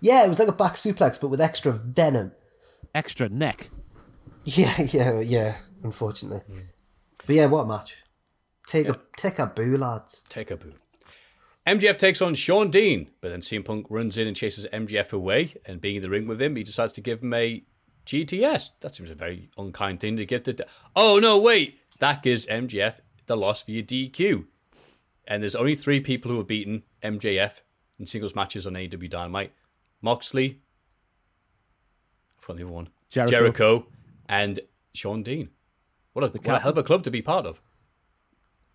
Yeah, it was like a back suplex but with extra venom. extra neck. <laughs> Yeah, yeah, yeah. unfortunately. But yeah, what a match! Take a take a boo, lads. Take a boo. MJF takes on Shawn Dean, but then CM Punk runs in and chases MJF away. And being in the ring with him, he decides to give him a GTS. That seems a very unkind thing to give to. Oh no, wait! That gives MJF the loss via DQ. And there's only three people who have beaten MJF in singles matches on AEW Dynamite: Moxley, I forgot the other one, Jericho. Jericho and Shawn Dean. What a, what a hell of a club to be part of.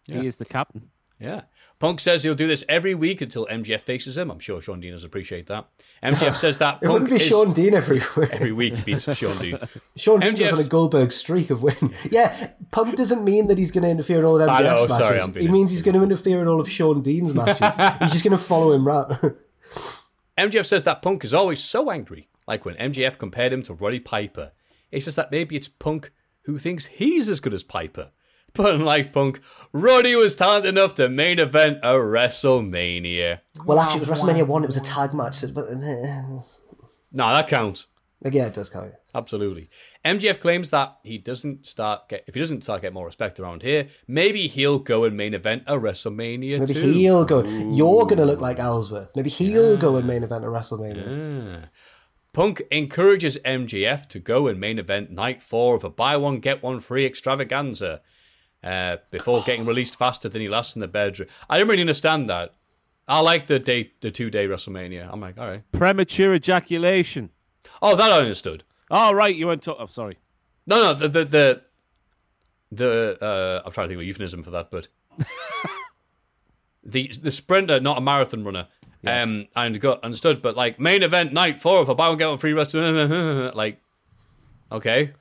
He is the captain. Yeah. Punk says he'll do this every week until MJF faces him. I'm sure Shawn Dean does appreciate that. MJF says that <laughs> It Punk wouldn't be is- Shawn Dean every <laughs> week. Every week he beats Shawn Dean. <laughs> Shawn Dean goes on a Goldberg streak of win. Yeah, Punk doesn't mean that he's going to interfere in all of MJF's I know, matches. sorry, I'm being- he means he's going to interfere in all of Shawn Dean's matches. he's just going to follow him round. MJF says that Punk is always so angry, like when MJF compared him to Roddy Piper. He says that maybe it's Punk who thinks he's as good as Piper. <laughs> But unlike Punk, Roddy was talented enough to main event a WrestleMania. well, actually, it was WrestleMania 1. It was a tag match. So, but, No, that counts. yeah, it does count. Absolutely. MJF claims that he doesn't start get if he doesn't start get more respect around here, maybe he'll go and main event a WrestleMania Maybe too. he'll go. You're going to look like Ellsworth. Maybe he'll go and main event a WrestleMania. Ah. Punk encourages MJF to go and main event night four of a buy one get one free extravaganza uh, before getting released faster than he lasts in the bedroom. I don't really understand that. I like the day, the two day WrestleMania. I'm like, all right. Premature ejaculation. Oh, that I understood. Oh, right. You went to. I'm sorry. No, no, the the the, the uh, I'm trying to think of a euphemism for that, but <laughs> the the sprinter, not a marathon runner. Um, and got understood, but like main event night four of a buy one get one free wrestling, <laughs> like okay,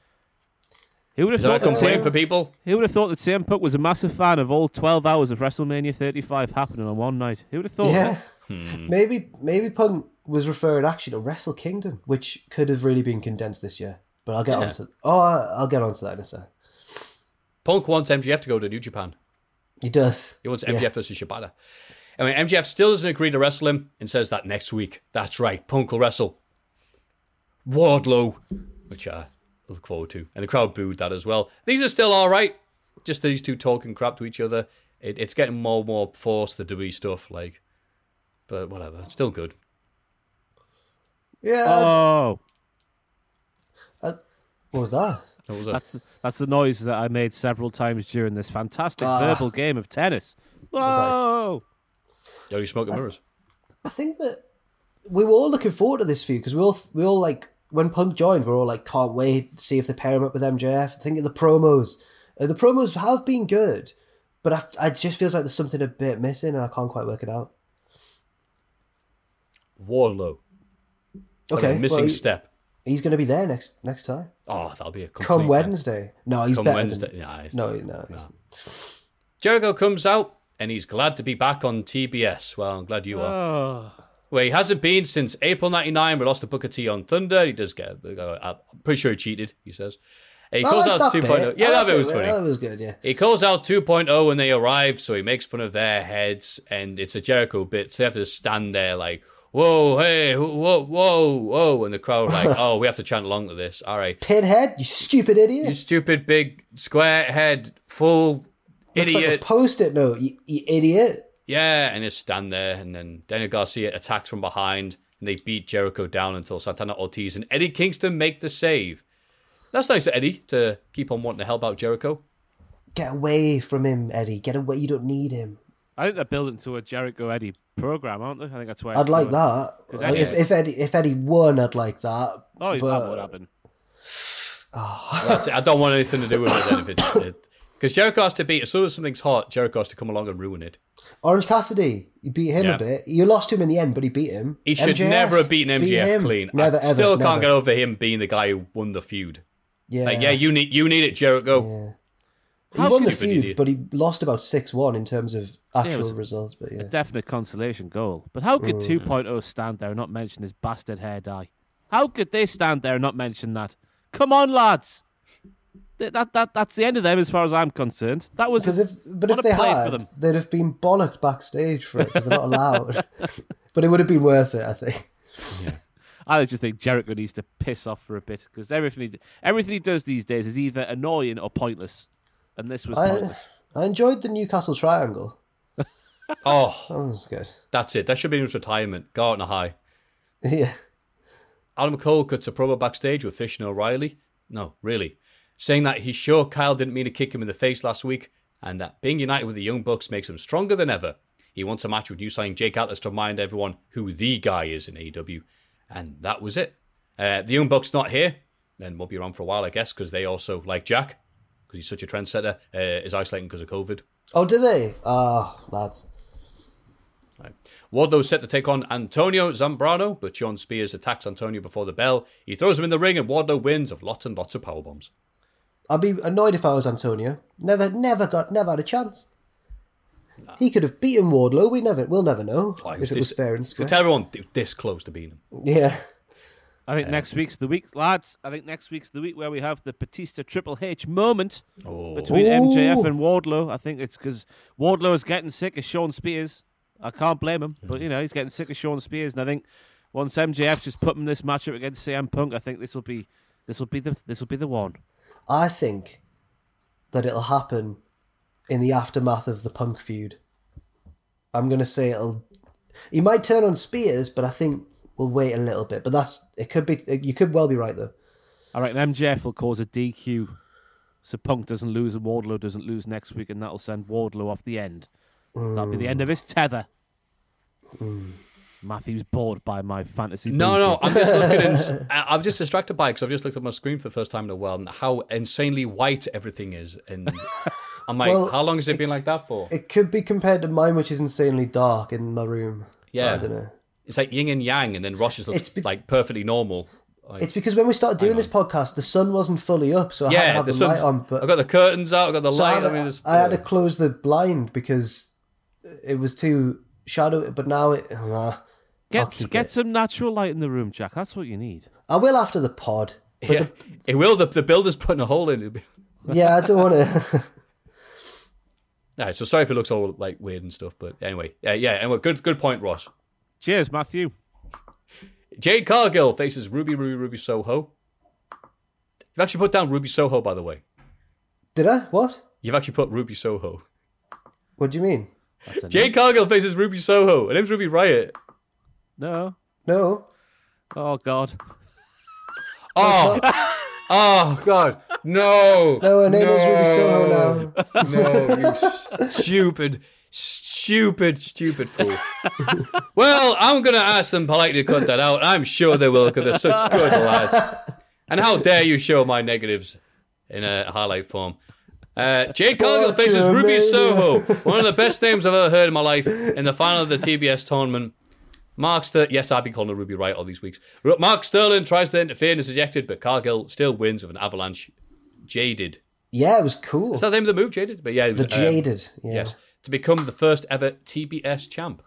Who would have is that a thought that complaint CM for people? Who would have thought that CM Punk was a massive fan of all 12 hours of WrestleMania 35 happening on one night? Who would have thought? Yeah. Hmm. Maybe maybe Punk was referring actually to Wrestle Kingdom, which could have really been condensed this year. But I'll get Yeah. onto. Oh, I'll get onto that in a sec. Punk wants MJF to go to New Japan. He does. He wants MJF Yeah. MJF versus Shibata. I mean, MJF still doesn't agree to wrestle him and says that next week. That's right, Punk will wrestle Wardlow, which I look forward to. And the crowd booed that as well. These are still all right. Just these two talking crap to each other. It, it's getting more and more forced, the WWE stuff. Like, but whatever, it's still good. Yeah. Oh, Uh, what was that? What was that? that's that's the noise that I made several times during this fantastic Ah. verbal game of tennis. Whoa! Yo, you smoking mirrors? I think that we were all looking forward to this feud because we all we all like when Punk joined, we are all like can't wait to see if they pair him up with MJF. I think of the promos. Uh, the promos have been good, but I, I just feels like there's something a bit missing, and I can't quite work it out. Wardlow. Like Okay, a missing well, he- step. He's going to be there next next time. Oh, that'll be a Come man. Wednesday. No, he's Come better. Wednesday. Than... Nah, he's no, no, he's- Jericho comes out and he's glad to be back on TBS. Well, I'm glad you are. Oh. Well, he hasn't been since April 99. We lost to Booker T on Thunder. He does get, uh, I'm pretty sure he cheated, he says. He calls like out 2.0. bit. Yeah, I that bit it. was funny. That was good. Yeah. He calls out 2.0 when they arrive, so he makes fun of their heads, and it's a Jericho bit, so they have to stand there like, whoa, hey, whoa, whoa, whoa, and the crowd like, <laughs> oh, we have to chant along to this. All right. Pinhead, you stupid idiot. You stupid big square head, full Looks like a idiot. post-it note, you, you idiot. Yeah, and just stand there, and then Daniel Garcia attacks from behind, and they beat Jericho down until Santana Ortiz and Eddie Kingston make the save. That's nice of Eddie to keep on wanting to help out Jericho. Get away from him, Eddie. Get away. You don't need him. I think they're building to a Jericho Eddie program, aren't they? I think that's why. I'd like that. Like, if, if Eddie if Eddie won, I'd like that. Oh, he's but- that would happen. <sighs> Ah. That's it. I don't want anything to do with it if it's <coughs> it. Because Jericho has to beat, as soon as something's hot, Jericho has to come along and ruin it. Orange Cassidy, you beat him Yeah. a bit. You lost to him in the end, but he beat him. He should MJF, never have beaten beat MJF him. clean. Never, I ever, still never. can't get over him being the guy who won the feud. Yeah, Like, yeah, you need you need it, Jericho. he won the feud, but he lost about six one in terms of Yeah, it actual was results. But yeah, A definite consolation goal. But how could Mm. 2.0 stand there and not mention his bastard hair dye? How could they stand there and not mention that? Come on, lads. Th- That, that, that's the end of them as far as I'm concerned. That was because if but if they had, for them. they'd have been bollocked backstage for it because they're not allowed. <laughs> but it would have been worth it, I think. I just think Jericho needs to piss off for a bit because everything he, everything he does these days is either annoying or pointless, and this was I, pointless. I enjoyed the Newcastle Triangle. <laughs> Oh, That was good. that's it. That should be his retirement. Go out on a high. <laughs> Yeah. Adam Cole cuts a promo backstage with Fish and O'Reilly. No, really. Saying that he's sure Kyle didn't mean to kick him in the face last week, and that being united with the Young Bucks makes him stronger than ever. He wants a match with new signing Jake Atlas to remind everyone who the guy is in AEW. And that was it. Uh, the Young Bucks not here, then won't be around for a while, I guess, because they also, like Jack, because he's such a trendsetter, uh, is isolating because of COVID. Oh, did they? Ah, lads. Wardlow set to take on Antonio Zambrano, but Shawn Spears attacks Antonio before the bell. He throws him in the ring, and Wardlow wins of lots and lots of power bombs. I'd be annoyed if I was Antonio. Never, never got, never had a chance. He could have beaten Wardlow. We never, we'll never know Oh, if it was fair and square. tell everyone this close to beating him. Yeah. I think next week's the week, lads. I think next week's the week where we have the Batista Triple H moment oh. between MJF and Wardlow. I think it's because Wardlow is getting sick of Shawn Spears. I can't blame him, but you know he's getting sick of Shawn Spears, and I think once MJF just put him in this matchup against CM Punk, I think this will be this will be the this will be the one. I think that it'll happen in the aftermath of the Punk feud. I'm going to say it'll. He might turn on Spears, but I think we'll wait a little bit. But that's it. Could be. You could well be right though. All right, and MJF will cause a DQ, so Punk doesn't lose and Wardlow doesn't lose next week, and that'll send Wardlow off the end. That'll be the end of his tether. Mm. Matthew's bored by my fantasy. No, booking. no, I'm just looking. In, <laughs> I- I'm just distracted by it because I've just looked at my screen for the first time in a while and how insanely white everything is. And <laughs> I'm like, Well, how long has it been like that for? It could be compared to mine, which is insanely dark in my room. Yeah. I don't know. It's like yin and yang, and then Rosh's looks It's be- like perfectly normal. Like, It's because when we started doing this podcast, the sun wasn't fully up, so I had to have the the, light on. But I've got the curtains out. I've got the so I, light. had, I mean, it's- I had to close the blind because it was too shadowy. But now it. Uh, I'll Get get it. some natural light in the room, Jack. That's what you need. I will after the pod. But yeah, it will. The, the builder's putting a hole in. It'll be- the, yeah, I don't want to. <laughs> Alright, so sorry if it looks all like weird and stuff, but anyway, yeah, yeah. Anyway, good, good point, Ross. Cheers, Matthew. Jade Cargill faces Ruby, Ruby, Ruby Soho. You've actually put down Ruby Soho, by the way. Did I? What? You've actually put Ruby Soho. What do you mean? That's a Jade Cargill faces Ruby Soho. Her name's Ruby Riott. No. No. Oh God. Oh, <laughs> oh God, no, No, her name is Ruby Soho now. no, you stupid, stupid, stupid fool. <laughs> well, I'm going to ask them politely to cut that out. I'm sure they will because they're such good lads. And how dare you show my negatives in a highlight form? Uh, Jade Cargill faces Ruby Soho, one of the best names I've ever heard in my life, in the final of the TBS tournament. Mark Sterling, yes, I've been calling her Ruby Wright all these weeks. Mark Sterling tries to interfere and is ejected, but Cargill still wins with an avalanche. Jaded. Yeah, it was cool. Is that the name of the move, Jaded? But yeah, it was, the um, Jaded. Yeah. Yes, to become the first ever TBS champ.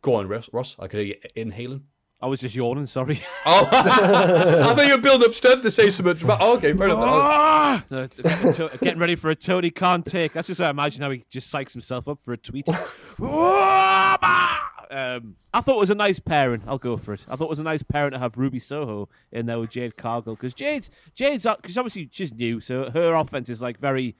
Go on, Ross. Ross I could hear you inhaling. I was just yawning. Sorry. <laughs> Oh, <laughs> I thought you were building up strength to say something. dramatic. Oh, okay, fair enough. Ah! No, getting ready for a Tony Khan take. That's just how I imagine how he just psychs himself up for a tweet. <laughs> um, I thought it was a nice pairing. I'll go for it. I thought it was a nice pairing to have Ruby Soho in there with Jade Cargill because Jade's Jade's because obviously she's new, so her offense is like very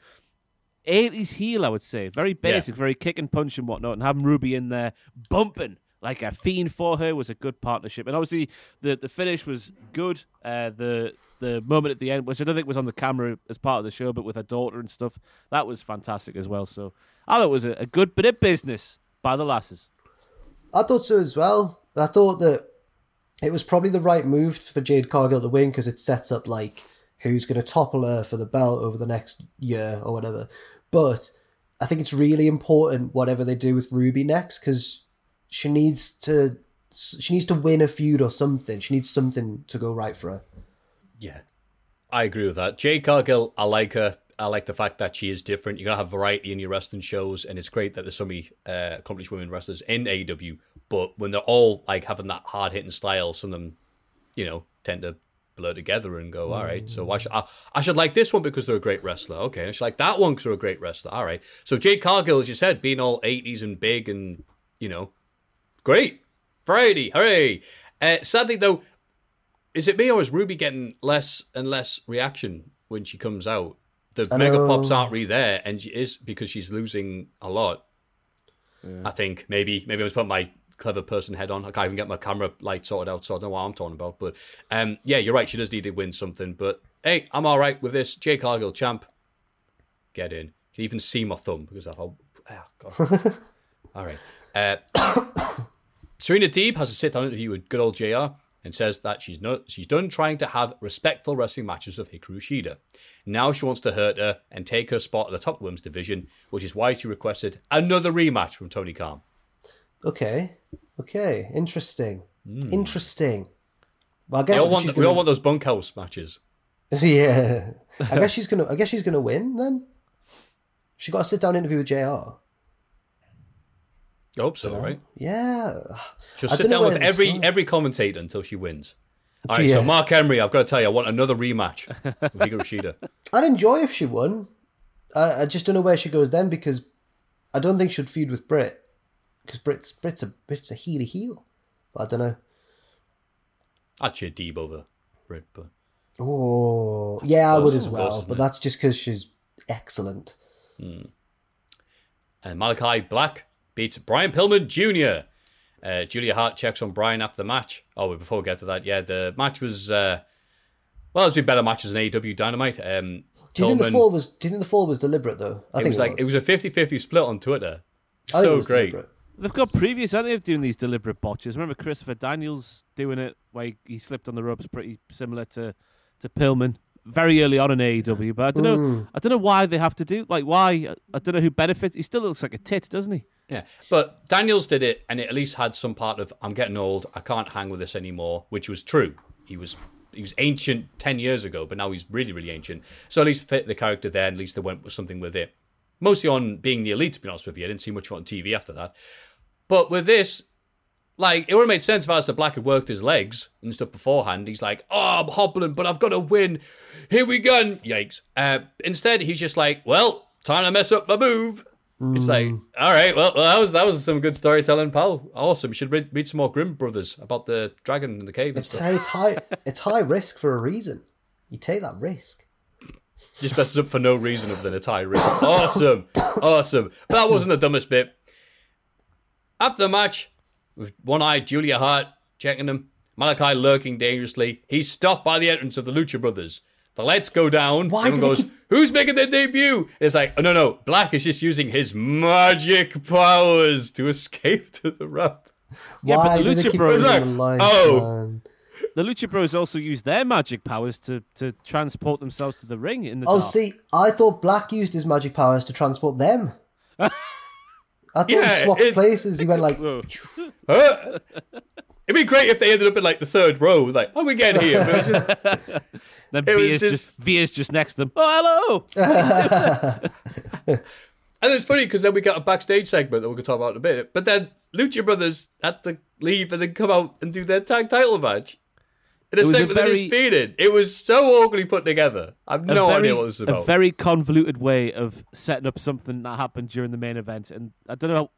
80s heel, I would say. Very basic, very kick and punch and whatnot. And having Ruby in there bumping like a fiend for her was a good partnership. And obviously, the, the finish was good. Uh, the the moment at the end, which I don't think was on the camera as part of the show, but with her daughter and stuff, that was fantastic as well. So I thought it was a, a good bit of business by the lasses. I thought so as well. I thought that it was probably the right move for Jade Cargill to win because it sets up like who's going to topple her for the belt over the next year or whatever. But I think it's really important whatever they do with Ruby next because she needs to she needs to win a feud or something. She needs something to go right for her. Yeah, I agree with that. Jade Cargill, I like her. I like the fact that she is different. You're gonna have variety in your wrestling shows, and it's great that there's so many uh, accomplished women wrestlers in AEW. But when they're all like having that hard hitting style, some of them, you know, tend to blur together and go, all right. So why should I, I should like this one because they're a great wrestler. Okay, and I should like that one because they're a great wrestler. All right. So Jade Cargill, as you said, being all 80s and big and you know, great variety. Hooray! Uh, sadly, though, is it me or is Ruby getting less and less reaction when she comes out? The I mega know. pops aren't really there, and she is because she's losing a lot. I think maybe maybe I was putting my clever person head on. I can't even get my camera light sorted out, so I don't know what I'm talking about. But um, yeah, you're right. She does need to win something. But hey, I'm all right with this. Jay Cargill, champ, get in. You can even see my thumb because I've. Oh, God. <laughs> all right. Uh, <coughs> Serena Deeb has a sit-down interview with good old JR and says that she's not she's done trying to have respectful wrestling matches with Hikaru Shida. Now she wants to hurt her and take her spot at the top of the women's division, which is why she requested another rematch from Tony Khan. Okay. Okay. Interesting. Hmm. Interesting. Well, I We guess all, that want, she's we all want those bunkhouse matches. <laughs> yeah. I guess <laughs> she's gonna. I guess she's gonna win then. She got a sit down interview with Jr. I hope so, right? Yeah. She'll I sit down with every started. every commentator until she wins. All right, so Mark Henry, I've got to tell you, I want another rematch <laughs> with Hikaru Shida. I'd enjoy if she won. I, I just don't know where she goes then because I don't think she'd feud with Britt because Britt's Britt's a Britt's a heel heel. But I don't know. I'd cheer Deeb over Britt, but Oh, yeah, I would as well. isn't But it? that's just because she's excellent. Hmm. And Malachi Black beats Brian Pillman Jr. Uh, Julia Hart checks on Brian after the match. Oh, wait, before we get to that, yeah, the match was uh, well, it's been better matches than AEW Dynamite. Um, Do you think the fall was? Do you think the fall was deliberate though? I it think was like it was a 50-50 split on Twitter. I think it So was great. deliberate. They've got previous, haven't they, of doing these deliberate botches? Remember Christopher Daniels doing it where he, he slipped on the ropes, pretty similar to to Pillman, very early on in AEW. But I don't know, Mm. I don't know why they have to do like why. I don't know who benefits. He still looks like a tit, doesn't he? Yeah, but Daniels did it, and it at least had some part of "I'm getting old, I can't hang with this anymore," which was true. He was he was ancient ten years ago, but now he's really really ancient. So at least fit the character there. At least they went with something with it. Mostly on being the elite, to be honest with you. I didn't see much of it on TV after that. But with this, like it would have made sense if Aleister Black had worked his legs and stuff beforehand. He's like, "Oh, I'm hobbling, but I've got to win. Here we go!" Yikes! Uh, instead, he's just like, "Well, time to mess up my move." It's like, mm. all right, well, well, that was that was some good storytelling, pal. Awesome. You should read, read some more Grimm Brothers about the dragon in the cave It's stuff. high, it's high. It's high risk for a reason. You take that risk. Just messes up for no reason other than a tie ring. Awesome, <coughs> awesome. But that wasn't the dumbest bit. After the match, with one-eyed Julia Hart checking him, Malakai lurking dangerously, he's stopped by the entrance of the Lucha Brothers. The lights go down. Why Everyone goes, keep- "Who's making their debut?" It's like, oh no, no, Black is just using his magic powers to escape to the rope. Yeah, but the Lucha Bros- bringing oh. the Oh. man? The Lucha Bros also use their magic powers to, to transport themselves to the ring in the Oh, dark. see, I thought Black used his magic powers to transport them. <laughs> I thought Yeah, he swapped it- places. He went like, Huh? <laughs> It'd be great if they ended up in like the third row, like, how we getting here? But just, <laughs> then it Via's just- just... Via's just next to them. Oh, hello. <laughs> And it's funny because then we got a backstage segment that we're to talk about in a bit. But then Lucha Brothers had to leave and then come out and do their tag title match. In a It was a segment that is very- It was so awkwardly put together. I've no very- idea what this is A very convoluted way of setting up something that happened during the main event, and I don't know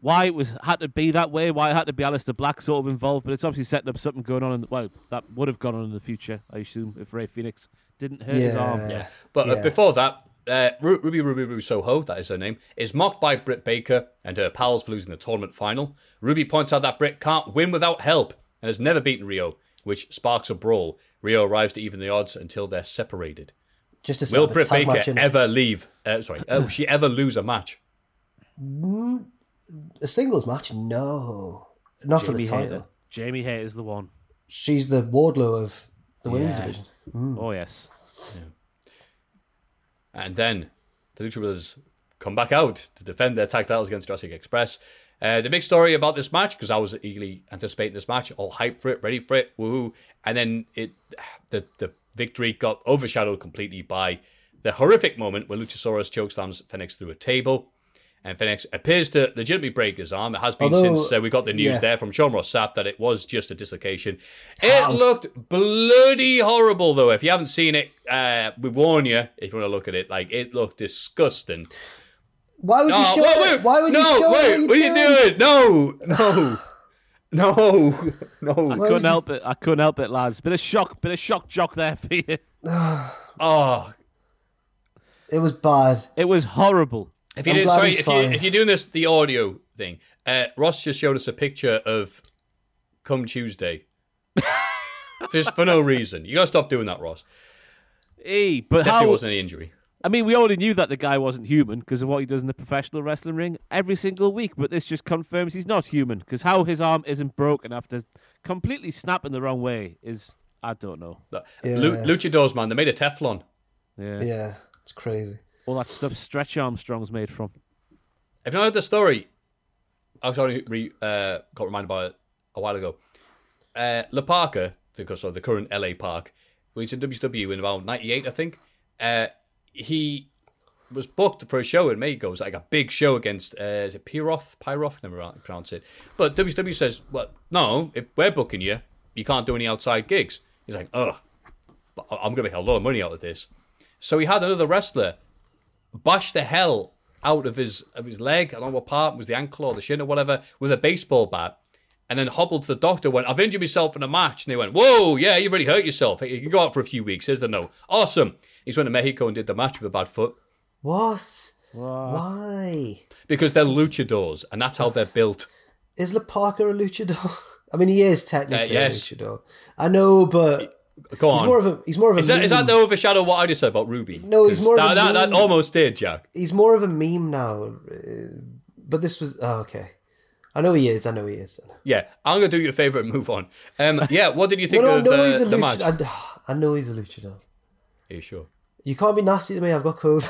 why it was had to be that way. Why it had to be Aleister Black sort of involved, but it's obviously setting up something going on. In the, well, that would have gone on in the future, I assume, if Rey Fenix didn't hurt his arm. Yeah. But uh, before that, uh, Ruby Ruby Ruby Soho, that is her name, is mocked by Britt Baker and her pals for losing the tournament final. Ruby points out that Britt can't win without help and has never beaten Rio, which sparks a brawl. Rio arrives to even the odds until they're separated. just to Will Britt tag match Baker ever leave? Uh, sorry, uh, will she ever lose a match? A singles match? No, not for the Jamie title. Hayter. Jamie Hayter is the one. She's the Wardlow of the women's Yeah. division. Oh yes. And then the Lucha Brothers come back out to defend their tag titles against Jurassic Express. Uh, the big story about this match, because I was eagerly anticipating this match, all hyped for it, ready for it, woohoo. And then it, the the victory got overshadowed completely by the horrific moment where Luchasaurus chokeslams Fenix through a table. And Fenix appears to legitimately break his arm. It has been Although, since uh, we got the news yeah. there from Sean Ross Sapp that it was just a dislocation. It looked bloody horrible, though. If you haven't seen it, uh, we warn you if you want to look at it. Like, it looked disgusting. Why would you show wait, it? wait, Why would no, you show wait, it? what are you doing? No, no. No, <laughs> no. I couldn't help it. I couldn't help it, lads. Bit of shock, bit of shock jock there for you. Oh, <sighs> It was bad. It was horrible. If you I'm did, glad sorry, he's if, you, fine. if you're doing this the audio thing, uh, Ross just showed us a picture of come Tuesday, <laughs> just for no reason. You gotta stop doing that, Ross. Hey, but Definitely how? wasn't any injury. I mean, we already knew that the guy wasn't human because of what he does in the professional wrestling ring every single week. But this just confirms he's not human because how his arm isn't broken after completely snapping the wrong way is I don't know. Yeah. Lu- Luchadors, man, they made a Teflon. Yeah, Yeah, it's crazy. All that stuff Stretch Armstrong's made from. Have you not heard the story? I was only re, uh, got reminded about it a while ago. Uh, Parker, because of the current LA Park, when he's in WCW in about '98, I think. Uh, he was booked for a show in Mexico. It was like a big show against uh, is it Pyroth? Pyroth, never pronounce it. But WCW says, "Well, no, if we're booking you, you can't do any outside gigs." He's like, "Ugh, but I'm going to make a lot of money out of this." So he had another wrestler bash the hell out of his of his leg. I don't know what part was the ankle or the shin or whatever with a baseball bat, and then hobbled to the doctor. Went, "I've injured myself in a match," and they went, "Whoa, yeah, you really hurt yourself. You can go out for a few weeks." Here's the no. Awesome. He's went to Mexico and did the match with a bad foot What? Why? because they're luchadors, and that's how they're <sighs> built. Is La Parka a luchador? <laughs> I mean, he is technically Uh, yes. a luchador. I know, but Go he's on. more of a he's more of a is that, is that to overshadow what I just said about Ruby? No, he's more of that, a that, that almost did, Jack. he's more of a meme now. uh, But this was oh, okay. I know he is. I know he is. Yeah, I'm gonna do your favorite and move on. Um, yeah, what did you think <laughs> no, of uh, he's a the match? I, I know he's a luchador. Are you sure? You can't be nasty to me. I've got COVID.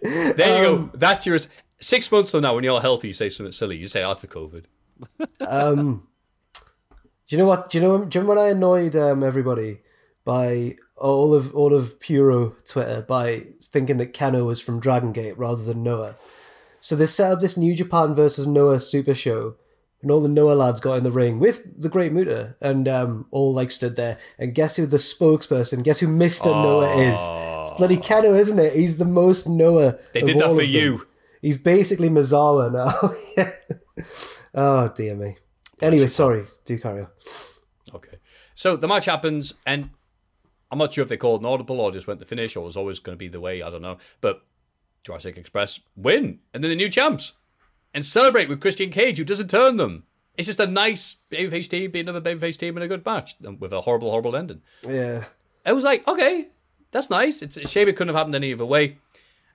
<laughs> There you Um, go. That's yours. Six months from now, when you're healthy, you say something silly. You say after COVID. <laughs> um, do you know what? Do you know? Do you remember when I annoyed um, everybody by all of all of Puro Twitter by thinking that Kenoh was from Dragon Gate rather than Noah? So they set up this New Japan versus Noah Super Show, and all the Noah lads got in the ring with the Great Muta, and um, all like stood there. And guess who the spokesperson? Guess who Mister Noah is? It's bloody Kenoh, isn't it? He's the most Noah. They did that for of them. you. He's basically Misawa now. <laughs> Yeah. Oh dear me. Anyway, sorry. Do carry on. Okay. So the match happens, and I'm not sure if they called an audible or just went to finish or was always going to be the way. I don't know. But Jurassic Express win, and then the new champs, and celebrate with Christian Cage, who doesn't turn them. It's just a nice babyface team being another babyface team in a good match with a horrible, horrible ending. Yeah. I was like, okay, that's nice. It's a shame it couldn't have happened any other way.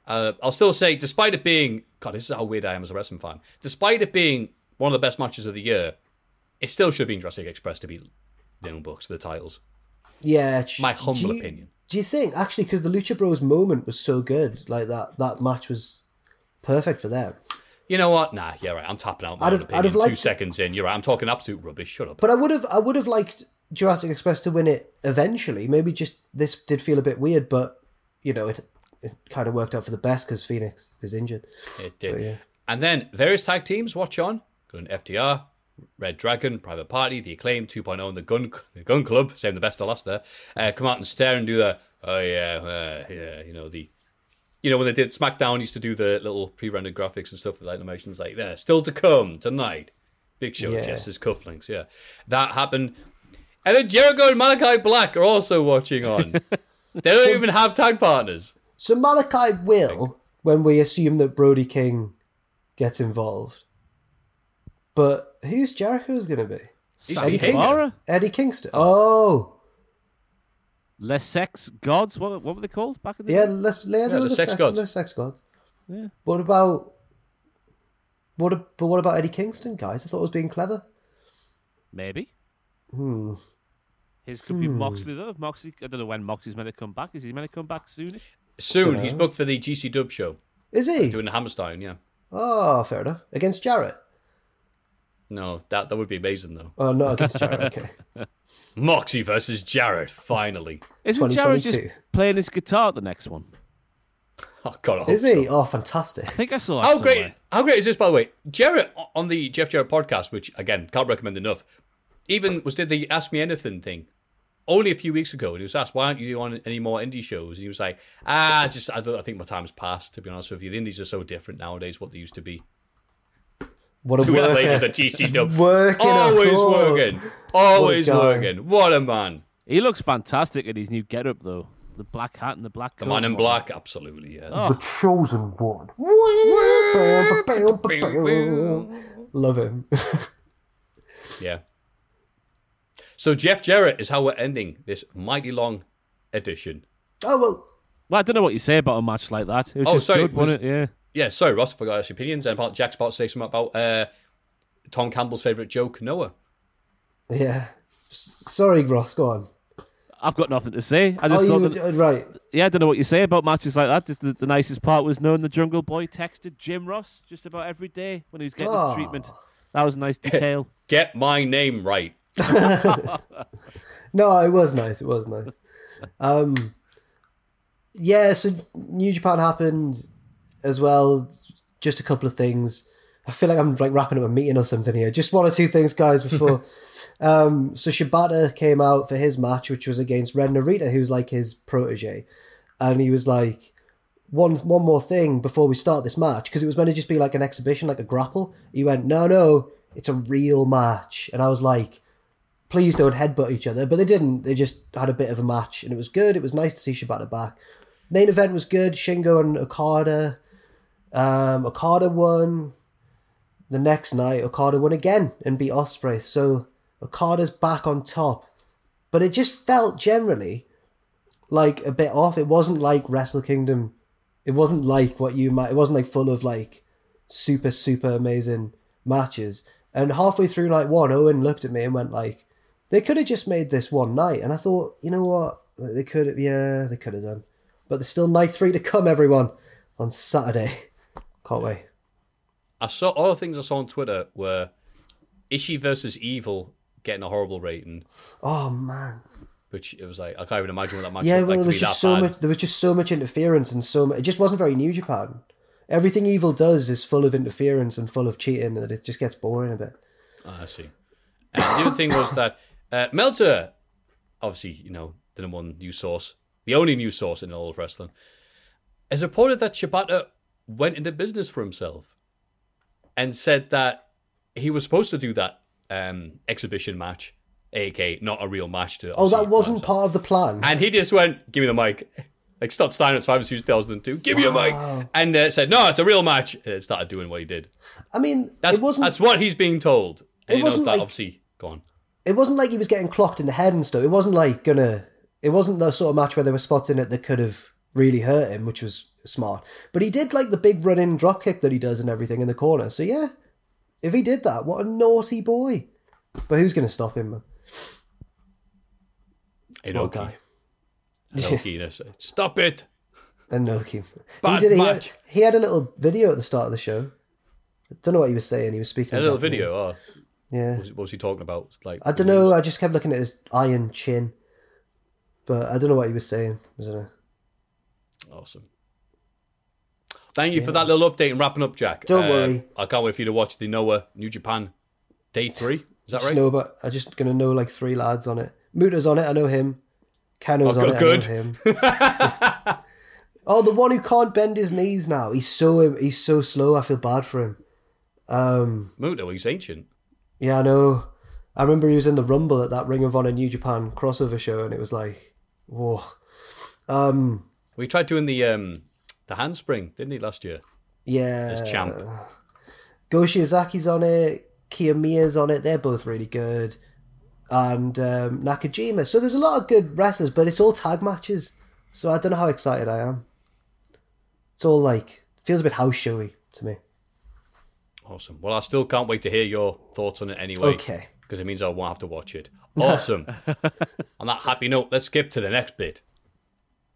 Uh, I'll still say, despite it being, God, this is how weird I am as a wrestling fan. Despite it being one of the best matches of the year, it still should have been Jurassic Express to beat the Young Bucks for the titles. Yeah. My humble you- opinion. Do you think actually because the Lucha Bros moment was so good, like that that match was perfect for them? You know what? Nah, yeah, right. I'm tapping out my I'd have- I'd opinion. have Two liked- seconds in, you're right. I'm talking absolute rubbish. Shut up. But I would have I would have liked Jurassic Express to win it eventually. Maybe just this did feel a bit weird, but you know it it kind of worked out for the best because Fenix is injured. It did. But yeah. And then various tag teams watch on. Going to FTR, Red Dragon, Private Party, The Acclaim 2.0, and the Gunn the Gunn Club, saying the best to last there, uh, come out and stare and do the, oh yeah, uh, yeah, you know, the, you know, when they did SmackDown, used to do the little pre-rendered graphics and stuff with like animations like there, still to come tonight. Big Show, Yeah. Justice Cufflinks, yeah. That happened. And then Jericho and Malakai Black are also watching on. <laughs> they don't even have tag partners. So Malakai will when we assume that Brody King gets involved. But who's Jericho's going to be? He's Eddie Kingston. Kingston. Eddie Kingston. Oh, Les Sex Gods. What, what were they called back in the yeah. day? Let's yeah, the the sex sex, gods. The sex gods. Yeah. What about what? But what about Eddie Kingston, guys? I thought it was being clever. Maybe. Hmm. His could be Moxley though. Moxley, I don't know when Moxley's meant to come back. Is he meant to come back soonish? Soon, he's booked for the GC Dub show, Is he? doing the Hammerstein, yeah. Oh, fair enough. Against Jarrett. No, that that would be amazing though. Oh, not against Jarrett. <laughs> Okay. Moxie versus Jarrett, finally. Isn't Jarrett just 2022. playing his guitar at the next one? Oh God, I hope Is he? so. Oh, fantastic. I think I saw. that How great! somewhere. How great is this, by the way? Jarrett on the Jeff Jarrett podcast, which again can't recommend enough. Even was did the Ask Me Anything thing only a few weeks ago, and he was asked, "Why aren't you on any more indie shows?" And he was like, "Ah, just I, don't, I think my time's passed. To be honest with you, the indies are so different nowadays. What they used to be." What a to his worker. ladies at GC Dub. Working Always working. Always guy. working. What a man. He looks fantastic in his new getup, though. The black hat and the black The coat man in and all black, absolutely, yeah. Oh. The chosen one. <laughs> Love him. <laughs> Yeah. So Jeff Jarrett is how we're ending this mighty long edition. oh well. Well, I don't know what you say about a match like that. It was Oh, just sorry, good, was- wasn't it? Yeah. Yeah, sorry, Ross, I forgot to ask your opinions. And about Jack's about to say something about uh, Tom Campbell's favourite joke, Noah. Yeah. Sorry, Ross. Go on. I've got nothing to say. I Oh, just you thought that, right. yeah, I don't know what you say about matches like that. Just the, the nicest part was knowing the Jungle Boy texted Jim Ross just about every day when he was getting Oh. his treatment. That was a nice detail. <laughs> Get my name right. <laughs> No, it was nice. It was nice. Um, yeah, so New Japan happened as well. Just a couple of things. I feel like I'm like wrapping up a meeting or something here. Just one or two things, guys, before. <laughs> um, so Shibata came out for his match, which was against Ren Narita, who's like his protege, and he was like, one one more thing before we start this match because it was meant to just be like an exhibition, like a grapple. He went, no, no, it's a real match, and I was like, please don't headbutt each other. But they didn't. They just had a bit of a match, and it was good. It was nice to see Shibata back. Main event was good. Shingo and Okada. Um, Okada won. The next night, Okada won again and beat Ospreay. So Okada's back on top. But it just felt generally like a bit off. It wasn't like Wrestle Kingdom. It wasn't like what you might. It wasn't like full of like super super amazing matches. And halfway through night one, Owen looked at me and went like, "They could have just made this one night." And I thought, you know what? They could have. Yeah, they could have done. But there's still night three to come, everyone, on Saturday. <laughs> Can't wait. I saw all the things I saw on Twitter were Ishii versus Evil getting a horrible rating, Oh man. which it was like I can't even imagine what that match yeah, well, like there to was be just that so bad. much. There was just so much interference and so much. It just wasn't very New Japan. Everything Evil does is full of interference and full of cheating, that it just gets boring a bit. Ah, I see. And the other thing was that uh, Meltzer, obviously, you know, the number one news source, the only news source in all of wrestling, has reported that Shibata went into business for himself and said that he was supposed to do that um, exhibition match, aka not a real match to. Oh, that wasn't part of the plan. And he just went, "Give me the mic." <laughs> Like Scott Steiner at Series 2002, give me a mic, and uh, said, "No, it's a real match." And started doing what he did. I mean, That's it wasn't. that's what he's being told. And It he wasn't that like- obviously. Go on. it wasn't like he was getting clocked in the head and stuff. It wasn't like gonna. It wasn't the sort of match where there were spots in it that could have really hurt him, which was smart. But he did like the big running drop kick that he does and everything in the corner. So yeah, if he did that, what a naughty boy. But who's gonna stop him, man? Inoki. <laughs> Inoki, stop it. Inoki. Bad he did. He match. had, he had a little video at the start of the show. I don't know what he was saying. He was speaking. A little Japanese. video. Oh, Yeah. what was, what was he talking about? Like I don't know. I just kept looking at his iron chin, but I don't know what he was saying. Was it? A... Awesome. Thank you for that little update and wrapping up, Jack. Don't Uh, worry. I can't wait for you to watch the Noah New Japan Day Three. Is that right? No, but I'm just gonna know like three lads on it. Muta's on it. I know him. Kenoh's Oh, on it. good. I know him. <laughs> oh, the one who can't bend his knees now. He's so he's so slow. I feel bad for him. Um, Muto, he's ancient. yeah, I know. I remember he was in the Rumble at that Ring of Honor New Japan crossover show, and it was like, whoa. Um, We tried doing the um the handspring, didn't he, last year? yeah. As champ. Go Shiozaki's on it. Kiyomiya's on it. They're both really good. And um, Nakajima. So there's a lot of good wrestlers, but it's all tag matches. So I don't know how excited I am. It's all like feels a bit house showy to me. Awesome. Well, I still can't wait to hear your thoughts on it anyway. Okay. Because it means I won't have to watch it. <laughs> Awesome. <laughs> on that happy note, let's skip to the next bit.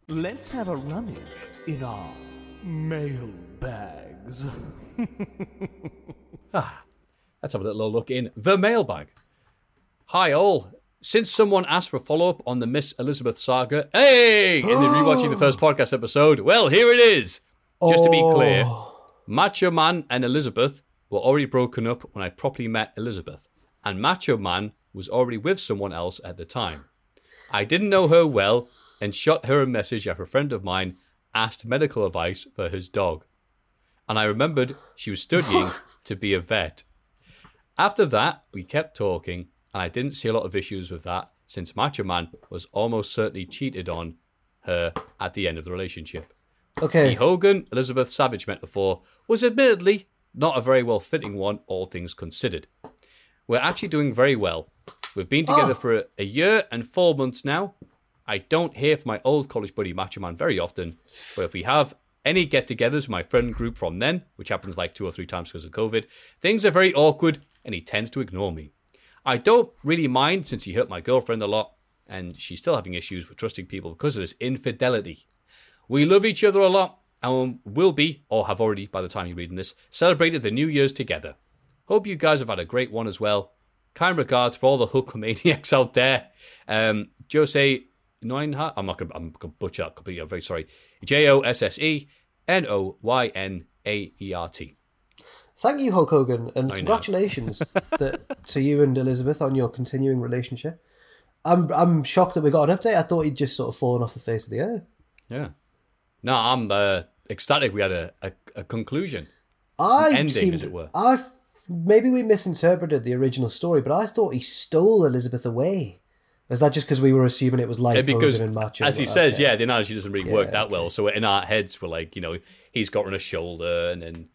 Let's have a rummage in our mail bags. <laughs> ah, Let's have a little look in the mailbag. Hi, all. Since someone asked for a follow up on the Miss Elizabeth saga, hey, in the <gasps> rewatching the first podcast episode, well, here it is. Just to be clear, Oh. Macho Man and Elizabeth were already broken up when I properly met Elizabeth, and Macho Man was already with someone else at the time. I didn't know her well and shot her a message after a friend of mine asked medical advice for his dog. And I remembered she was studying <laughs> to be a vet. After that, we kept talking, and I didn't see a lot of issues with that since Macho Man was almost certainly cheated on her at the end of the relationship. Okay. The Hogan Elizabeth Savage metaphor was admittedly not a very well fitting one, all things considered. We're actually doing very well. We've been ah. together Oh. for a, a year and four months now. I don't hear from my old college buddy Macho Man very often, but if we have any get togethers with my friend group from then, which happens like two or three times because of COVID, things are very awkward and he tends to ignore me. I don't really mind since he hurt my girlfriend a lot and she's still having issues with trusting people because of his infidelity. We love each other a lot and will be, or have already by the time you're reading this, celebrated the New Year's together. Hope you guys have had a great one as well. Kind regards for all the Hulkamaniacs <laughs> out there. Um, Jose Noinhart, I'm not to I'm gonna butcher that completely, I'm very sorry. J O S S E N O Y N A E R T. Thank you, Hulk Hogan, and congratulations <laughs> that, to you and Elizabeth on your continuing relationship. I'm I'm shocked that we got an update. I thought he'd just sort of fallen off the face of the earth. Yeah. No, I'm uh, ecstatic we had a, a, a conclusion. I ending, seemed, as it were. I maybe we misinterpreted the original story, but I thought he stole Elizabeth away. Is that just because we were assuming it was like Yeah, because, Hogan and Macho? as he Okay. says, yeah, the analogy doesn't really work Yeah, that well. So in our heads, we're like, you know, he's got on a shoulder, and then,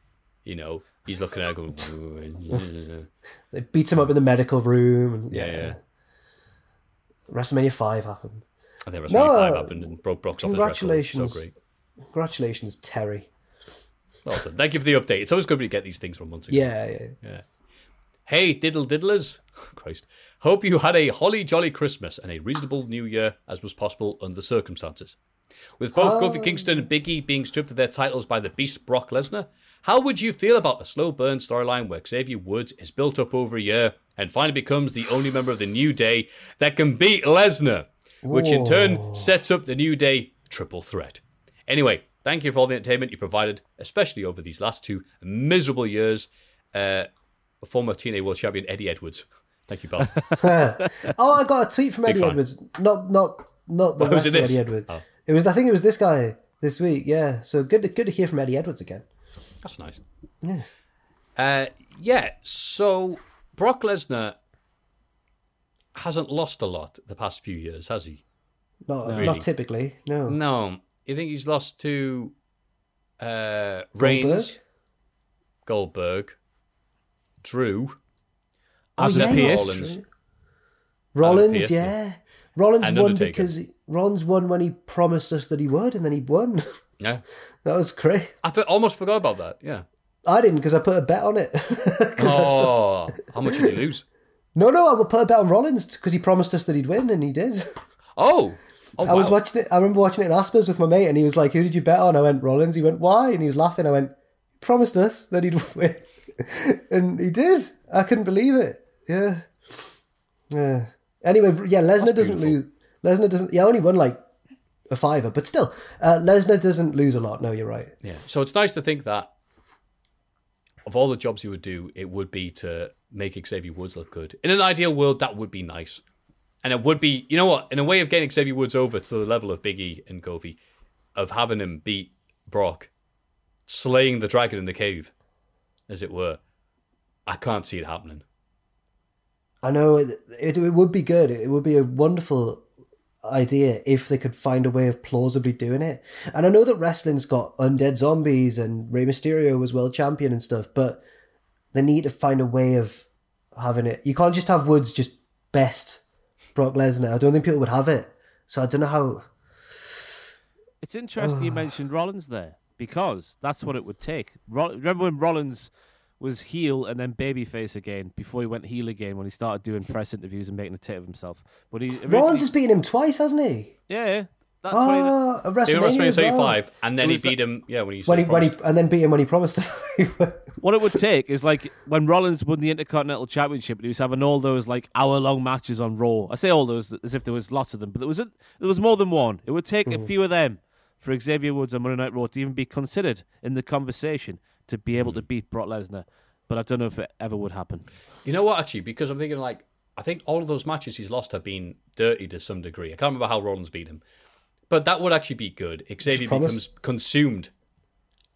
you know, he's looking at her going, <laughs> They beat him up in the medical room. And, yeah, yeah. WrestleMania five happened. I think WrestleMania No, 5 uh, happened and broke Brock's off his record. Congratulations, So great. congratulations, Terry. Well done. Thank you for the update. It's always good to get these things from months ago. Yeah, yeah. Yeah. Hey, diddle diddlers. <laughs> Christ. Hope you had a holly jolly Christmas and a reasonable New Year as was possible under the circumstances. With both Kofi Kingston and Big E being stripped of their titles by the beast Brock Lesnar, how would you feel about a slow burn storyline where Xavier Woods is built up over a year and finally becomes the only member of the New Day that can beat Lesnar, which in turn sets up the New Day triple threat? Anyway, thank you for all the entertainment you provided, especially over these last two miserable years. Uh, former TNA World Champion Eddie Edwards. Thank you, pal. <laughs> oh, I got a tweet from Big Eddie fan. Edwards. Not not not the rest of? Eddie Edwards. Oh. It was I think it was this guy this week. Yeah, so good to, good to hear from Eddie Edwards again. That's nice. Yeah. Uh, yeah, so Brock Lesnar hasn't lost a lot the past few years, has he? Not Really? not typically. No. No. You think he's lost to uh, Reigns, Goldberg, Drew, Oh, yeah, that's Rollins. Rollins, Pierce, yeah. Rollins won because he, Rollins won when he promised us that he would, and then he won. <laughs> Yeah. that was crazy. I th- almost forgot about that. Yeah. I didn't because I put a bet on it. <laughs> Oh, how much did he lose? no, no, I would put a bet on Rollins because he promised us that he'd win, and he did. Oh. oh I was wow. watching it. I remember watching it in Aspers with my mate, and he was like, "Who did you bet on?" I went Rollins. He went, "Why?" And he was laughing. I went, "Promised us that he'd <laughs> win," <laughs> and he did. I couldn't believe it. Yeah, yeah. Anyway, yeah, Lesnar doesn't lose. Lesnar doesn't. He only won like a fiver, but still, uh, Lesnar doesn't lose a lot. No, you're right. Yeah. So it's nice to think that of all the jobs he would do, it would be to make Xavier Woods look good. In an ideal world, that would be nice. And it would be, you know what, in a way of getting Xavier Woods over to the level of Big E and Kofi, of having him beat Brock, slaying the dragon in the cave, as it were. I can't see it happening. I know it, it, it would be good. It would be a wonderful idea if they could find a way of plausibly doing it. And I know that wrestling's got undead zombies and Rey Mysterio was world champion and stuff, but they need to find a way of having it. You can't just have Woods just best Brock Lesnar. I don't think people would have it. So I don't know how. It's interesting you mentioned Rollins there because that's what it would take. Roll- Remember when Rollins was heel and then babyface again before he went heel again when he started doing press interviews and making a tit of himself. But he Rollins has beaten him twice, hasn't he? yeah, that's why he- Oh, at They were WrestleMania as well. 35, and then he was the- beat him, yeah, when he When he, when he and then beat him when he promised to. <laughs> What it would take is like when Rollins won the Intercontinental Championship and he was having all those like hour long matches on Raw. I say all those as if there was lots of them, but there was a, there was more than one. It would take a mm-hmm. few of them for Xavier Woods on Monday Night Raw to even be considered in the conversation to be able to hmm. beat Brock Lesnar. But I don't know if it ever would happen. You know what, actually, because I'm thinking like I think all of those matches he's lost have been dirty to some degree. I can't remember how Rollins beat him, but that would actually be good. Xavier becomes consumed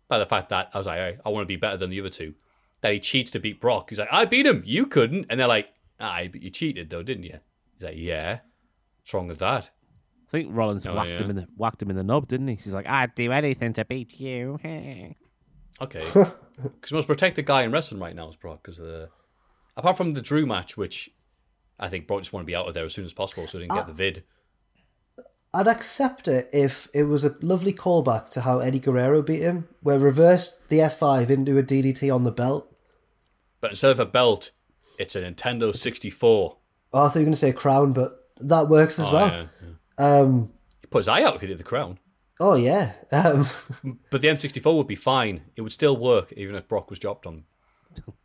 by the fact that I was like, "Hey, I want to be better than the other two. that he cheats to beat Brock. He's like, I beat him, you couldn't. And they're like, aye, but you cheated though, didn't you? He's like, yeah. What's wrong with that? I think Rollins Oh, whacked yeah. him in the whacked him in the knob, didn't he? He's like, I'd do anything to beat you. <laughs> Okay. Because we must protect the guy in wrestling right now, is Brock. Because the apart from the Drew match, which I think Brock just want to be out of there as soon as possible, so he didn't get the vid. I'd accept it if it was a lovely callback to how Eddie Guerrero beat him, where reversed the F5 into a DDT on the belt. But instead of a belt, it's a Nintendo 64. Oh, I thought you were going to say crown, but that works as Oh, well. yeah, Um, He put his eye out if he did the crown. oh yeah. Um, <laughs> But the N64 would be fine. It would still work even if Brock was dropped on.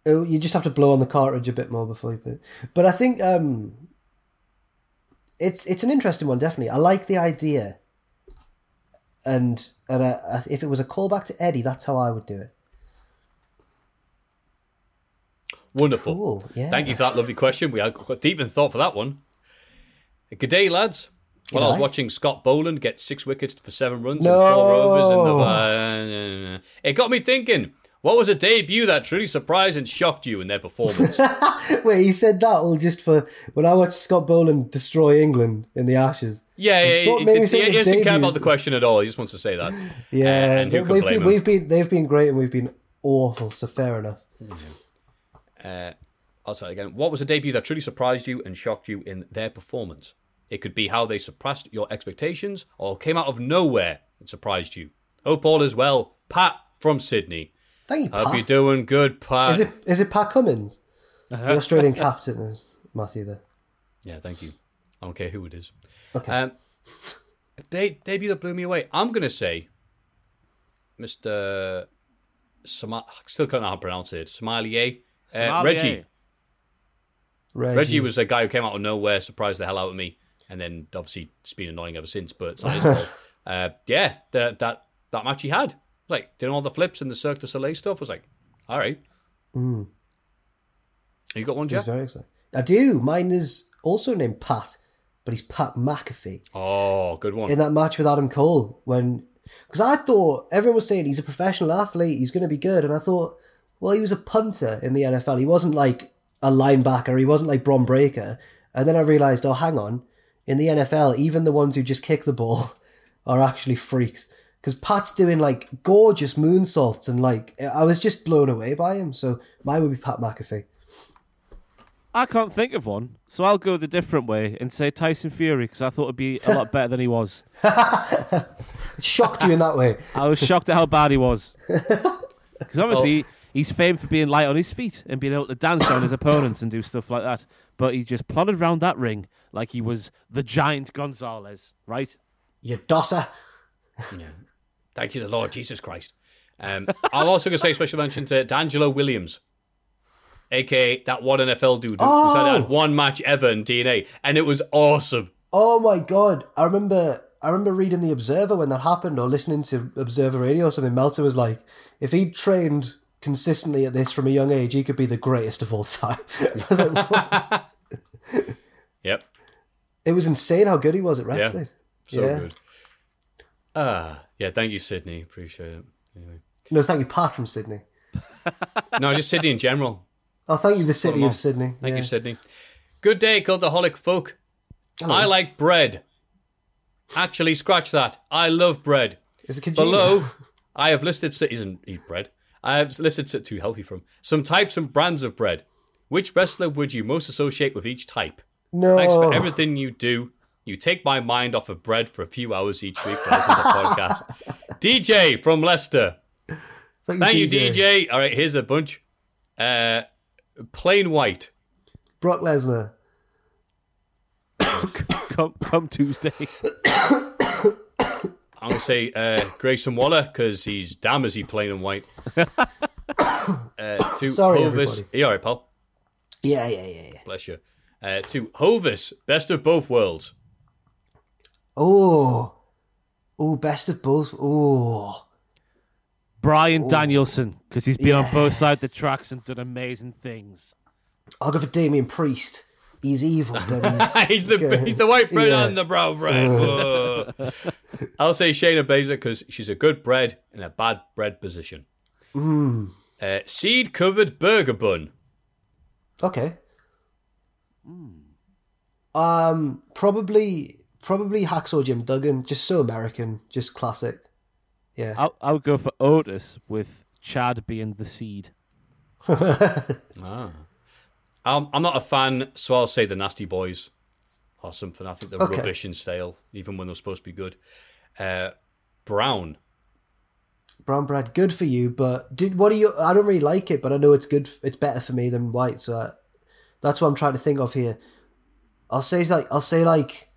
Oh, you just have to blow on the cartridge a bit more before you put it. But I think um, it's it's an interesting one. Definitely, I like the idea, and and I, I, if it was a callback to Eddie, that's how I would do it. Wonderful. Cool, yeah. Thank you for that lovely question. We had got deep in thought for that one. Good day, lads. Well, I was watching Scott Boland get six wickets for seven runs No. and four overs. In the, uh, it got me thinking. What was a debut that truly surprised and shocked you in their performance? <laughs> Wait, he said that all just for when I watched Scott Boland destroy England in the Ashes. yeah, yeah, Thought he, he, he doesn't care about the question at all. He just wants to say that. Yeah, Uh, and who we've been, we've been they've been great and we've been awful. So fair enough. Uh, I'll say it again. What was a debut that truly surprised you and shocked you in their performance? It could be how they surpassed your expectations or came out of nowhere and surprised you. Hope all is well. Pat from Sydney. Thank you, Pat. Hope you're doing good, Pat. Is it is it Pat Cummins, the Australian captain? Is Matthew there? Yeah, thank you. I don't care who it is. Okay. Um, de- debut that blew me away. I'm going to say Mr. Sma- still can't know how to pronounce it. Sommelier. Uh, Reggie. Reggie. Reggie was a guy who came out of nowhere, surprised the hell out of me, and then obviously it's been annoying ever since. But it's not his fault. <laughs> Uh, yeah, that that that match he had, like doing all the flips and the Cirque du Soleil stuff, was like, all right. Mm. You got one, Jeff? I do. Mine is also named Pat, but he's Pat McAfee. Oh, good one. in that match with Adam Cole when because I thought everyone was saying he's a professional athlete, he's going to be good, and I thought, well, he was a punter in the NFL. He wasn't like a linebacker. He wasn't like Bron Breakker. And then I realized, oh, hang on, in the NFL, even the ones who just kick the ball <laughs> are actually freaks. Because Pat's doing like gorgeous moonsaults and like I was just blown away by him. So mine would be Pat McAfee. I can't think of one, so I'll go the different way and say Tyson Fury because I thought it'd be a lot better than he was. <laughs> It shocked you in that way. I was shocked at how bad he was. <laughs> Because obviously oh. he's famed for being light on his feet and being able to dance around his opponents and do stuff like that. But he just plodded around that ring like he was the giant Gonzalez, right? You dosser. Thank you, the Lord Jesus Christ. Um, I'm also going to say special mention to DeAngelo Williams, aka that one NFL dude who Oh! said had one match ever in DNA, and it was awesome. Oh my god! I remember. I remember reading the Observer when that happened, or listening to Observer Radio or something. Meltzer was like, if he'd trained consistently at this from a young age, he could be the greatest of all time. <laughs> I was like, "What?" <laughs> Yep, it was insane how good he was at wrestling. so Yeah. good. Ah, yeah. Thank you, Sydney. Appreciate it. Anyway. No, thank you, Pat from Sydney. <laughs> No, just Sydney in general. Oh, thank you, the city of Sydney. Thank Yeah. you, Sydney. Good day, cultaholic folk. Hello. I like bread. Actually, scratch that. I love bread. Is it Kojima? Below, I have listed. cities doesn't eat bread. I have listed too healthy for him. Some types and brands of bread. Which wrestler would you most associate with each type? No. Thanks for everything you do. You take my mind off of bread for a few hours each week when I listen to the podcast. <laughs> DJ from Leicester. Thank, Thank you, DJ. All right, here's a bunch. Uh, plain white. Brock Lesnar. <coughs> Come, come Tuesday. <coughs> I'm gonna say uh, Grayson Waller because he's damn is he plain and white. <laughs> uh, to Sorry, Hovis, everybody. you all right, pal? Yeah, yeah, yeah, yeah. Bless you. Uh, to Hovis, best of both worlds. Oh, oh, best of both. Oh, Bryan Danielson because he's been on both sides of the tracks and done amazing things. I'll go for Damien Priest. He's evil, but he's <laughs> he's the Okay. he's the white bread Yeah. and the brown bread. <laughs> Whoa. I'll say Shayna Baszler because she's a good bread in a bad bread position. Mm. Uh, seed covered burger bun. Okay. Um, probably, probably Hacksaw Jim Duggan. Just so American, just classic. Yeah. I, I would go for Otis with Chad being the seed. <laughs> Ah. I'm, I'm not a fan, so I'll say the Nasty Boys or something. I think they're Okay. rubbish and stale, even when they're supposed to be good. Uh, Brown. Brown bread, good for you. But did what do you? I don't really like it, but I know it's good. It's better for me than white, so I, that's what I'm trying to think of here. I'll say like I'll say like,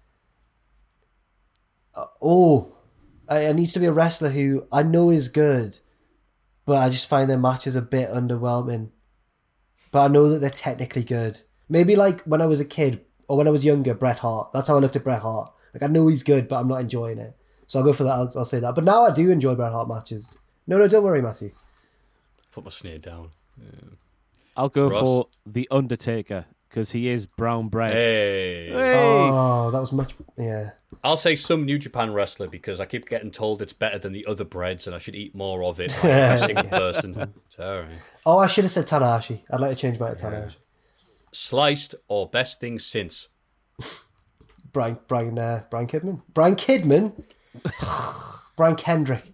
uh, oh, I- it needs to be a wrestler who I know is good, but I just find their matches a bit underwhelming. But I know that they're technically good. Maybe like when I was a kid or when I was younger, Bret Hart. That's how I looked at Bret Hart. Like I know he's good, but I'm not enjoying it. So I'll go for that. I'll, I'll say that. But now I do enjoy Bret Hart matches. No, no, don't worry, Matthew. Put my sneer down. I'll go Ross? for The Undertaker because he is brown bread. Hey. Hey! Oh, that was much. Yeah. I'll say some New Japan wrestler because I keep getting told it's better than the other breads and I should eat more of it. by every <laughs> single person. It's all right. Oh, I should have said Tanahashi. I'd like to change mine to Tanahashi. Sliced or best thing since. Brian, Brian, uh, Brian Kidman. Brian Kidman. <laughs> Brian Kendrick.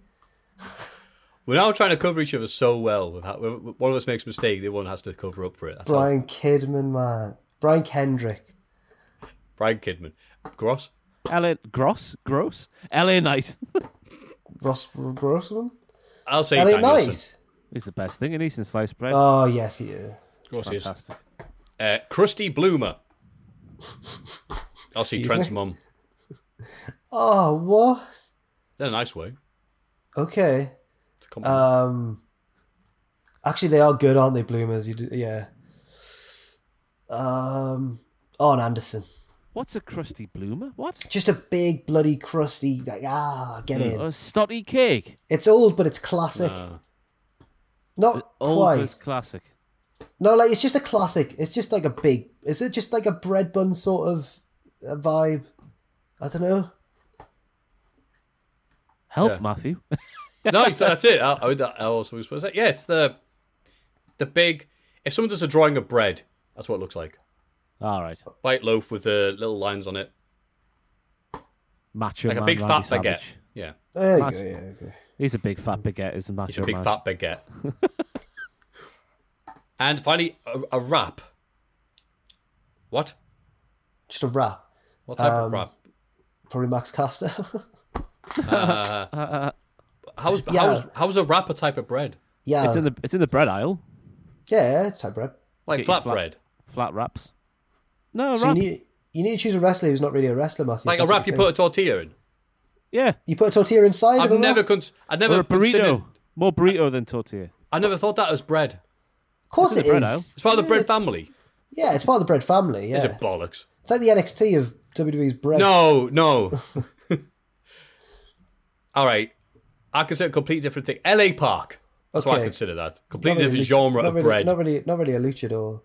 We're now trying to cover each other so well. One of us makes a mistake, the other one has to cover up for it. That's all. Brian Kidman, man. Brian Kendrick. Brian Kidman. Gross. LA Gross? Gross? LA Knight. <laughs> Ross Grossman. I'll say Elliot Danielson. Knight. He's the best thing in Eastern sliced bread. Oh yes, he is. Of course he is. Fantastic. Uh, Krusty Bloomer. I'll see Trent's me? mum. <laughs> Oh what? In a nice way. Okay. It's a. Um. Actually, they are good, aren't they? Bloomers. You do, yeah. Um. Arn Anderson. What's a crusty bloomer? What? Just a big bloody crusty. Like, ah, get in. A stotty cake. It's old, but it's classic. Uh, Not Old quite. but classic. No, like it's just a classic. It's just like a big. Is it just like a bread bun sort of uh, vibe? I don't know. Help, Yeah. Matthew. <laughs> <laughs> no, that's it. I, I, I also was supposed to say, yeah, it's the the big. If someone does a drawing of bread, that's what it looks like. All right. White loaf with the little lines on it, Macho like a big Randy fat baguette. Yeah, There you Macho- go. Yeah, okay. He's a big fat baguette, isn't Macho he's a big man? fat baguette. <laughs> and finally, a, a wrap. What? Just a wrap. What type of Um, wrap? Probably Max Caster. <laughs> Uh, how's, yeah. how's how's a wrap a type of bread? yeah. It's in the it's in the bread aisle. yeah, it's type bread. Like flat, your flatbread. Flat wraps. No, a So you need you need to choose a wrestler who's not really a wrestler, Matthew. Like a wrap you you're put a tortilla in. Yeah. You put a tortilla inside I've of a never cons- I never Or a burrito. More burrito than tortilla. I never thought that was bread. Of course It's it bread is. aisle. It's part of the bread it's- family. Yeah, it's part of the bread family. Is Yeah, it bollocks? it's like the NXT of WWE's bread. No, no. <laughs> All right. I consider a completely different thing. LA Park. That's what I consider that. Completely really different genre not of really, bread. Not really, not really a luchador.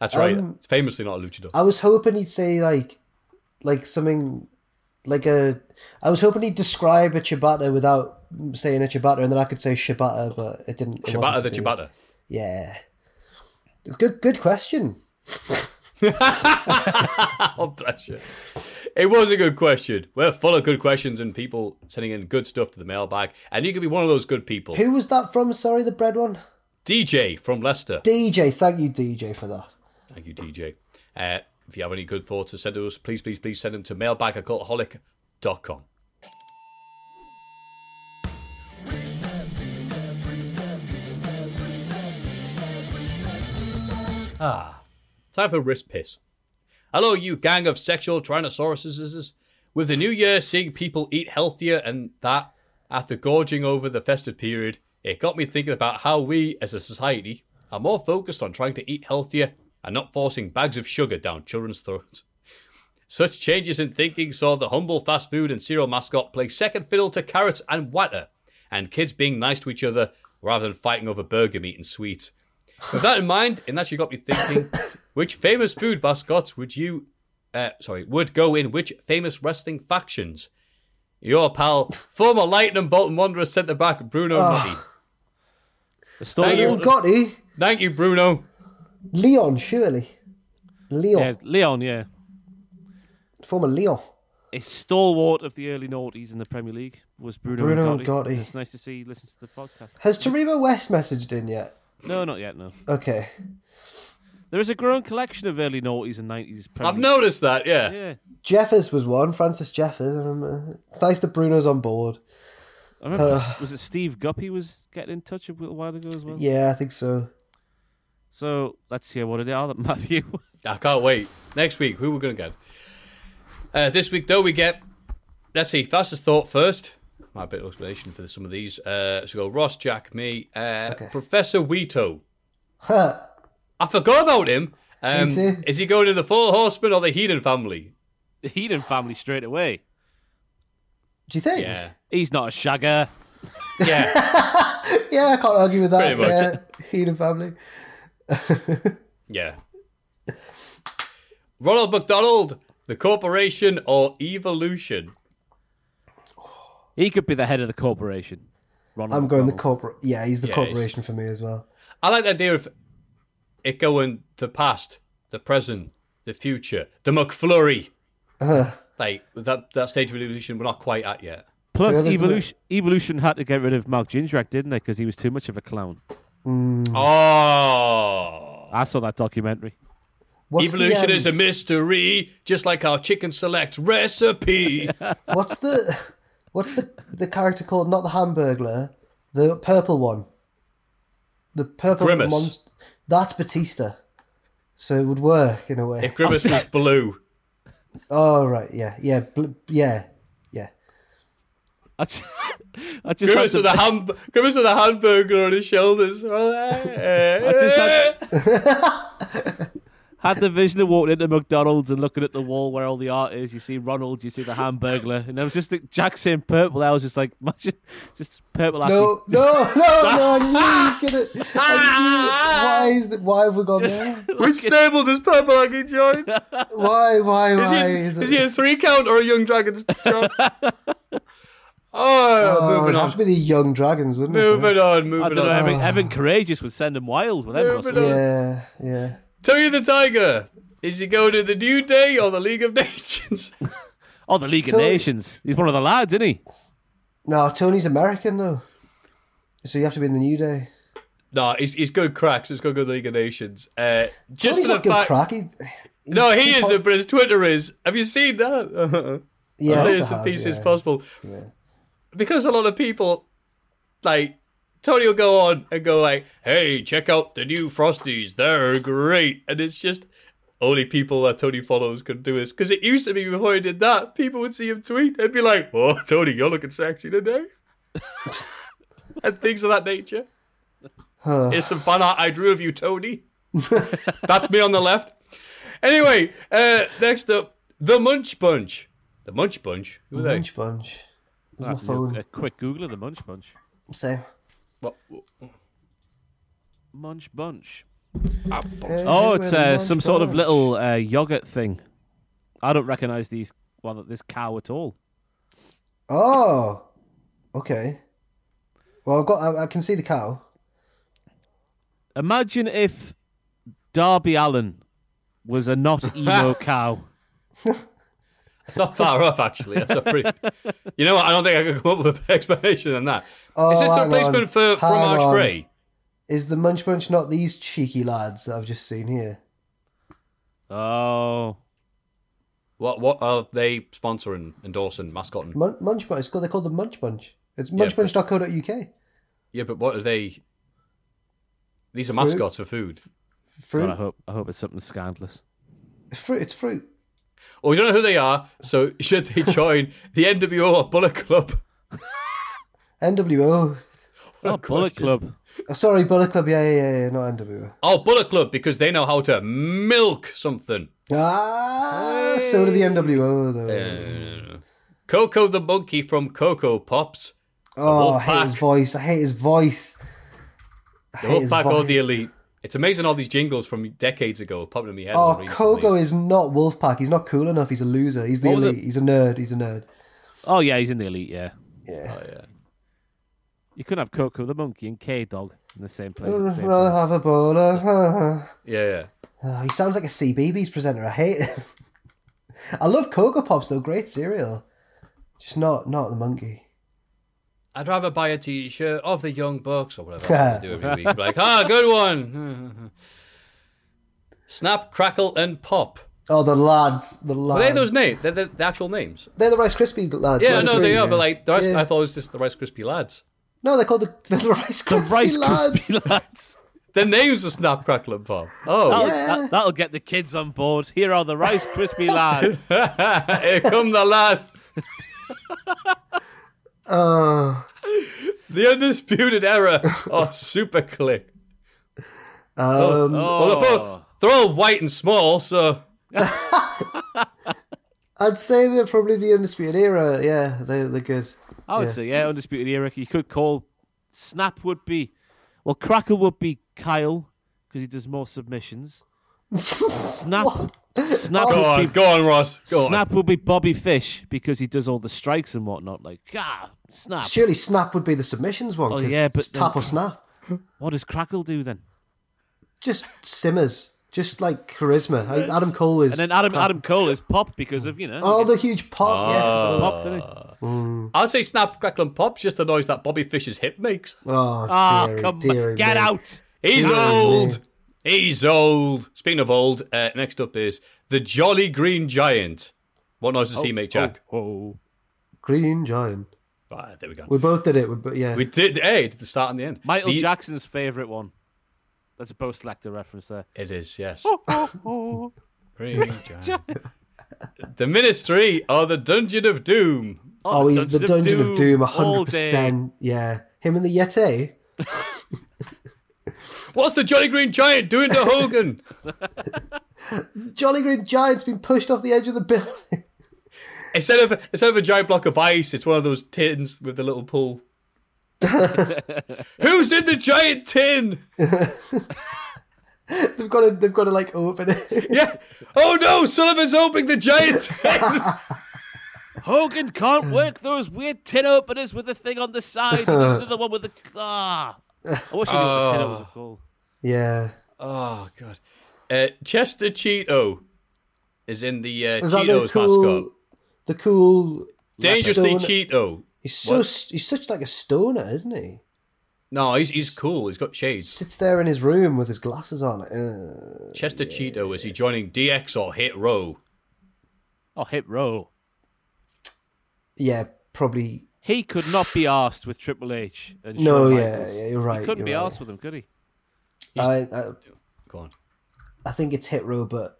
That's right. Um, it's famously not a luchador. I was hoping he'd say like, like something, like a. I was hoping he'd describe a ciabatta without saying a ciabatta, and then I could say shibata, but it didn't. It Ciabatta the ciabatta. Yeah. Good, good question. Oh, bless you. It was a good question. We're full of good questions and people sending in good stuff to the mailbag. And you could be one of those good people. Who was that from? Sorry, the bread one. DJ from Leicester. DJ, thank you, DJ, for that. Thank you, DJ. Uh, if you have any good thoughts to send to us, please, please, please send them to mailbag at cultaholic.com. Ah, time for wrist piss. Hello, you gang of sexual tyrannosauruses. With the new year seeing people eat healthier and that after gorging over the festive period, it got me thinking about how we, as a society, are more focused on trying to eat healthier and not forcing bags of sugar down children's throats. Such changes in thinking saw the humble fast food and cereal mascot play second fiddle to carrots and water, and kids being nice to each other rather than fighting over burger meat and sweets. With that in mind, and that you got me thinking, which famous food mascots would you, uh, sorry, would go in which famous wrestling factions? Your pal, former Lightning Bolton Wanderers centre back Bruno Oh. Mutti. Thank you, Gotti. Thank you, Bruno. Leon, surely. Leon. Yeah, Leon, yeah. Former Leon. A stalwart of the early noughties in the Premier League was Bruno, Bruno Gotti. Gotti. It's nice to see he listens to the podcast. Has Taribo West messaged in yet? No, not yet, no. Okay. There is a growing collection of early noughties and 90s Premier I've noticed that, yeah. Yeah. Jeffers was one. Francis Jeffers. I remember. It's nice that Bruno's on board. I remember, Uh, was it Steve Guppy was getting in touch a little while ago as well? Yeah, I think so. So let's hear what it are that <laughs> Matthew. I can't wait. Next week, who we're going to get? Uh, this week, though, we get, let's see, fastest thought first. My bit of explanation for some of these. Uh, so go Ross, Jack, me, uh, Professor Weeto. I forgot about him. Um, Me too. Is he going to the Four Horsemen or the Heenan family? the Heenan family straight away. Do you think? Yeah. He's not a shagger. Yeah. <laughs> Yeah, I can't argue with that. Pretty much. Yeah, Heenan family. <laughs> yeah. Ronald McDonald, the corporation or evolution? He could be the head of the corporation. Ronald I'm going the McDonald. corporate. Yeah, he's the Yeah, he's- corporation for me as well. I like the idea of it going the past, the present, the future, the McFlurry. Uh, Like that that stage of evolution we're not quite at yet. Plus, Yeah, evolution evolution had to get rid of Mark Jindrak, didn't they? Because he was too much of a clown. mm, Oh. I saw that documentary. what's the, evolution um, is a mystery, just like our chicken select recipe. <laughs> What's the what's the the character called? Not the Hamburglar, the purple one. The purple Grimace. monster. That's Batista. So it would work in a way. if Grimace was blue. Oh right, yeah, yeah, bl- yeah, yeah. I just, <laughs> I just Grimace had with the, a <laughs> ham Grimace with a hamburger on his shoulders. had <laughs> the vision of walking into McDonald's and looking at the wall where all the art is. You see Ronald, you see the Hamburglar, and I was just the Jack saying purple. I was just like, <laughs> imagine just purple. No, acting. no, <laughs> no, no! I knew he was gonna. I knew, why is it, Why have we gone there? <laughs> Which stable does Purple Aggie join? Why? Why? Is Why? he, is is he a three count or a young dragon's job? Oh, Oh, moving it'd on. have to be the young dragons, wouldn't it? Moving on, moving on. I don't know. on. Evan, Evan Courageous would send him wild with them. Moving Russell. Yeah, yeah. Tony the Tiger. Is he going to the New Day or the League of Nations? <laughs> Oh, the League So- of Nations. He's one of the lads, isn't he? No, Tony's American though, so you have to be in the New Day. no, he's, he's good cracks. He's going to go to the League of Nations. Uh, just Tony's for the not good fact, crack. He, he's- No, he he's is, fine- but his Twitter is. Have you seen that? <laughs> Yeah, I'll I as a have, piece as yeah. possible. Yeah. Because a lot of people, like, Tony will go on and go like, hey, check out the new Frosties. They're great. And it's just only people that Tony follows can do this. Because it used to be before he did that, people would see him tweet and be like, oh, <laughs> Tony, you're looking sexy today. <laughs> and things of that nature. Huh. Here's some fan art I drew of you, Tony. That's me on the left. Anyway, uh, next up, the Munch Bunch. The Munch Bunch? Who are they? Munch bunch. Where's my phone? A quick Google of the Munch Bunch. Same. What? Munch Bunch. Hey, Oh, it's uh, some sort of little uh, yogurt thing. I don't recognise these. Well, this cow at all. Oh, okay. Well, I've got. I, I can see the cow. Imagine if Darby Allin was a not emo <laughs> cow. <laughs> It's not far off, actually. That's a pretty. You know what? I don't think I could come up with a better explanation than that. Oh, Is this oh, the replacement on. for Hang fromage on. frais? Is the Munch Munch not these cheeky lads that I've just seen here? Oh, What what are they sponsoring, endorsing, mascotting? Mun- Munch Bunch. It's called, they're called the Munch Bunch. It's Yeah, but- munchbunch.co.uk. Yeah, but what are they? These are Fruit. mascots for food. Fruit. well, I hope I hope it's something scandalous. It's fruit. It's fruit. Oh, we don't know who they are, so <laughs> should they join the NWO or Bullet Club? <laughs> NWO. Oh, Bullet question. Club. Oh, sorry, Bullet Club. Yeah, yeah, yeah, yeah. Not NWO. Oh, Bullet Club because they know how to milk something. Ah, so do the NWO though. Uh, Coco the monkey from Coco Pops. oh, I hate his Pack. voice. I hate his voice. I The hate his Wolfpack or voice. the Elite. It's amazing all these jingles from decades ago popping in my head. Oh, recently. Coco is not Wolfpack. He's not cool enough. He's a loser. He's the What was elite. He's a nerd. He's a nerd. Oh yeah, he's in the elite. Yeah, Yeah. Oh, yeah. you couldn't have Coco the monkey and K Dog. in the same place. At the same Rather time. have a bowler. Uh, yeah, yeah. Oh, he sounds like a CBBS presenter. I hate it. <laughs> I love Cocoa Pops though. Great cereal. Just not not the monkey. I'd rather buy a T-shirt of the Young Bucks or whatever <laughs> else they do every week. Like, ah, good one. <laughs> Snap, crackle, and pop. Oh, the lads, the Were lads. they those names? They're the, the actual names. They're the Rice Krispie lads. Yeah, no, they are. yeah. But like, the rest, Yeah. I thought it was just the Rice Krispie lads. no, they're called the, the Rice The Krispie Rice lads. Krispie lads. <laughs> The names are Snap, Crackle, and Pop. Oh, That'll, Yeah. that, that'll get the kids on board. Here are the Rice Krispie lads. here come the lads. Oh, The undisputed era of Super Kliq. um, Well, they're, both, they're all white and small, so <laughs> I'd say they're probably the undisputed era. Yeah, they're they're good. I would Yeah. say, yeah, undisputed era. You could call Snap would be, well, Crackle would be Kyle because he does more submissions. Snap, Snap go would on, be go on, Ross. Go Snap would be Bobby Fish because he does all the strikes and whatnot. Like, ah, Snap. Surely Snap would be the submissions one. Oh, 'cause yeah, but it's tap then- or snap. What does Crackle do then? Just simmers. Just like charisma. I- Adam Cole is. And then Adam Adam Cole is Pop because of you know. Oh, the huge pop. on. yes. Pop, didn't he? Mm. I'll say Snap, Crackle, and Pop's just the noise that Bobby Fish's hip makes. Oh, Ah, dearie, come dearie on, get me. out! He's Dearie old. Me. He's old. Speaking of old, uh, next up is the Jolly Green Giant. What noise does he make, Jack? Oh, Green Giant. Ah, there we go. We both did it. But yeah. We did. Hey, did the start and the end. Michael The- Jackson's favorite one. That's a post selector reference there. It is, yes. <laughs> Green Giant. the Ministry or the Dungeon of Doom. oh, he's the Dungeon of Doom. all hundred percent. Yeah. Him and the Yeti. <laughs> What's the Jolly Green Giant doing to Hogan? <laughs> Jolly Green Giant's been pushed off the edge of the building. instead of instead of a giant block of ice, it's one of those tins with the little pool. <laughs> Who's in the giant tin? <laughs> they've got to. They've got to like open it. Yeah. Oh no, Sullivan's opening the giant tin. Hogan can't work those weird tin openers with the thing on the side. He another one with the ah. I wish I knew what the tin openers were called. Yeah. oh god. Uh, Chester Cheetah is in the uh, Is that the Cheetos cool? mascot. The cool. Dangerously stoner- Cheeto. He's so. What? He's such like a stoner, isn't he? No, he's he's cool. He's got shades. Sits there in his room with his glasses on. Uh, Chester Cheetah is he joining DX or Hit Row? Oh, hit row. yeah, probably. He could not be asked with Triple H. And No, yeah, yeah, you're right, He couldn't be right. asked with him, could he? I, I Go on. I think it's Hit Row, but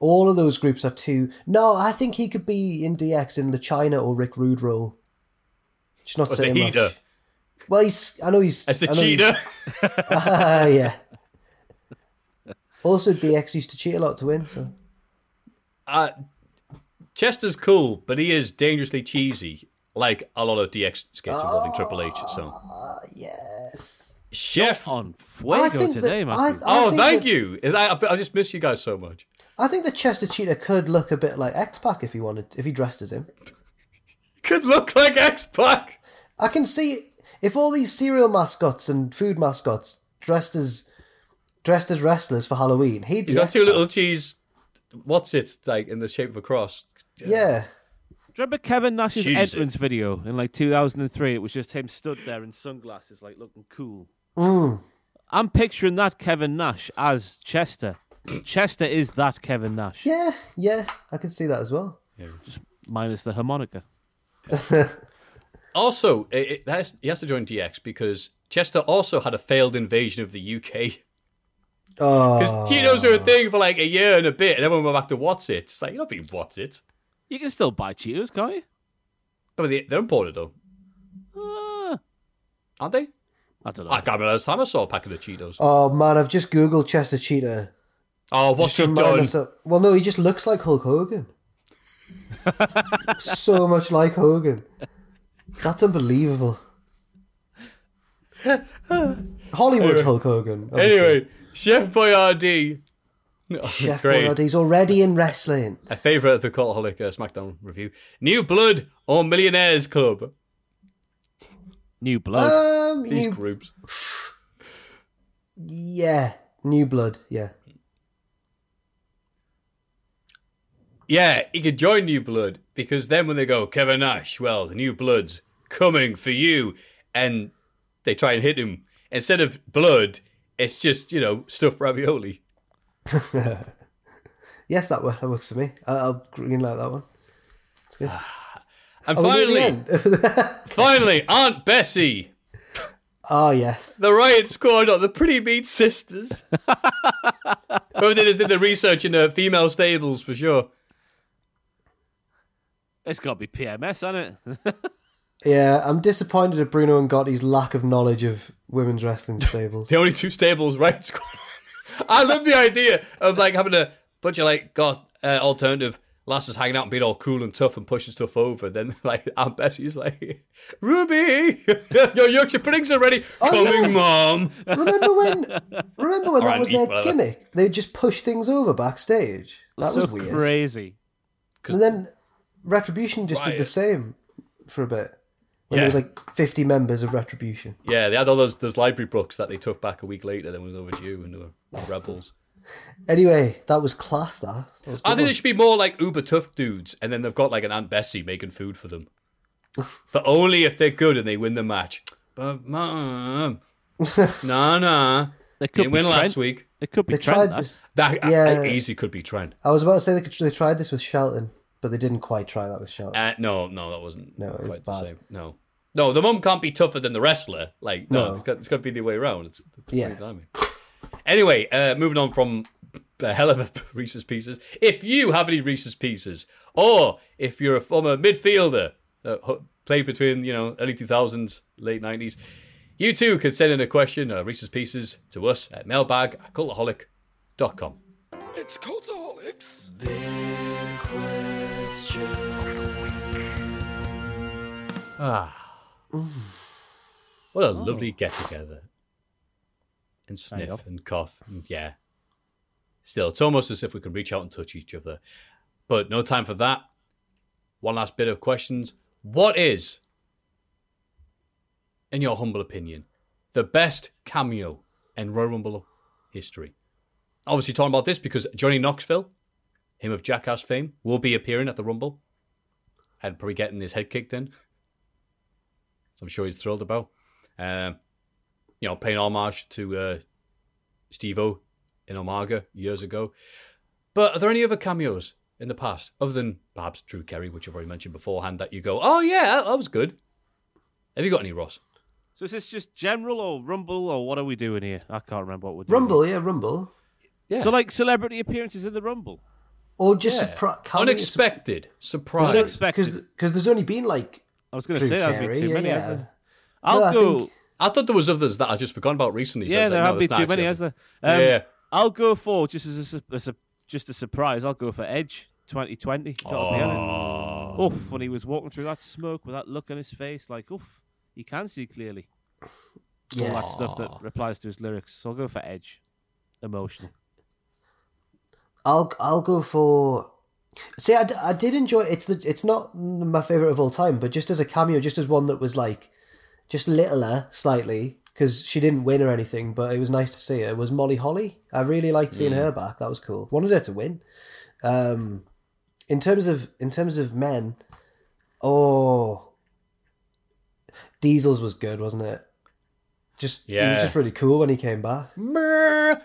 all of those groups are too. No, I think he could be in DX in the Chyna or Rick Rude role. Just not What's saying heater? much. Well, he's. I know he's. As the he's- <laughs> Ah, yeah. <laughs> Also, DX used to cheat a lot to win, so. Uh, Chester's cool, but he is dangerously cheesy, like a lot of DX skits involving Triple H. So, Ah, yes. Chef. On fuego think that- today, I- Matthew. I oh, thank that- you. I, I just miss you guys so much. I think the Chester Cheetah could look a bit like X Pac if he wanted, if he dressed as him. <laughs> Could look like X Pac. I can see if all these cereal mascots and food mascots dressed as dressed as wrestlers for Halloween, he'd be He's got X two little cheese. What's it like in the shape of a cross? Yeah. Do you remember Kevin Nash's Jesus. entrance video in like 2003? It was just him stood there in sunglasses, like looking cool. Mm. I'm picturing that Kevin Nash as Chester. Chester is that Kevin Nash, Yeah, yeah, I can see that as well. Yeah. Just minus the harmonica. <laughs> Also, it, it, has, he has to join DX because Chester also had a failed invasion of the UK. Oh, Because Cheetos are a thing for like a year and a bit, and everyone went back to Wotsit. It's like, you're not being Wotsit. You can still buy Cheetos, can't you? But they, they're imported though, Ah, aren't they? I don't know. I can't remember last time I saw a packet of the Cheetos. oh man, I've just googled Chester Cheetah. Oh, what's Just he to remind done? myself- Well, no, he just looks like Hulk Hogan. <laughs> so much like Hogan. That's unbelievable. Hollywood Anyway. Hulk Hogan. obviously. Anyway, Chef Boyardee. <laughs> Oh, Chef great. Boyardee's already in wrestling. A favourite of the Cultaholic uh, SmackDown review. New Blood or Millionaires Club? New blood. Um, These you- groups. <sighs> Yeah, New Blood. Yeah. Yeah, he could join New Blood because then when they go, Kevin Nash, well, the New Blood's coming for you, and they try and hit him, instead of blood, it's just, you know, stuffed ravioli. <laughs> yes, that, works for me. I- I'll green light that one. It's good. <sighs> <sighs> And Are we near the finally, <laughs> finally, Aunt Bessie, oh yes. the Riot Squad, or the Pretty Mean Sisters. <laughs> Whoever did, did the research in the female stables for sure. It's got to be PMS, hasn't it? <laughs> Yeah, I'm disappointed at Bruno and Gotti's lack of knowledge of women's wrestling stables. The only two stables Riot Squad. I love the idea of like having a bunch of like goth uh, alternative lasses hanging out and being all cool and tough and pushing stuff over. Then <laughs> like Aunt Bessie's like, Ruby, <laughs> your Yorkshire puddings are ready. Oh, Coming, yeah. mom. remember when? <laughs> Remember when Or that was their whatever. gimmick? They just push things over backstage. That so was weird. crazy. And then Retribution just did the same for a bit. When there was like 50 members of Retribution. Yeah, they had all those those library books that they took back a week later. Then was overdue and they were rebels. Anyway, that was class. That. that was a I good think there should be more like uber tough dudes, and then they've got like an Aunt Bessie making food for them, <laughs> but only if they're good and they win the match. But mom, mm, mm. <laughs> nah, nah, They could didn't be win last week. It could be They Trent. tried that. this. That Yeah. yeah. easy could be Trent. I was about to say they, could, they tried this with Shelton, but they didn't quite try that with Shelton. Uh, no, no, that wasn't No, it was quite the same. No, no, the mum can't be tougher than the wrestler. Like, no, No. it's got, it's got to be the way around. It's, it's Yeah. Anyway, uh, moving on from the hell of a <laughs> Reese's Pieces. If you have any Reese's Pieces, or if you're a former midfielder that ho- played between you know early 2000s, late 90s, you too can send in a question, uh, Reese's Pieces, to us at mailbag at cultaholic.com. It's Cultaholics. Ah. What a lovely get together. And Kind sniff of. and cough. And yeah. Still, it's almost as if we can reach out and touch each other. But no time for that. One last bit of questions. What is, in your humble opinion, the best cameo in Royal Rumble history? Obviously, talking about this because Johnny Knoxville, him of Jackass fame, will be appearing at the Rumble and probably getting his head kicked in. So I'm sure he's thrilled about. Um, you know, paying homage to uh, Steve O in Omega years ago. But are there any other cameos in the past, other than perhaps Drew Carey, which I've already mentioned beforehand, that you go, oh, yeah, that, that was good? Have you got any, Ross? So is this just general or Rumble or what are we doing here? I can't remember what we're doing. Rumble, yeah, Rumble. Yeah. So like celebrity appearances in the Rumble. Or just Yeah. surprise. Unexpected. Surprise. Unexpected. Because there's only been like. I was going to say that'd be too yeah, many. yeah. I'll No, I go. think- I thought there was others that I just forgot about recently. Yeah, there like, have no, been too many, actually has there? Um, Yeah. I'll go for just as a, as a just a surprise. I'll go for Edge 2020. That'll be Oh. Oof! When he was walking through that smoke with that look on his face, like oof, he can see clearly. All Yeah. that stuff that replies to his lyrics. So I'll go for Edge. Emotional. I'll I'll go for. See, I, d- I did enjoy it's the it's not my favorite of all time, but just as a cameo, just as one that was like, just littler slightly because she didn't win or anything, but it was nice to see her. Was Molly Holly? I really liked seeing her back. That was cool. Wanted her to win. Um, in terms of in terms of men, oh, Diesel's was good, wasn't it? Just he Yeah. was just really cool when he came back.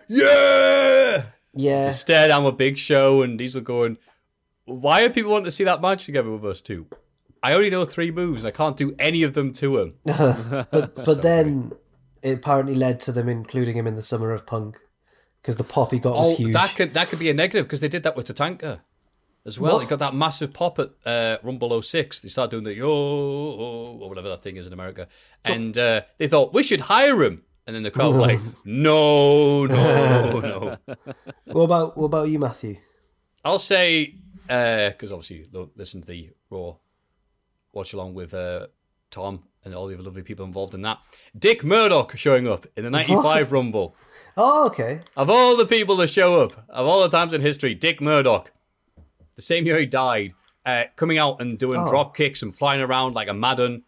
Yeah. Yeah, To stare down a big show and Diesel going, why are people wanting to see that match together with us two? I only know three moves. I can't do any of them to him. <laughs> but but <laughs> then it apparently led to them including him in the Summer of Punk because the pop he got was Oh, huge. that could that could be a negative because they did that with Tatanka as well. What? He got that massive pop at uh, Rumble 06. They started doing the yo or whatever that thing is in America, and uh, they thought we should hire him. And then the crowd were like, <laughs> no, no, no. What about what about you, Matthew? I'll say because obviously lo- listen to the Raw watch along with uh, Tom and all the other lovely people involved in that. Dick Murdoch showing up in the '95 Rumble. Oh, okay. Of all the people to show up, of all the times in history, Dick Murdoch, the same year he died, uh, coming out and doing Oh. drop kicks and flying around like a madman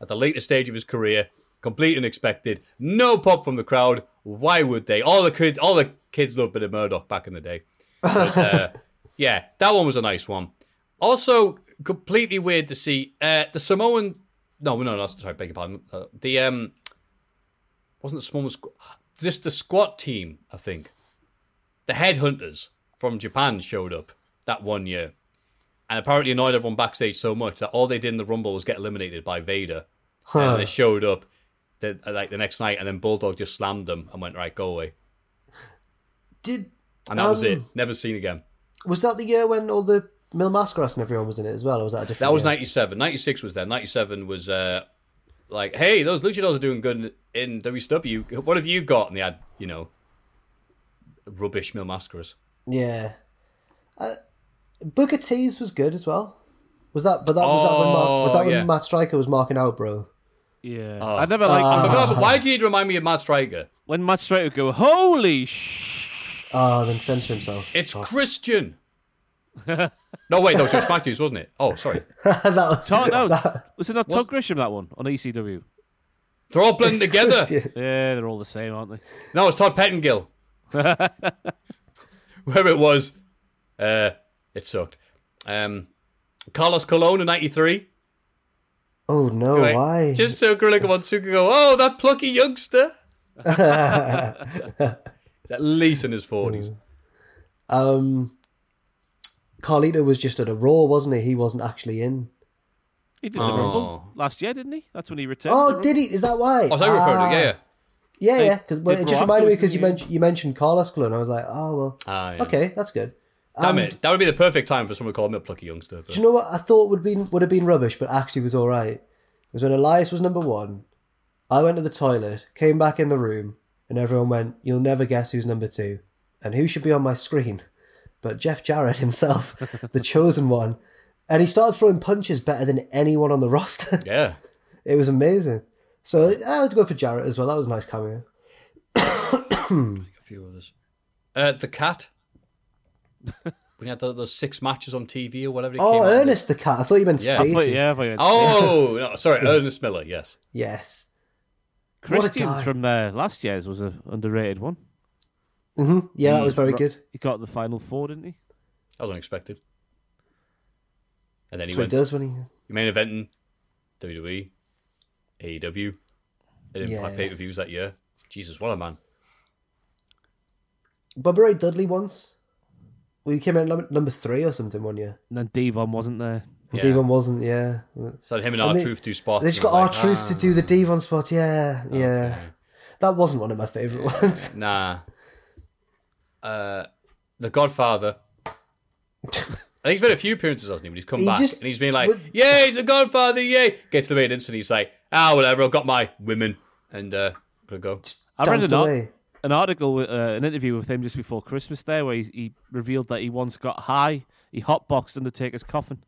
at the later stage of his career, complete unexpected, no pop from the crowd, Why would they? All the kids, all the kids loved Bit of Murdoch back in the day. But, uh, <laughs> yeah, that one was a nice one. Also, completely weird to see uh, the Samoan. No, no, no. Sorry, beg your pardon. Uh, the um, wasn't the Samoan squad. Just the squat team, I think. The headhunters from Japan showed up that one year, and apparently annoyed everyone backstage so much that all they did in the Rumble was get eliminated by Vader. Huh. And they showed up the, like the next night, and then Bulldog just slammed them and went right, go away. Did And that was Um, it. Never seen again. was that the year when all the Mil Mascaras and everyone was in it as well, or was that a different? That was year? 97. 96 was there. 97 was uh, like, hey, those luchadors are doing good in, in WCW. What have you got? And they had, you know, rubbish Mil Mascaras. Yeah. Uh, Booker T's was good as well. Was that? But that was that when Mark, was that Oh, when yeah. Matt Striker was marking out, bro? Yeah, Oh. I never like. I Ah. why do you need to remind me of Matt Striker? when Matt Striker would go, "Holy sh!" Ah, then censor himself. It's Christian. <laughs> no, wait, no, it was Josh Matthews, wasn't it? Oh, sorry. <laughs> that was, Todd, no, that- was it not Todd Grisham that one on ECW? They're all blending together. Yeah, they're all the same, aren't they? No, it's Todd Pettengill. <laughs> Where it was, uh, it sucked. Um, Carlos Colon in 93. Oh no! Right. Why? Just so Gorilla Monsuka go, oh, that plucky youngster. <laughs> He's at least in his 40s. um, Carlito was just at a Raw, wasn't he? He wasn't actually in. He did the Oh. Rumble last year, didn't he? That's when he returned. Oh, did he? Is that why? Oh, so I referred to Ah. it, yeah, yeah. Yeah, They yeah. Because well, it just reminded me because you didn't mentioned you mentioned Carlos Colon. I was like, oh well, Ah, yeah. okay, that's good. Damn And it. That would be the perfect time for someone to call him a plucky youngster. But... Do you know what I thought would been would have been rubbish, but actually was all right? It was when Elias was number one. I went to the toilet, came back in the room, and everyone went, "You'll never guess who's number two, and who should be on my screen." But Jeff Jarrett <laughs> himself, the chosen one, and he started throwing punches better than anyone on the <laughs> roster. Yeah. It was amazing. So I would go for Jarrett as well. That was a nice cameo. a few others. Uh, the cat. <laughs> when he had the, those six matches on TV or whatever. It Oh, came. Ernest the cat. I thought you meant Yeah. I Stacey. thought- yeah, I thought you Oh, no, sorry, Ernest Miller. Yes. Yes. What Christian from uh, last year's was an underrated one. Hmm Yeah, that was very ro- good. He got the final four, didn't he? That was unexpected. And then he That's what he does when he. He main eventing WWE, AEW. They didn't Yeah. have pay per views that year. Jesus, what a man! Bubba Ray Dudley once. We came in number, number three or something one year. And then Devon wasn't there. And Yeah. Devon wasn't, yeah. So him and And our they- truth do spots. They just got I R-Truth like, to ah, do the Devon spot, yeah, yeah. That wasn't one of my favourite ones. <laughs> Nah. Uh, the Godfather. I think he's made a few appearances, hasn't he? But he's come He back just- and he's been like, but- "Yay, he's the Godfather! Yay!" Gets to the main instant, he's like, "Ah, whatever. I've got my women and uh, gonna go." I read an, ar- an article, uh, an interview with him just before Christmas there, where he, he revealed that he once got high. He hotboxed Undertaker's coffin.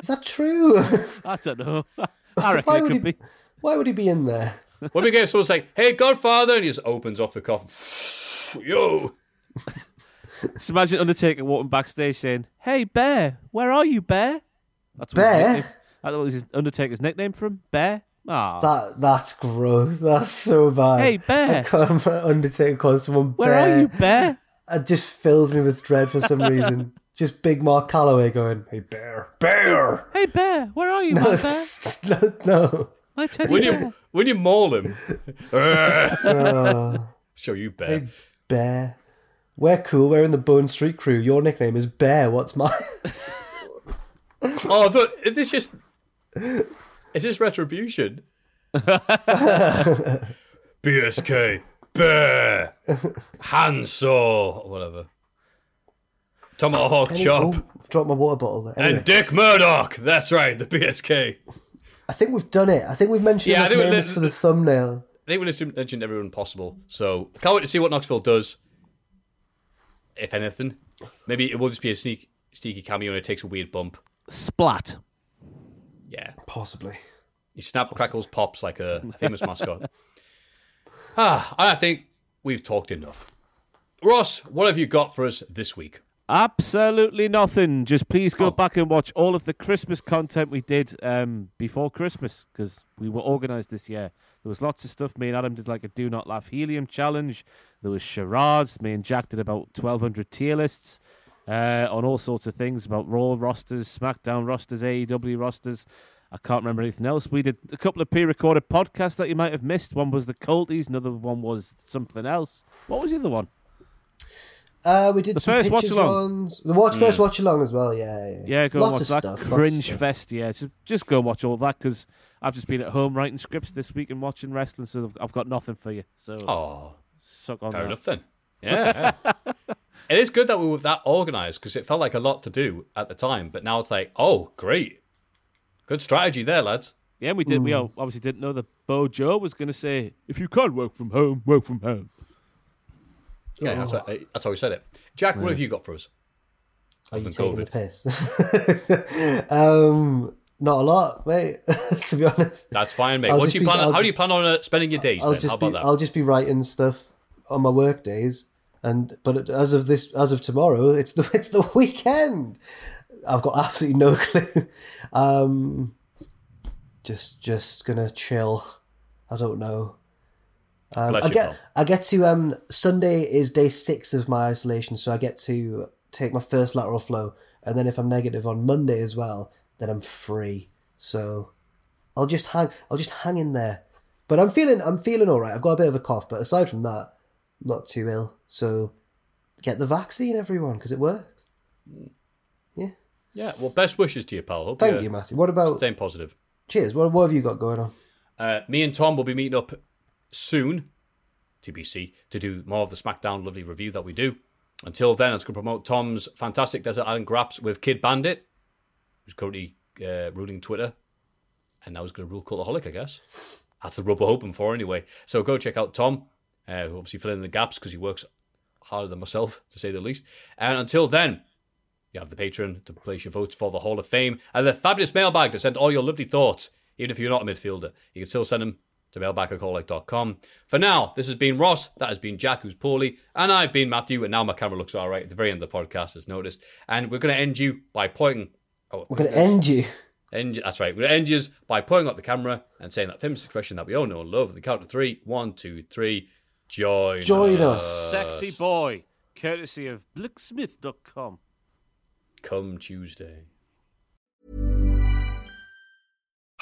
Is that true? <laughs> I don't know. <laughs> I reckon Why it would could he- be. Why would he be in there? When we get someone say, "Hey, Godfather," and he just opens off the coffin. Yo, Just imagine Undertaker walking backstage saying, "Hey, Bear, where are you, Bear?" That's what Bear? His nickname, that was his Undertaker's nickname for him, Bear. Ah, That That's gross. That's so bad. Hey, Bear. I can't Undertaker calling someone where Bear. are you, Bear? It just fills me with dread for some reason. <laughs> just Big Mark Calaway going, hey, Bear. Bear! Hey, Bear, where are you, No, my Bear? no, no. My teddy when bear. you when you maul him, Oh, <laughs> show you bear. hey, Bear. We're cool. We're in the Bone Street Krew. Your nickname is Bear. What's mine? Oh, I thought is this just is this retribution? <laughs> BSK, bear, handsaw, whatever. Tomahawk Any- chop. oh, drop my water bottle there. Anyway, And Dick Murdoch. That's right, the BSK. I think we've done it. I think we've mentioned Yeah, I enough think we- names for the thumbnail. I think we just mentioned everyone possible. So can't wait to see what Knoxville does. If anything, maybe it will just be a sneak, sneaky cameo and it takes a weird bump. Splat. Yeah, Possibly. he snap crackles pops like a famous mascot. Ah, I think we've talked enough. Ross, what have you got for us this week? Absolutely nothing. Just please go back and watch all of the Christmas content we did um, before Christmas because we were organised this year. There was lots of stuff. Me and Adam did like a Do Not Laugh Helium challenge. There was charades. Me and Jack did about 1,200 tier lists uh, on all sorts of things about Raw rosters, SmackDown rosters, AEW rosters. I can't remember anything else. We did a couple of pre-recorded podcasts that you might have missed. One was the Culties, another one was something else. What was the other one? Uh, we did The some first pictures watch-along. ones. The watch first Yeah. watch along as well. Yeah, yeah. Yeah, go lots and watch of that stuff. cringe stuff. fest. Yeah, just, just go and watch all that because I've just been at home writing scripts this week and watching wrestling, so I've, I've got nothing for you. So Oh, suck on fair that. enough then. Yeah. yeah. <laughs> it is good that we were that organised because it felt like a lot to do at the time, but now it's like, oh, great. Good strategy there, lads. Yeah, we did. We all obviously didn't know that BoJo was going to say, "If you can't work from home, work from home." Yeah, that's, what, that's how we said it. Jack, what have you got for us? Are you taking the piss? <laughs> um, not a lot, mate. <laughs> to be honest, That's fine, mate. What do you be- plan? I'll how do you plan on uh, spending your days? I'll then? just How be that? I'll just be writing stuff on my work days, and but as of this as of tomorrow, it's the <laughs> it's the weekend. I've got absolutely no clue. Um, just just gonna chill. I don't know. Um, I get pal. I get to um Sunday is day six of my isolation, so I get to take my first lateral flow, and then if I'm negative on Monday as well, then I'm free. So I'll just hang I'll just hang in there. But I'm feeling I'm feeling all right. I've got a bit of a cough, but aside from that, not too ill. So get the vaccine, everyone, because it works. Yeah. Yeah, well, best wishes to you, pal. Hope Thank you, Matthew. What about staying positive? cheers? What what have you got going on? Uh, me and Tom will be meeting up soon, TBC, to do more of the SmackDown lovely review that we do. Until then, I was going to promote Tom's fantastic Desert Island Graps with Kid Bandit, who's currently uh, ruling Twitter, and now he's going to rule Cultaholic, I guess. That's the rub we're hoping for, anyway. So go check out Tom, uh, who obviously filling in the gaps because he works harder than myself, to say the least. And until then, you have the Patreon to place your votes for the Hall of Fame and the fabulous mailbag to send all your lovely thoughts. Even if you're not a midfielder, you can still send them to mailbag@callike.com. For now, this has been Ross, that has been Jack, who's poorly, and I've been Matthew, and now my camera looks all right at the very end of the podcast, as noticed. And we're going to end you by pointing. Oh, We're going to end you. End, that's right. We're going to end you by pointing at the camera and saying that famous expression that we all know and love. The count of three. One, two, three. Join, Join us. us. Sexy boy, courtesy of blicksmith.com. Come Tuesday.